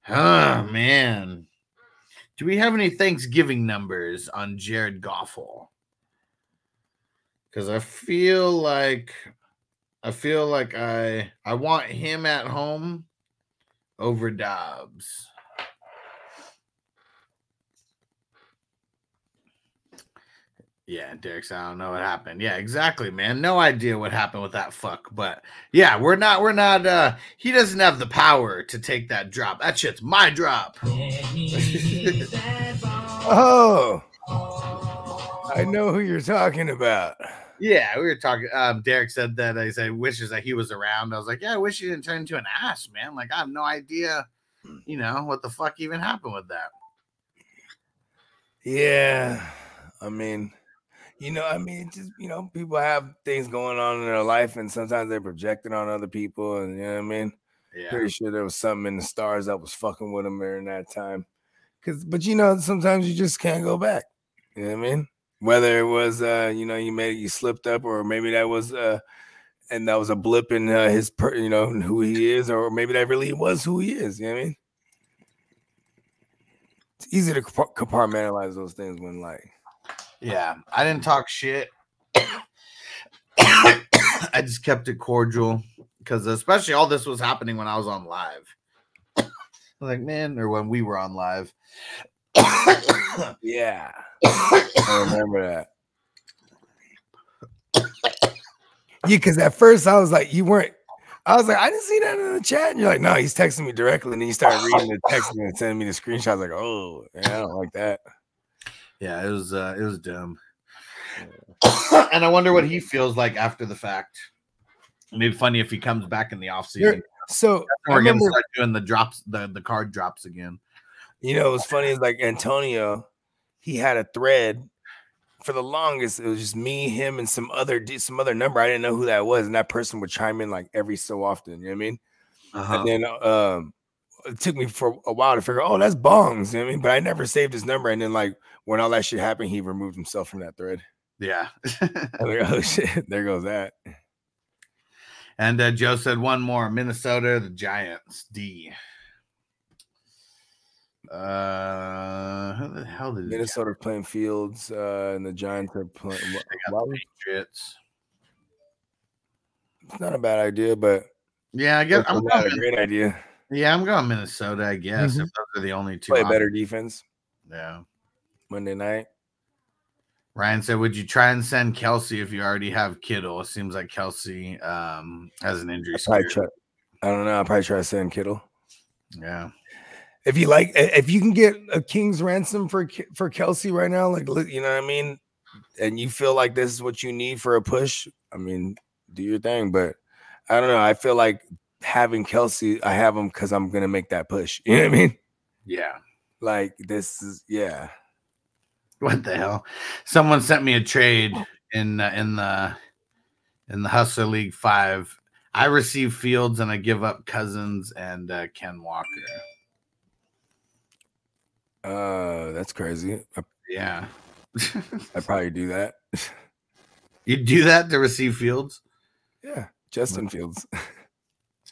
Speaker 1: Oh man. Do we have any Thanksgiving numbers on Jared Goffel? Because I feel like I feel like I I want him at home over Dobbs. Yeah, Derek said, I don't know what happened. Yeah, exactly, man. No idea what happened with that fuck. But yeah, we're not, we're not, uh, he doesn't have the power to take that drop. That shit's my drop. (laughs)
Speaker 2: Oh, I know who you're talking about.
Speaker 1: Yeah, we were talking. Um, Derek said that I said wishes that he was around. I was like, yeah, I wish he didn't turn into an ass, man. Like, I have no idea, you know, what the fuck even happened with that.
Speaker 2: Yeah, I mean, you know, I mean, just you know, people have things going on in their life, and sometimes they're projecting on other people, and you know what I mean.
Speaker 1: Yeah.
Speaker 2: Pretty sure there was something in the stars that was fucking with him during that time. Cause, but you know, sometimes you just can't go back. You know what I mean? Whether it was, uh, you know, you made you slipped up, or maybe that was, uh, and that was a blip in uh, his, per, you know, who he is, or maybe that really was who he is. You know what I mean? It's easy to compa- compartmentalize those things when, like,
Speaker 1: Yeah, I didn't talk shit. I just kept it cordial because, especially, all this was happening when I was on live. Like, man, or when we were on live.
Speaker 2: yeah, I remember that. Yeah, because at first I was like, you weren't. I was like, I didn't see that in the chat. And you're like, no, he's texting me directly. And then you started reading the text and sending me the screenshots. I was like, oh, yeah, I don't like that.
Speaker 1: Yeah, it was uh, it was dumb. (coughs) and I wonder what he feels like after the fact. Maybe funny if he comes back in the off
Speaker 2: You're-
Speaker 1: season.
Speaker 2: So I
Speaker 1: We're gonna start doing the drops, the the card drops again.
Speaker 2: you know, what's funny is like Antonio, he had a thread for the longest. It was just me, him, and some other d- some other number. I didn't know who that was, and that person would chime in like every so often. You know what I mean?
Speaker 1: Uh-huh.
Speaker 2: And then um, it took me for a while to figure, oh, that's Bongs. You know what I mean? But I never saved his number. And then like when all that shit happened, he removed himself from that thread.
Speaker 1: Yeah.
Speaker 2: Like, oh shit, there goes that.
Speaker 1: and uh, Joe said one more Minnesota, the Giants, D. Uh, how the hell did
Speaker 2: Minnesota playing Fields, uh, and the Giants are playing.
Speaker 1: They got
Speaker 2: Why
Speaker 1: the
Speaker 2: would-
Speaker 1: Patriots?
Speaker 2: It's not a bad idea, but
Speaker 1: Yeah, I guess I'm
Speaker 2: not a great idea.
Speaker 1: Yeah, I'm going Minnesota. I guess
Speaker 2: Mhm.
Speaker 1: if those are the only two.
Speaker 2: Play better defense
Speaker 1: Yeah.
Speaker 2: Monday night.
Speaker 1: Ryan said, "Would you try and send Kelce if you already have Kittle?" It seems like Kelce um, has an injury.
Speaker 2: Probably
Speaker 1: scare.
Speaker 2: try. I don't know. I'll probably try to send Kittle.
Speaker 1: Yeah.
Speaker 2: If you like, if you can get a king's ransom for for Kelce right now, like you know what I mean, and you feel like this is what you need for a push, I mean, do your thing. But I don't know. I feel like having Kelce, I have him because I'm gonna make that push. You know what I mean?
Speaker 1: Yeah.
Speaker 2: Like this is yeah.
Speaker 1: What the hell? Someone sent me a trade in uh, in the in the Hustler League Five. I receive Fields and I give up Cousins and uh, Ken Walker.
Speaker 2: Uh, that's crazy. I,
Speaker 1: Yeah.
Speaker 2: I (laughs) probably do that.
Speaker 1: you do that to receive Fields?
Speaker 2: yeah, Justin Fields. (laughs)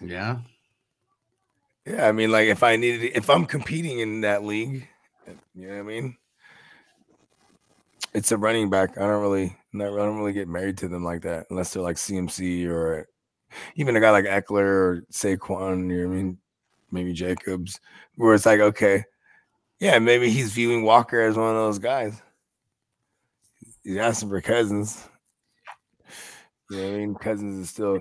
Speaker 1: Yeah.
Speaker 2: Yeah, I mean, like if I needed, if I'm competing in that league, you know what I mean. It's a running back. I don't really, not, I don't really get married to them like that unless they're like CMC or even a guy like Ekeler or Saquon. You know what I mean? Maybe Jacobs, where it's like, okay, yeah, maybe he's viewing Walker as one of those guys. He's asking for Cousins. You know I mean? Cousins is still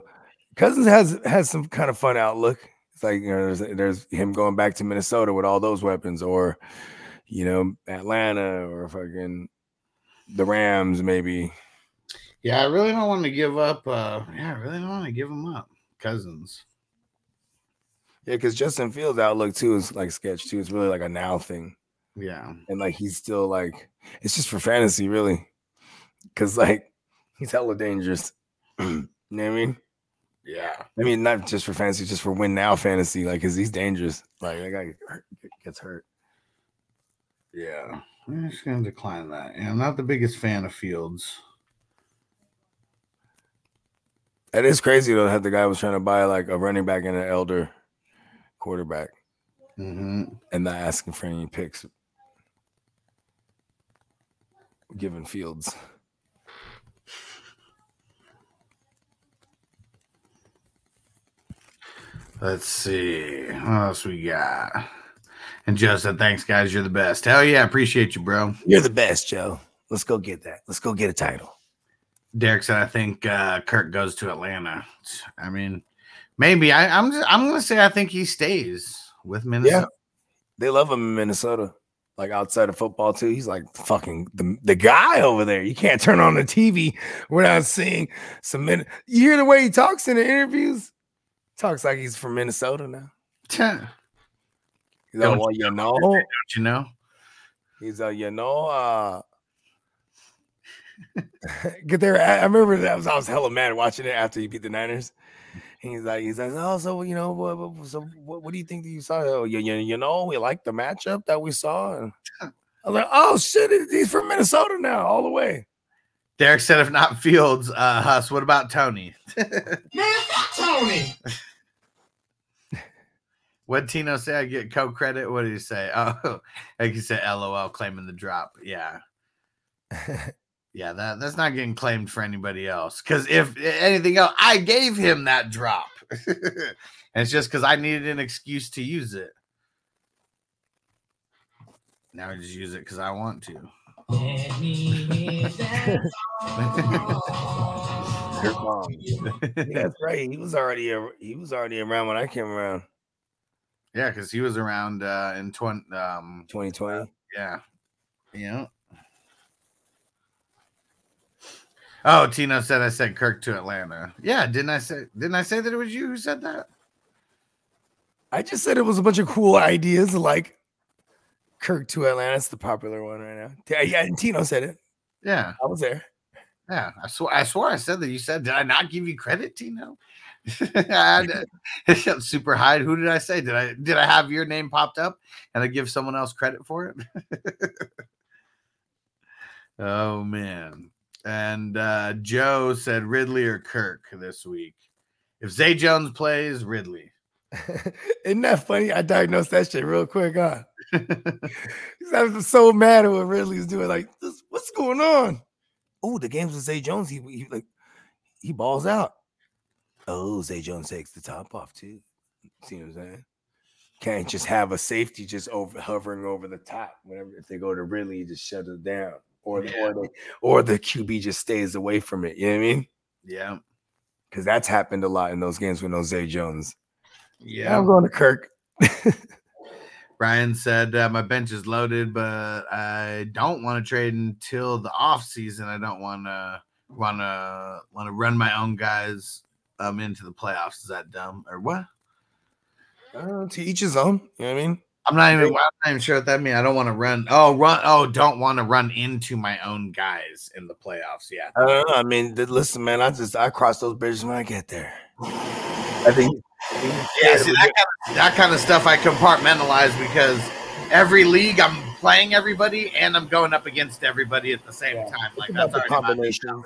Speaker 2: Cousins has has some kind of fun outlook. It's like you know, there's there's him going back to Minnesota with all those weapons, or you know, Atlanta or fucking the Rams, maybe.
Speaker 1: Yeah, I really don't want to give up. Uh, yeah, I really don't want to give them up. Cousins.
Speaker 2: Yeah, because Justin Fields' outlook too is like sketch too. It's really like a now thing,
Speaker 1: Yeah.
Speaker 2: and like he's still like it's just for fantasy, really, because like he's hella dangerous. (clears throat) you know what I mean?
Speaker 1: Yeah.
Speaker 2: I mean, not just for fantasy, just for win now fantasy. Like, cause he's dangerous. Like, that guy gets hurt.
Speaker 1: Yeah. I'm just gonna decline that. Yeah, I'm not the biggest fan of Fields.
Speaker 2: That is crazy though. That the guy was trying to buy like a running back and an elder quarterback,
Speaker 1: hmm
Speaker 2: and not asking for any picks. Given Fields.
Speaker 1: Let's see. What else we got? And Joe said, thanks, guys. You're the best. Hell yeah. I appreciate you, bro.
Speaker 2: You're the best, Joe. Let's go get that. Let's go get a title.
Speaker 1: Derek said, I think uh, Kirk goes to Atlanta. I mean, maybe. I, I'm just, I'm gonna say I think he stays with Minnesota. Yeah.
Speaker 2: They love him in Minnesota. Like outside of football too, he's like fucking the, the guy over there. You can't turn on the TV without seeing some min. You hear the way he talks in the interviews. Talks like he's from Minnesota now.
Speaker 1: Don't
Speaker 2: He's like, well, you know,
Speaker 1: you know?
Speaker 2: he's like, you know, uh, (laughs) (laughs) get there. I I remember that was I was hella mad watching it after he beat the Niners. And he's like, he's like, oh, so you know, what, what- so what, what do you think that you saw? Oh, you, you, you know, we like the matchup that we saw. And I was like, oh shit, he's from Minnesota now, all the way.
Speaker 1: Derek said, if not Fields, uh, Huss, what about Tony? (laughs)
Speaker 4: Man, fuck Tony.
Speaker 1: What Tino say? I get co credit. What did he say? (laughs) Oh, like he said, LOL, claiming the drop. Yeah. (laughs) Yeah, that, that's not getting claimed for anybody else. Because if anything else, I gave him that drop. (laughs) and it's just because I needed an excuse to use it. Now I just use it because I want to.
Speaker 5: Let me hear that
Speaker 2: Kurt
Speaker 5: song.
Speaker 2: Long. Yeah, that's right. He was already a, he was already around when I came around.
Speaker 1: Yeah, because he was around uh, in 20. Um,
Speaker 2: 2020.
Speaker 1: Yeah. Yeah. Oh, Tino said I said Kirk to Atlanta. Yeah, didn't I say didn't I say that it was you who said that?
Speaker 2: I just said it was a bunch of cool ideas like Kirk to Atlanta. It's the popular one right now. Yeah, yeah, and Tino said it.
Speaker 1: Yeah,
Speaker 2: I was there.
Speaker 1: yeah. I swore I swore I said that you said did I not give you credit, Tino? (laughs) Had- (laughs) super high. Who did I say? Did I did I have your name popped up and I give someone else credit for it? (laughs) oh man. And uh Joe said Ridley or Kirk this week. If Zay Jones plays, Ridley.
Speaker 2: Isn't that funny? I diagnosed that shit real quick, huh? I was so mad at what Ridley's doing. Like, what's going on? Oh, the games with Zay Jones, he, he like he balls out. Oh, Zay Jones takes the top off too. See what I'm saying? Can't just have a safety just over hovering over the top. Whenever if they go to Ridley, you just shut it down, or the, or the or the QB just stays away from it. You know what I mean?
Speaker 1: yeah.
Speaker 2: Because that's happened a lot in those games with no Zay Jones.
Speaker 1: Yeah.
Speaker 2: I'm going to Kirk. (laughs)
Speaker 1: Brian said uh, my bench is loaded, but I don't want to trade until the off season. I don't want to want to want to run my own guys um into the playoffs. Is that dumb or what?
Speaker 2: Uh, to each his own. You know what I mean?
Speaker 1: I'm not even. I'm not even sure what that means. I don't want to run. Oh, run. Oh, don't want to run into my own guys in the playoffs. Yeah.
Speaker 2: I don't know. I mean, listen, man. I just I cross those bridges when I get there. I think.
Speaker 1: Yeah, see, that, kind of, that kind of stuff I compartmentalize because every league I'm playing everybody and I'm going up against everybody at the same
Speaker 2: Yeah.
Speaker 1: time. Like that's already
Speaker 2: combination.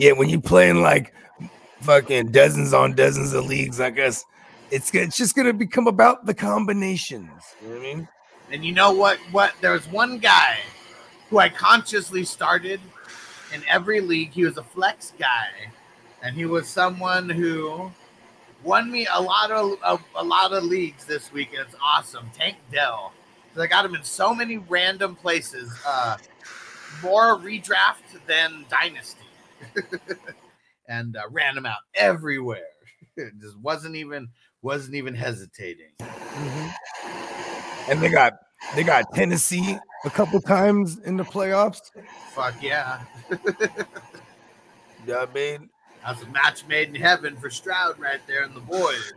Speaker 2: Yeah, when you're playing like fucking dozens on dozens of leagues, I guess it's it's just gonna become about the combinations. You know what I mean?
Speaker 1: And you know what? What there was one guy who I consciously started in every league. He was a flex guy, and he was someone who won me a lot of a, a lot of leagues this week, and it's awesome. Tank Dell. I got him in so many random places. Uh, more redraft than dynasty, (laughs) and uh, ran them out everywhere. It (laughs) just wasn't even wasn't even hesitating.
Speaker 2: And they got they got Tennessee a couple times in the playoffs.
Speaker 1: Fuck yeah, (laughs)
Speaker 2: You know what I mean?
Speaker 1: that's a match made in heaven for Stroud right there and the boys.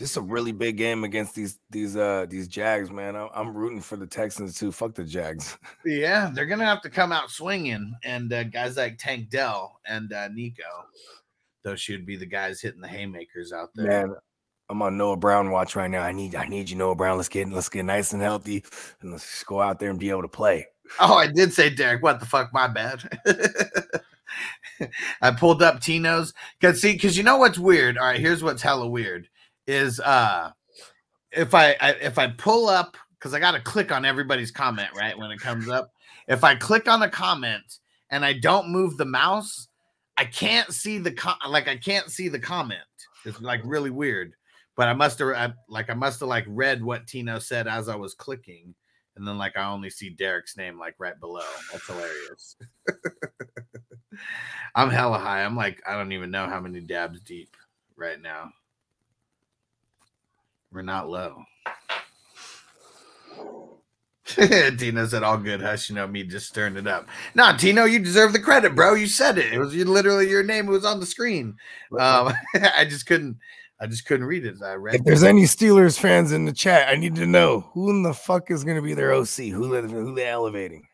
Speaker 2: This is a really big game against these these uh these Jags, man. I'm, I'm rooting for the Texans too. Fuck the Jags. (laughs)
Speaker 1: Yeah, they're gonna have to come out swinging, and uh, guys like Tank Dell and uh, Nico, those should be the guys hitting the haymakers out there.
Speaker 2: Man, I'm on Noah Brown watch right now. I need I need you, Noah Brown. Let's get let's get nice and healthy and let's just go out there and be able to play.
Speaker 1: Oh, I did say Derek. What the fuck? My bad. (laughs) I pulled up Tino's because see, because you know what's weird. All right, here's what's hella weird is uh if I, I if I pull up because I got to click on everybody's comment right when it comes up. If I click on a comment and I don't move the mouse, I can't see the com- like I can't see the comment. It's like really weird. But I must have like I must have like read what Tino said as I was clicking, and then like I only see Derek's name like right below. That's hilarious. (laughs) I'm hella high. I'm like I don't even know how many dabs deep right now. We're not low. (laughs) Tino said, "All good, hush." You know me, just stirring it up. Nah, Tino, you deserve the credit, bro. You said it. It was you, literally your name. It was on the screen. Um, (laughs) I just couldn't. I just couldn't read it. I read.
Speaker 2: If there's any Steelers fans in the chat, I need to know who in the fuck is gonna be their OC. Who who they elevating?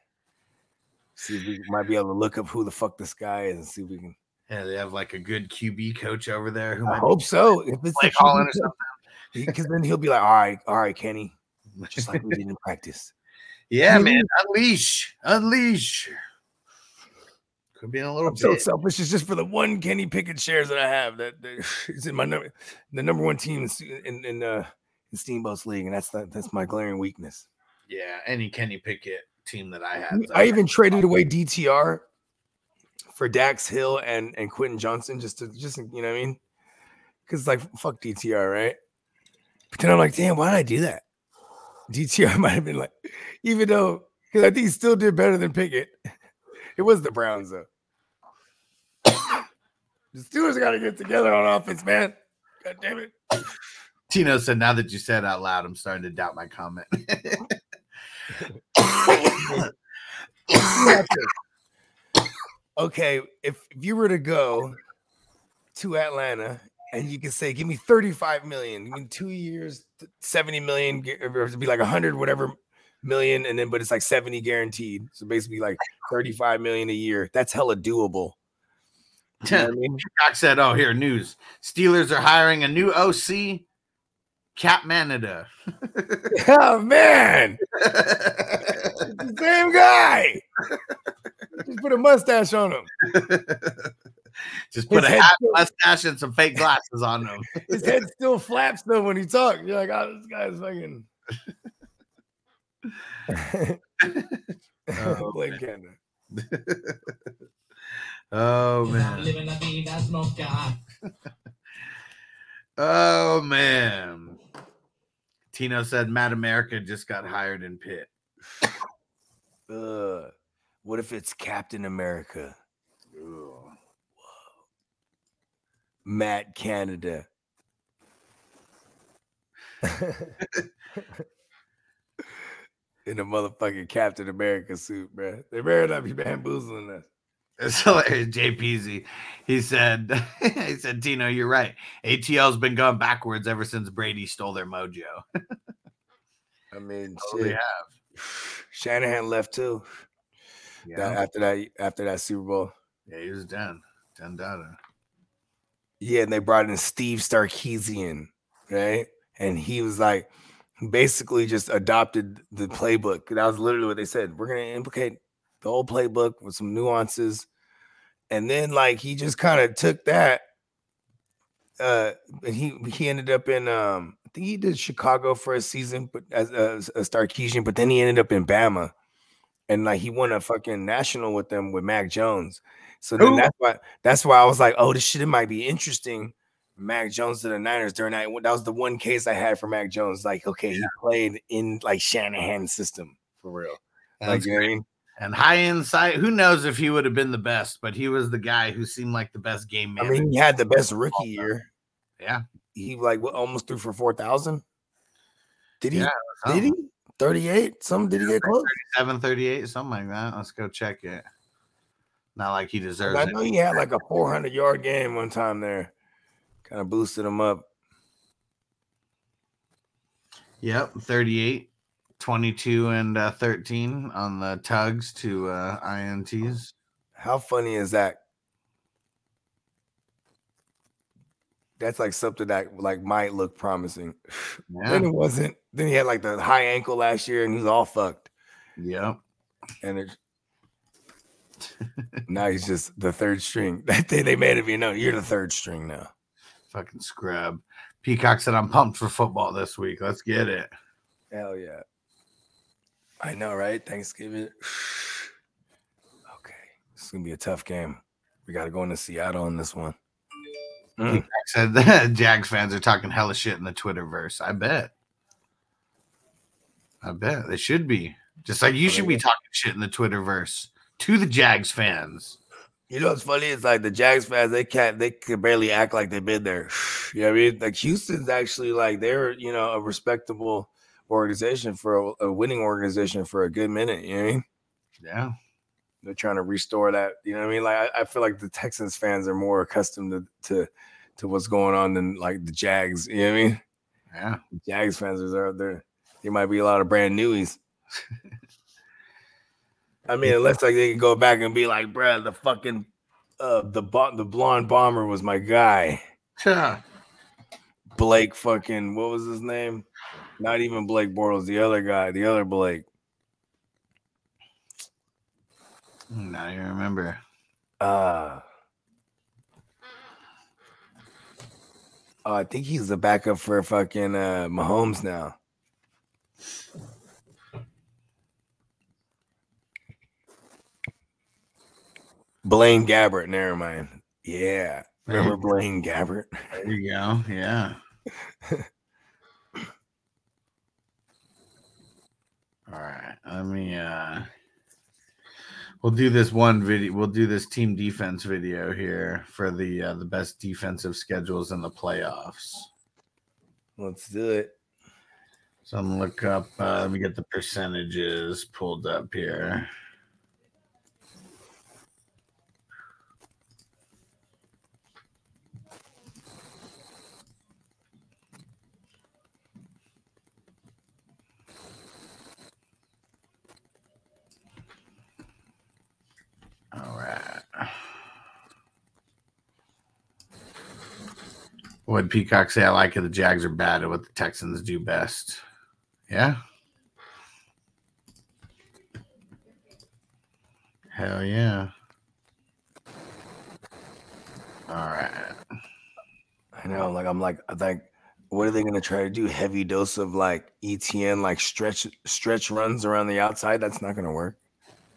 Speaker 2: See if we might be able to look up who the fuck this guy is and see if we can.
Speaker 1: Yeah, they have like a good QB coach over there who
Speaker 2: I hope so. If it's
Speaker 1: Blake Holland or something.
Speaker 2: Because then he'll be like, all right, all right, Kenny, just like we did in (laughs) practice.
Speaker 1: Yeah, man. Unleash. Unleash. Could be in a little
Speaker 2: I'm so
Speaker 1: bit.
Speaker 2: selfish. It's just for the one Kenny Pickett shares that I have. That, that (laughs) it's in my number, the number one team in in uh, in Steamboat's league, and that's the, that's my glaring weakness.
Speaker 1: Yeah, any Kenny Pickett team that I had.
Speaker 2: I even traded away DTR for Dax Hill and and Quentin Johnston just to just you know what I mean, because like fuck DTR, right? But then I'm like, damn, why did I do that? DTR (laughs) might have been like, even though because I think he still did better than Pickett. (laughs) It was the Browns though. (coughs) the Steelers got to get together on offense, man. God damn it.
Speaker 1: Tino said, now that you said out loud, I'm starting to doubt my comment. (laughs) (coughs)
Speaker 2: okay, if, if you were to go to Atlanta and you can say, give me 35 million, in two years, 70 million, or it'd be like 100, whatever million, and then but it's like 70 guaranteed. So basically, like 35 million a year. That's hella doable. You know I (laughs) mean?
Speaker 1: Said, oh, here, news. Steelers are hiring a new OC, Cap Manada. (laughs)
Speaker 2: oh man, the (laughs) same guy. Just put a mustache on him. (laughs)
Speaker 1: Just put
Speaker 2: His
Speaker 1: a
Speaker 2: head
Speaker 1: hat,
Speaker 2: still-
Speaker 1: mustache, and some fake glasses on him. (laughs)
Speaker 2: His head still flaps though when he talks. You're like, oh, this guy's fucking. (laughs)
Speaker 1: Oh,
Speaker 2: Blake Canada.
Speaker 1: Oh, man.
Speaker 5: living la vida smoker.
Speaker 1: Oh, man. Tino said Mad America just got hired in Pitt. (coughs)
Speaker 2: Uh, what if it's Captain America,
Speaker 1: Ooh.
Speaker 2: Matt Canada? In a motherfucking Captain America suit, bro. They better not be bamboozling us.
Speaker 1: It's hilarious. JPZ. He said, (laughs) he said, Tino, you're right. ATL's been going backwards ever since Brady stole their mojo. (laughs)
Speaker 2: I mean, oh,
Speaker 1: Totally
Speaker 2: shit. Shanahan left too.
Speaker 1: Yeah.
Speaker 2: That, after that, after that Super Bowl.
Speaker 1: yeah, he was done. Done done.
Speaker 2: Yeah, and they brought in Steve Sarkisian, right? And he was like, basically just adopted the playbook. That was literally what they said. We're gonna implicate the whole playbook with some nuances. And then like he just kind of took that uh, and he he ended up in um, I think he did Chicago for a season, but as a, a Starkeesian, but then he ended up in Bama, and like he won a fucking national with them with Mac Jones. So then that's why that's why I was like, oh, this shit it might be interesting. Mac Jones to the Niners during that. That was the one case I had for Mac Jones. Like, okay, he played in like Shanahan's system for real. Like,
Speaker 1: That's
Speaker 2: you know I mean?
Speaker 1: And high insight. Who knows if he would have been the best, but he was the guy who seemed like the best game
Speaker 2: I mean, he had the best rookie year.
Speaker 1: yeah.
Speaker 2: He like what, almost threw for four thousand. Did he?
Speaker 1: Yeah,
Speaker 2: Did he? Thirty-eight. Some did he get close?
Speaker 1: 738, something like that. Let's go check it. Not like he deserves
Speaker 2: I
Speaker 1: it.
Speaker 2: know he had like a four hundred yard game one time there. Kind of boosted him up.
Speaker 1: Yep, 38, 22, and uh, 13 on the tugs to uh, INTs.
Speaker 2: How funny is that? That's like something that like might look promising. (laughs) Then it wasn't. Then he had like the high ankle last year, and he was all fucked.
Speaker 1: Yeah,
Speaker 2: And it, (laughs) now he's just the third string. (laughs) That day they made him, you know, you're the third string now.
Speaker 1: Fucking scrub. Peacock said, I'm pumped for football this week. Let's get it.
Speaker 2: Hell yeah. I know, right? Thanksgiving. (sighs) okay. It's gonna be a tough game. We gotta go into Seattle on this one. Mm.
Speaker 1: Peacock (laughs) said that Jags fans are talking hella shit in the Twitterverse. I bet. I bet they should be. Just like you should be talking shit in the Twitterverse to the Jags fans.
Speaker 2: You know what's funny? It's like the Jags fans, they can't they can barely act like they've been there. (sighs) You know what I mean? Like Houston's actually like they're, you know, a respectable organization for a, a winning organization for a good minute. You know what I mean?
Speaker 1: Yeah.
Speaker 2: They're trying to restore that. You know what I mean? Like I, I feel like the Texans fans are more accustomed to, to to what's going on than like the Jags. You know what I mean?
Speaker 1: Yeah.
Speaker 2: The Jags fans are out there. There might be a lot of brand newies. (laughs) I mean, it looks like they can go back and be like, bruh, the fucking uh the bo- the blonde bomber was my guy.
Speaker 1: Yeah.
Speaker 2: Blake fucking what was his name? Not even Blake Bortles, the other guy, the other Blake.
Speaker 1: Now you remember.
Speaker 2: Uh Oh, I think he's the backup for fucking uh Mahomes now. Blaine Gabbert, never mind. Yeah. Remember (laughs) Blaine Gabbert?
Speaker 1: There you go. Yeah. (laughs) All right. Let me uh we'll do this one video. We'll do this team defense video here for the uh, the best defensive schedules in the playoffs.
Speaker 2: Let's do it.
Speaker 1: So I'm gonna look up uh, let me get the percentages pulled up here. Would Peacock say I like it? The Jags are bad at what the Texans do best. Yeah. Hell yeah. All right.
Speaker 2: I know, like I'm like I think what are they gonna try to do? Heavy dose of like ETN, like stretch stretch runs around the outside. That's not gonna work.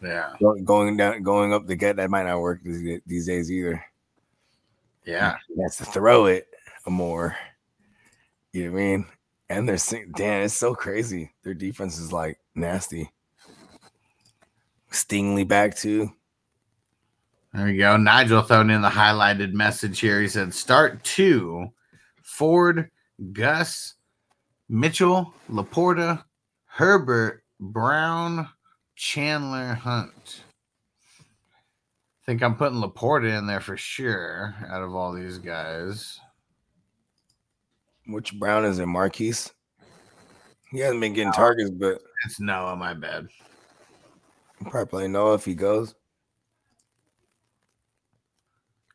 Speaker 1: Yeah.
Speaker 2: Going down, going up the gut, that might not work these, these days either.
Speaker 1: Yeah.
Speaker 2: That's to throw it more. You know what I mean? And they're sing- damn, it's so crazy. Their defense is like nasty. Stingley back too.
Speaker 1: There we go. Nigel throwing in the highlighted message here. He said, start two Ford, Gus, Mitchell, LaPorta, Herbert, Brown, Chandler, Hunt. I think I'm putting LaPorta in there for sure out of all these guys.
Speaker 2: Which Brown is it? Marquise. He hasn't been getting targets, but
Speaker 1: It's Noah, my bad.
Speaker 2: probably play Noah if he goes.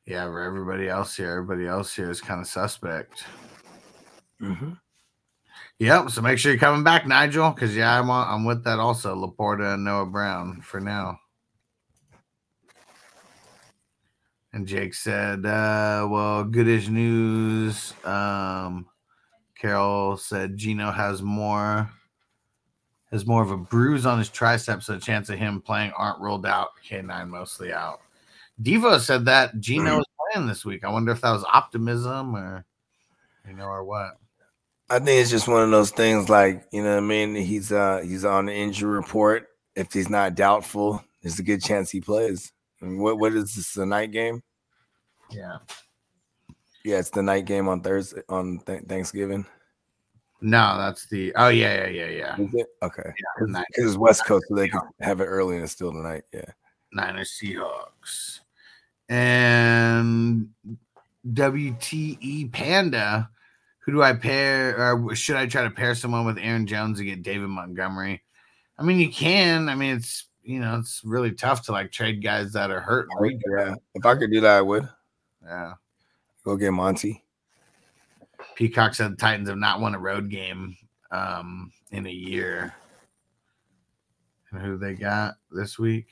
Speaker 1: Yeah, for everybody else here, everybody else here is kind of suspect.
Speaker 2: Mm-hmm.
Speaker 1: Yep. So make sure you're coming back, Nigel, because yeah, I'm on, I'm with that also. LaPorta and Noah Brown for now. And Jake said, uh, well, goodish news. Um, Carol said Geno has more has more of a bruise on his tricep, so the chance of him playing aren't ruled out. K9 mostly out. Devo said that Geno is playing this week. I wonder if that was optimism or you know, or what.
Speaker 7: I think it's just one of those things like, you know what I mean? He's uh he's on the injury report. If he's not doubtful, there's a good chance he plays. I mean, what what is this the night game?
Speaker 1: Yeah.
Speaker 7: Yeah, it's the night game on Thursday on th- Thanksgiving.
Speaker 1: No, that's the oh yeah, yeah, yeah, yeah.
Speaker 7: Okay.
Speaker 1: Yeah.
Speaker 7: Because it's West Coast, so they can have it early and it's still tonight. Yeah.
Speaker 1: Niners Seahawks. And WTE Panda. Who do I pair or should I try to pair someone with Aaron Jones to get David Montgomery? I mean, you can. I mean, it's you know, it's really tough to like trade guys that are hurt.
Speaker 7: Yeah. If I could do that, I would
Speaker 1: Yeah.
Speaker 7: go get Monty.
Speaker 1: Peacock said the Titans have not won a road game um, in a year. And who they got this week?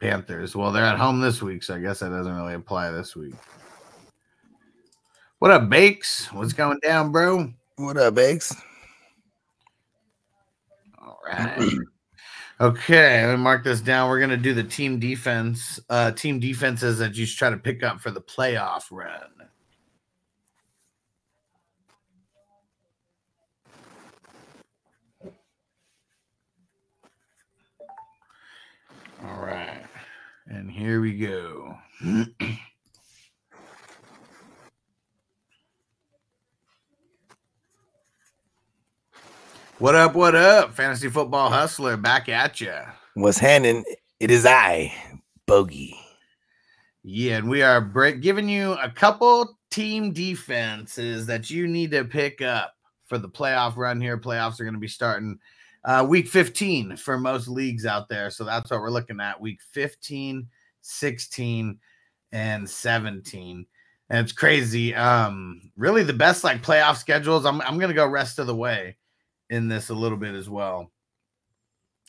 Speaker 1: Panthers. Well, they're at home this week, so I guess that doesn't really apply this week. What up, Bakes? What's going down, bro?
Speaker 7: What up, Bakes?
Speaker 1: All right. Okay, let me mark this down. We're gonna do the team defense, uh, team defenses that you should try to pick up for the playoff run. All right, and here we go. (clears throat) what up? What up, fantasy football hustler? Back at you.
Speaker 7: What's happening? It is I, Bogey.
Speaker 1: Yeah, and we are break giving you a couple team defenses that you need to pick up for the playoff run here. Playoffs are going to be starting uh, week 15 for most leagues out there. So that's what we're looking at week 15, 16, and 17. And it's crazy. Um, really the best like playoff schedules. I'm I'm gonna go rest of the way in this a little bit as well.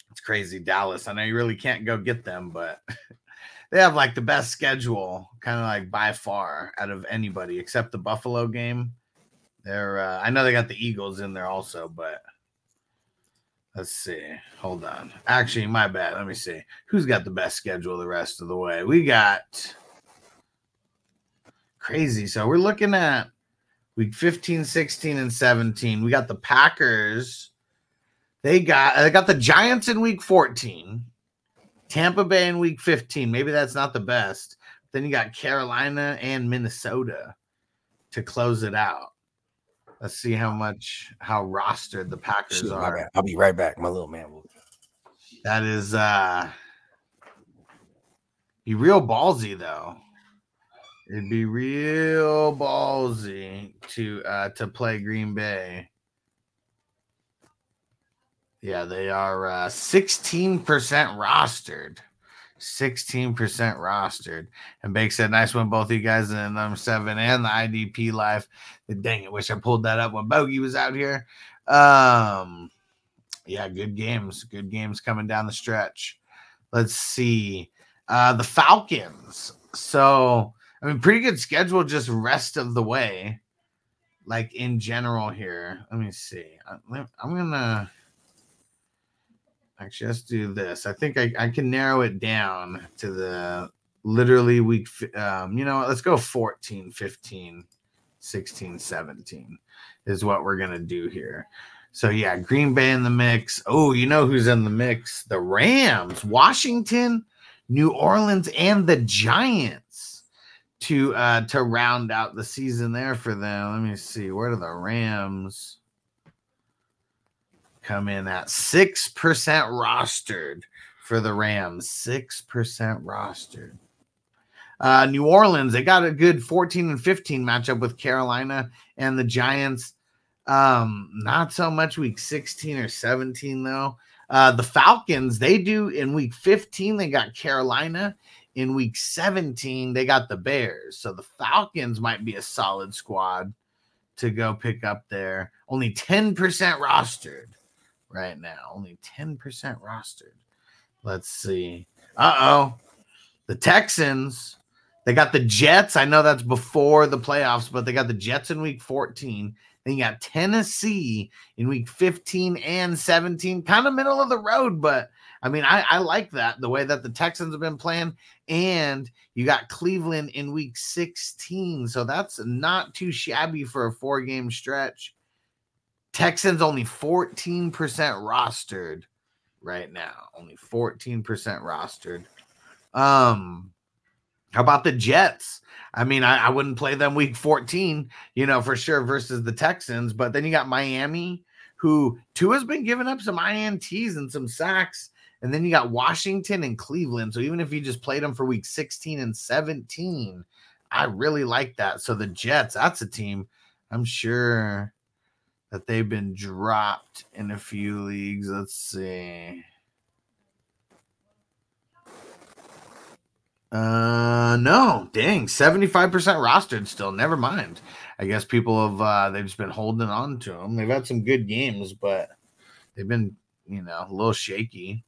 Speaker 1: It's crazy, Dallas. I know you really can't go get them, but (laughs) they have like the best schedule, kind of like by far out of anybody except the Buffalo game. They're uh, I know they got the Eagles in there also, but let's see. Hold on. Actually, my bad. Let me see. Who's got the best schedule the rest of the way? We got crazy. So we're looking at week 15, 16, and 17. We got the Packers. They got they got the Giants in week 14. Tampa Bay in week 15. Maybe that's not the best. Then you got Carolina and Minnesota to close it out. Let's see how much how rostered the Packers
Speaker 7: my
Speaker 1: are.
Speaker 7: I'll be right back. My little man will.
Speaker 1: That is uh be real ballsy though. It'd be real ballsy to uh to play Green Bay. Yeah, they are uh 16% rostered. 16% rostered. And Bake said, nice one, both of you guys in the number seven and the IDP life. Dang it, wish I pulled that up when Bogey was out here. Um yeah, good games. Good games coming down the stretch. Let's see. Uh the Falcons. So, I mean, pretty good schedule just rest of the way. Like in general here. Let me see. I- I'm gonna actually let's do this. I think I, I can narrow it down to the literally week um, you know, what, let's go 14, 15, 16, 17 is what we're gonna do here. So yeah, Green Bay in the mix. Oh, you know who's in the mix? The Rams, Washington, New Orleans, and the Giants to uh to round out the season there for them. Let me see. Where do the Rams come in at? Six percent rostered for the Rams. Six percent rostered. Uh, New Orleans, they got a good 14 and 15 matchup with Carolina and the Giants. Um, not so much week 16 or 17, though. Uh, the Falcons, they do in week 15, they got Carolina. In week 17, they got the Bears. So the Falcons might be a solid squad to go pick up there. Only 10% rostered right now. Only 10% rostered. Let's see. Uh oh. The Texans, they got the Jets. I know that's before the playoffs, but they got the Jets in week 14. Then you got Tennessee in week 15 and 17, kind of middle of the road, but I mean, I, I like that the way that the Texans have been playing. And you got Cleveland in week 16. So that's not too shabby for a four game stretch. Texans only 14% rostered right now. Only 14% rostered. Um, how about the Jets? I mean, I, I wouldn't play them week 14, you know, for sure, versus the Texans. But then you got Miami, who two has been giving up some INTs and some sacks. And then you got Washington and Cleveland. So even if you just played them for week 16 and 17, I really like that. So the Jets, that's a team I'm sure that they've been dropped in a few leagues. Let's see. Uh no, dang, 75% rostered still. Never mind. I guess people have uh they've just been holding on to them. They've had some good games, but they've been, you know, a little shaky.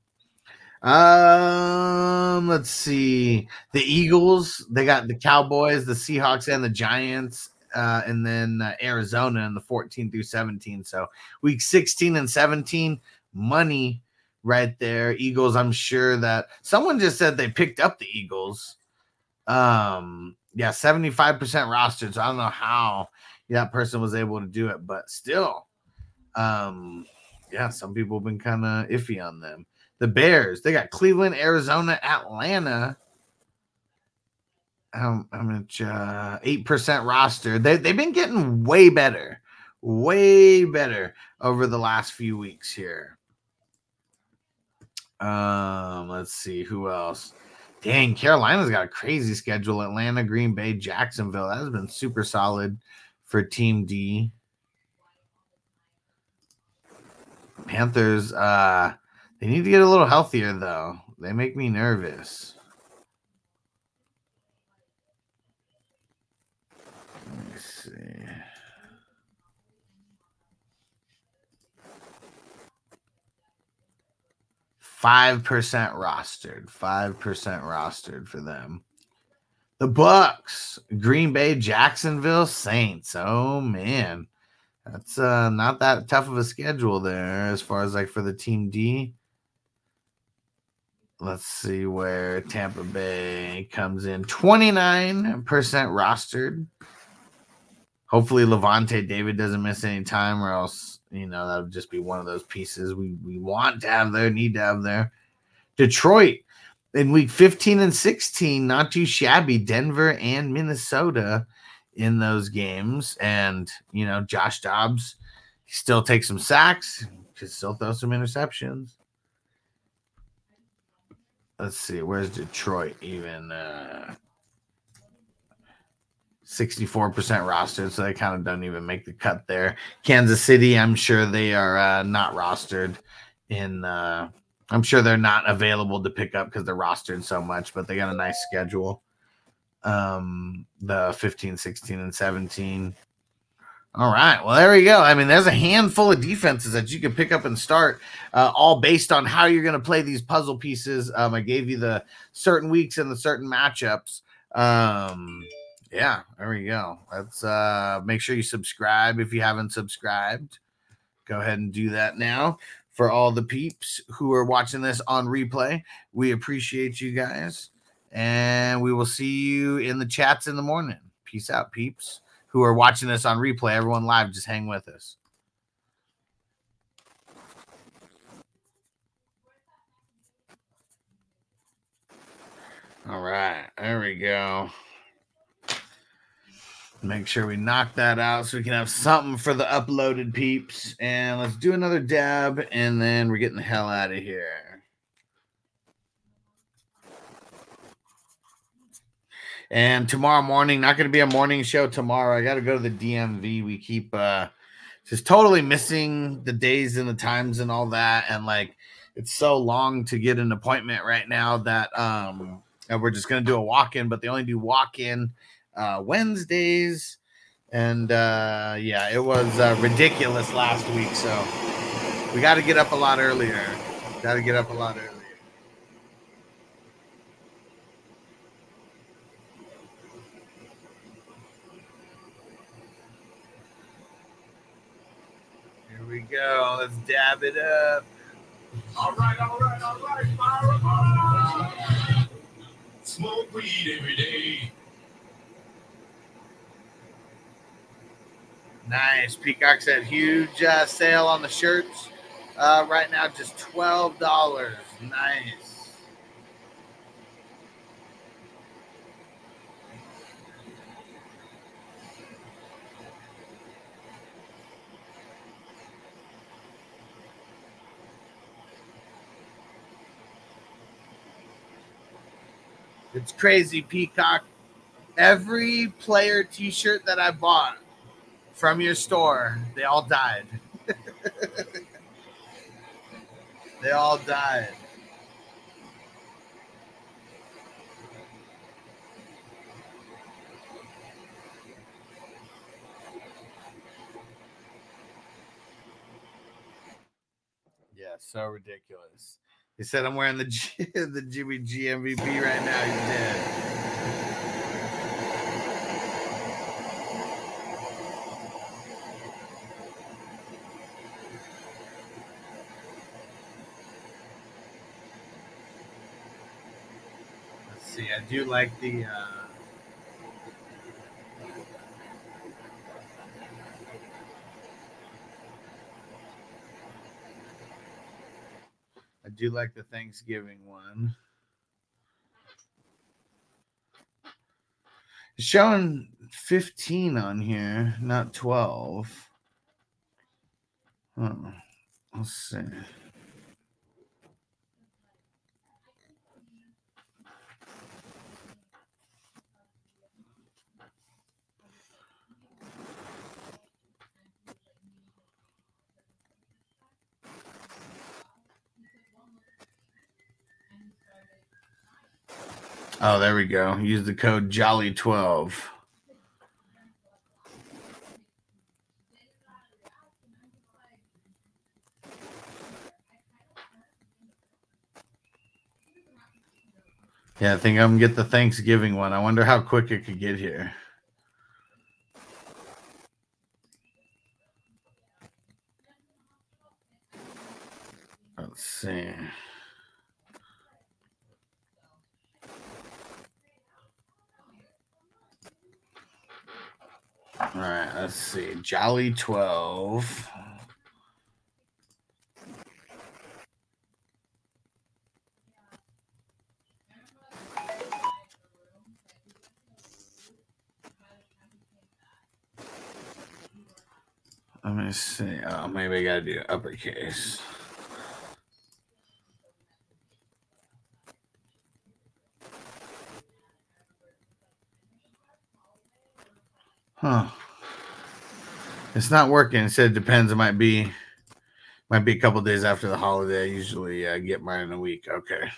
Speaker 1: Um, let's see. The Eagles, they got the Cowboys, the Seahawks, and the Giants, uh, and then uh, Arizona in the 14 through 17. So week 16 and 17, money right there. Eagles, I'm sure that someone just said they picked up the Eagles. Um, yeah, 75% rostered. So I don't know how that person was able to do it, but still, um, yeah, some people have been kind of iffy on them. The Bears, they got Cleveland, Arizona, Atlanta. How, how much? Uh, 8% roster. They, they've been getting way better, way better over the last few weeks here. Um, let's see who else. Dang, Carolina's got a crazy schedule. Atlanta, Green Bay, Jacksonville. That has been super solid for Team D. Panthers, uh, they need to get a little healthier though. They make me nervous. Me see. Five percent rostered. Five percent rostered for them. The Bucs, Green Bay, Jacksonville, Saints. Oh man, that's uh not that tough of a schedule there as far as like for the team D. Let's see where Tampa Bay comes in. 29% rostered. Hopefully Lavonte David doesn't miss any time, or else you know that would just be one of those pieces we we want to have there, need to have there. Detroit in week 15 and 16, not too shabby. Denver and Minnesota in those games, and you know Josh Dobbs still takes some sacks, could still throw some interceptions. Let's see, where's Detroit even? Uh, 64% rostered, so they kind of don't even make the cut there. Kansas City, I'm sure they are uh, not rostered in. Uh, I'm sure they're not available to pick up because they're rostered so much, but they got a nice schedule. Um, the 15, 16, and 17. All right. Well, there we go. I mean, there's a handful of defenses that you can pick up and start, uh, all based on how you're going to play these puzzle pieces. Um, I gave you the certain weeks and the certain matchups. Um, yeah, there we go. Let's uh make sure you subscribe if you haven't subscribed. Go ahead and do that now. For all the peeps who are watching this on replay, we appreciate you guys. And we will see you in the chats in the morning. Peace out, peeps who are watching this on replay. Everyone live, just hang with us. All right, there we go. Make sure we knock that out so we can have something for the uploaded peeps. And let's do another dab, and then we're getting the hell out of here. And tomorrow morning, not going to be a morning show tomorrow. I got to go to the DMV. We keep uh just totally missing the days and the times and all that. And like, it's so long to get an appointment right now that um we're just going to do a walk in, but they only do walk in uh, Wednesdays. And uh, yeah, it was uh, ridiculous last week. So we got to get up a lot earlier. Got to get up a lot earlier. Here we go. Let's dab it up.
Speaker 4: All right, all right, all right. Fire up. Smoke weed every day.
Speaker 1: Nice. Peacock said huge uh, sale on the shirts. Uh, right now, just twelve dollars. Nice. It's crazy, Peacock. Every player T-shirt that I bought from your store, they all died. (laughs) they all died. Yeah, so ridiculous. He said I'm wearing the G- (laughs) the Jimmy G MVP right now. He's dead. Let's see. I do like the. Uh, I do like the Thanksgiving one. It's showing 15 on here, not 12. Oh, let's see. Oh, there we go. Use the code Jolly12. Yeah, I think I'm gonna get the Thanksgiving one. I wonder how quick it could get here. Let's see. Right, let's see. Jolly 12. Let me see. Oh, maybe I gotta do uppercase. It's not working. It said it depends. It might be might be a couple days after the holiday. I usually uh, get mine in a week. Okay.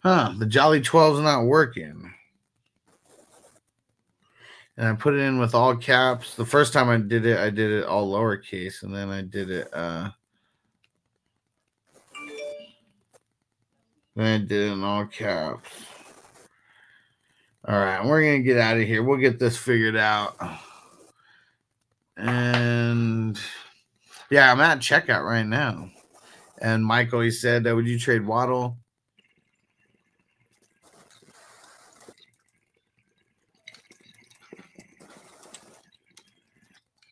Speaker 1: Huh. The Jolly 12's not working. And I put it in with all caps. The first time I did it, I did it all lowercase, and then I did it uh then I did it in all caps. All right, we're gonna get out of here. We'll get this figured out. And yeah, I'm at checkout right now. And Michael, he said, uh, "Would you trade Waddle?"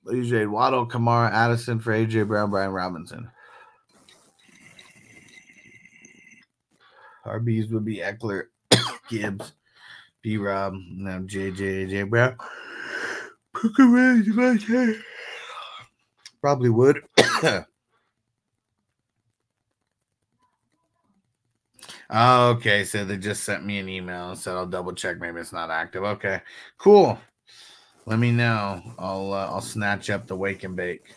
Speaker 1: Would you trade Waddle, Kamara, Addison for AJ Brown, Brian Robinson? RBs would be Ekeler, (coughs) Gibbs. B Rob, now JJ, AJ Brown. Probably would. (coughs) Okay, so they just sent me an email and said I'll double check. Maybe it's not active. Okay, cool. Let me know. I'll uh, I'll snatch up the wake and bake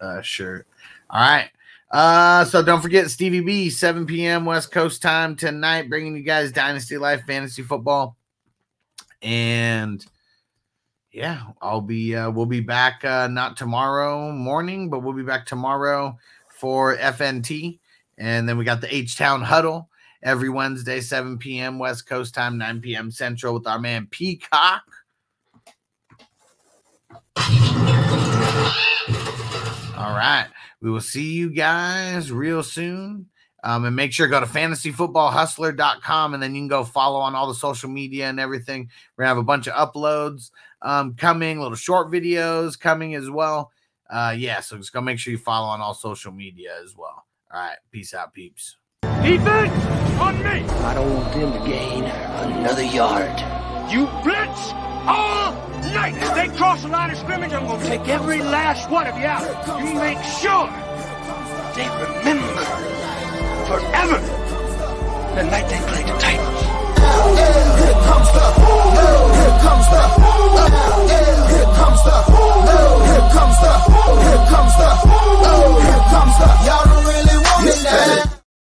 Speaker 1: uh, shirt. All right. Uh, so don't forget Stevie B, 7 p.m. West Coast time tonight, bringing you guys Dynasty Life Fantasy Football and yeah i'll be uh, we'll be back uh not tomorrow morning but we'll be back tomorrow for fnt and then we got the h-town huddle every wednesday 7 p.m west coast time 9 p.m central with our man peacock All right. We will see you guys real soon. Um, and make sure to go to fantasyfootballhustler.com and then you can go follow on all the social media and everything. We're gonna have a bunch of uploads um, coming, little short videos coming as well. Uh, yeah, so just go make sure you follow on all social media as well. All right, peace out, peeps.
Speaker 4: Defense on me.
Speaker 8: I don't want them to gain another yard.
Speaker 4: You blitz all night. If they cross the line of scrimmage, I'm going to take every last one of you out. You make sure they remember forever. The night they played the Titans.
Speaker 8: Here
Speaker 4: comes the,
Speaker 8: here comes the, here comes the, here comes the, here comes the, here comes the, y'all don't really want it now.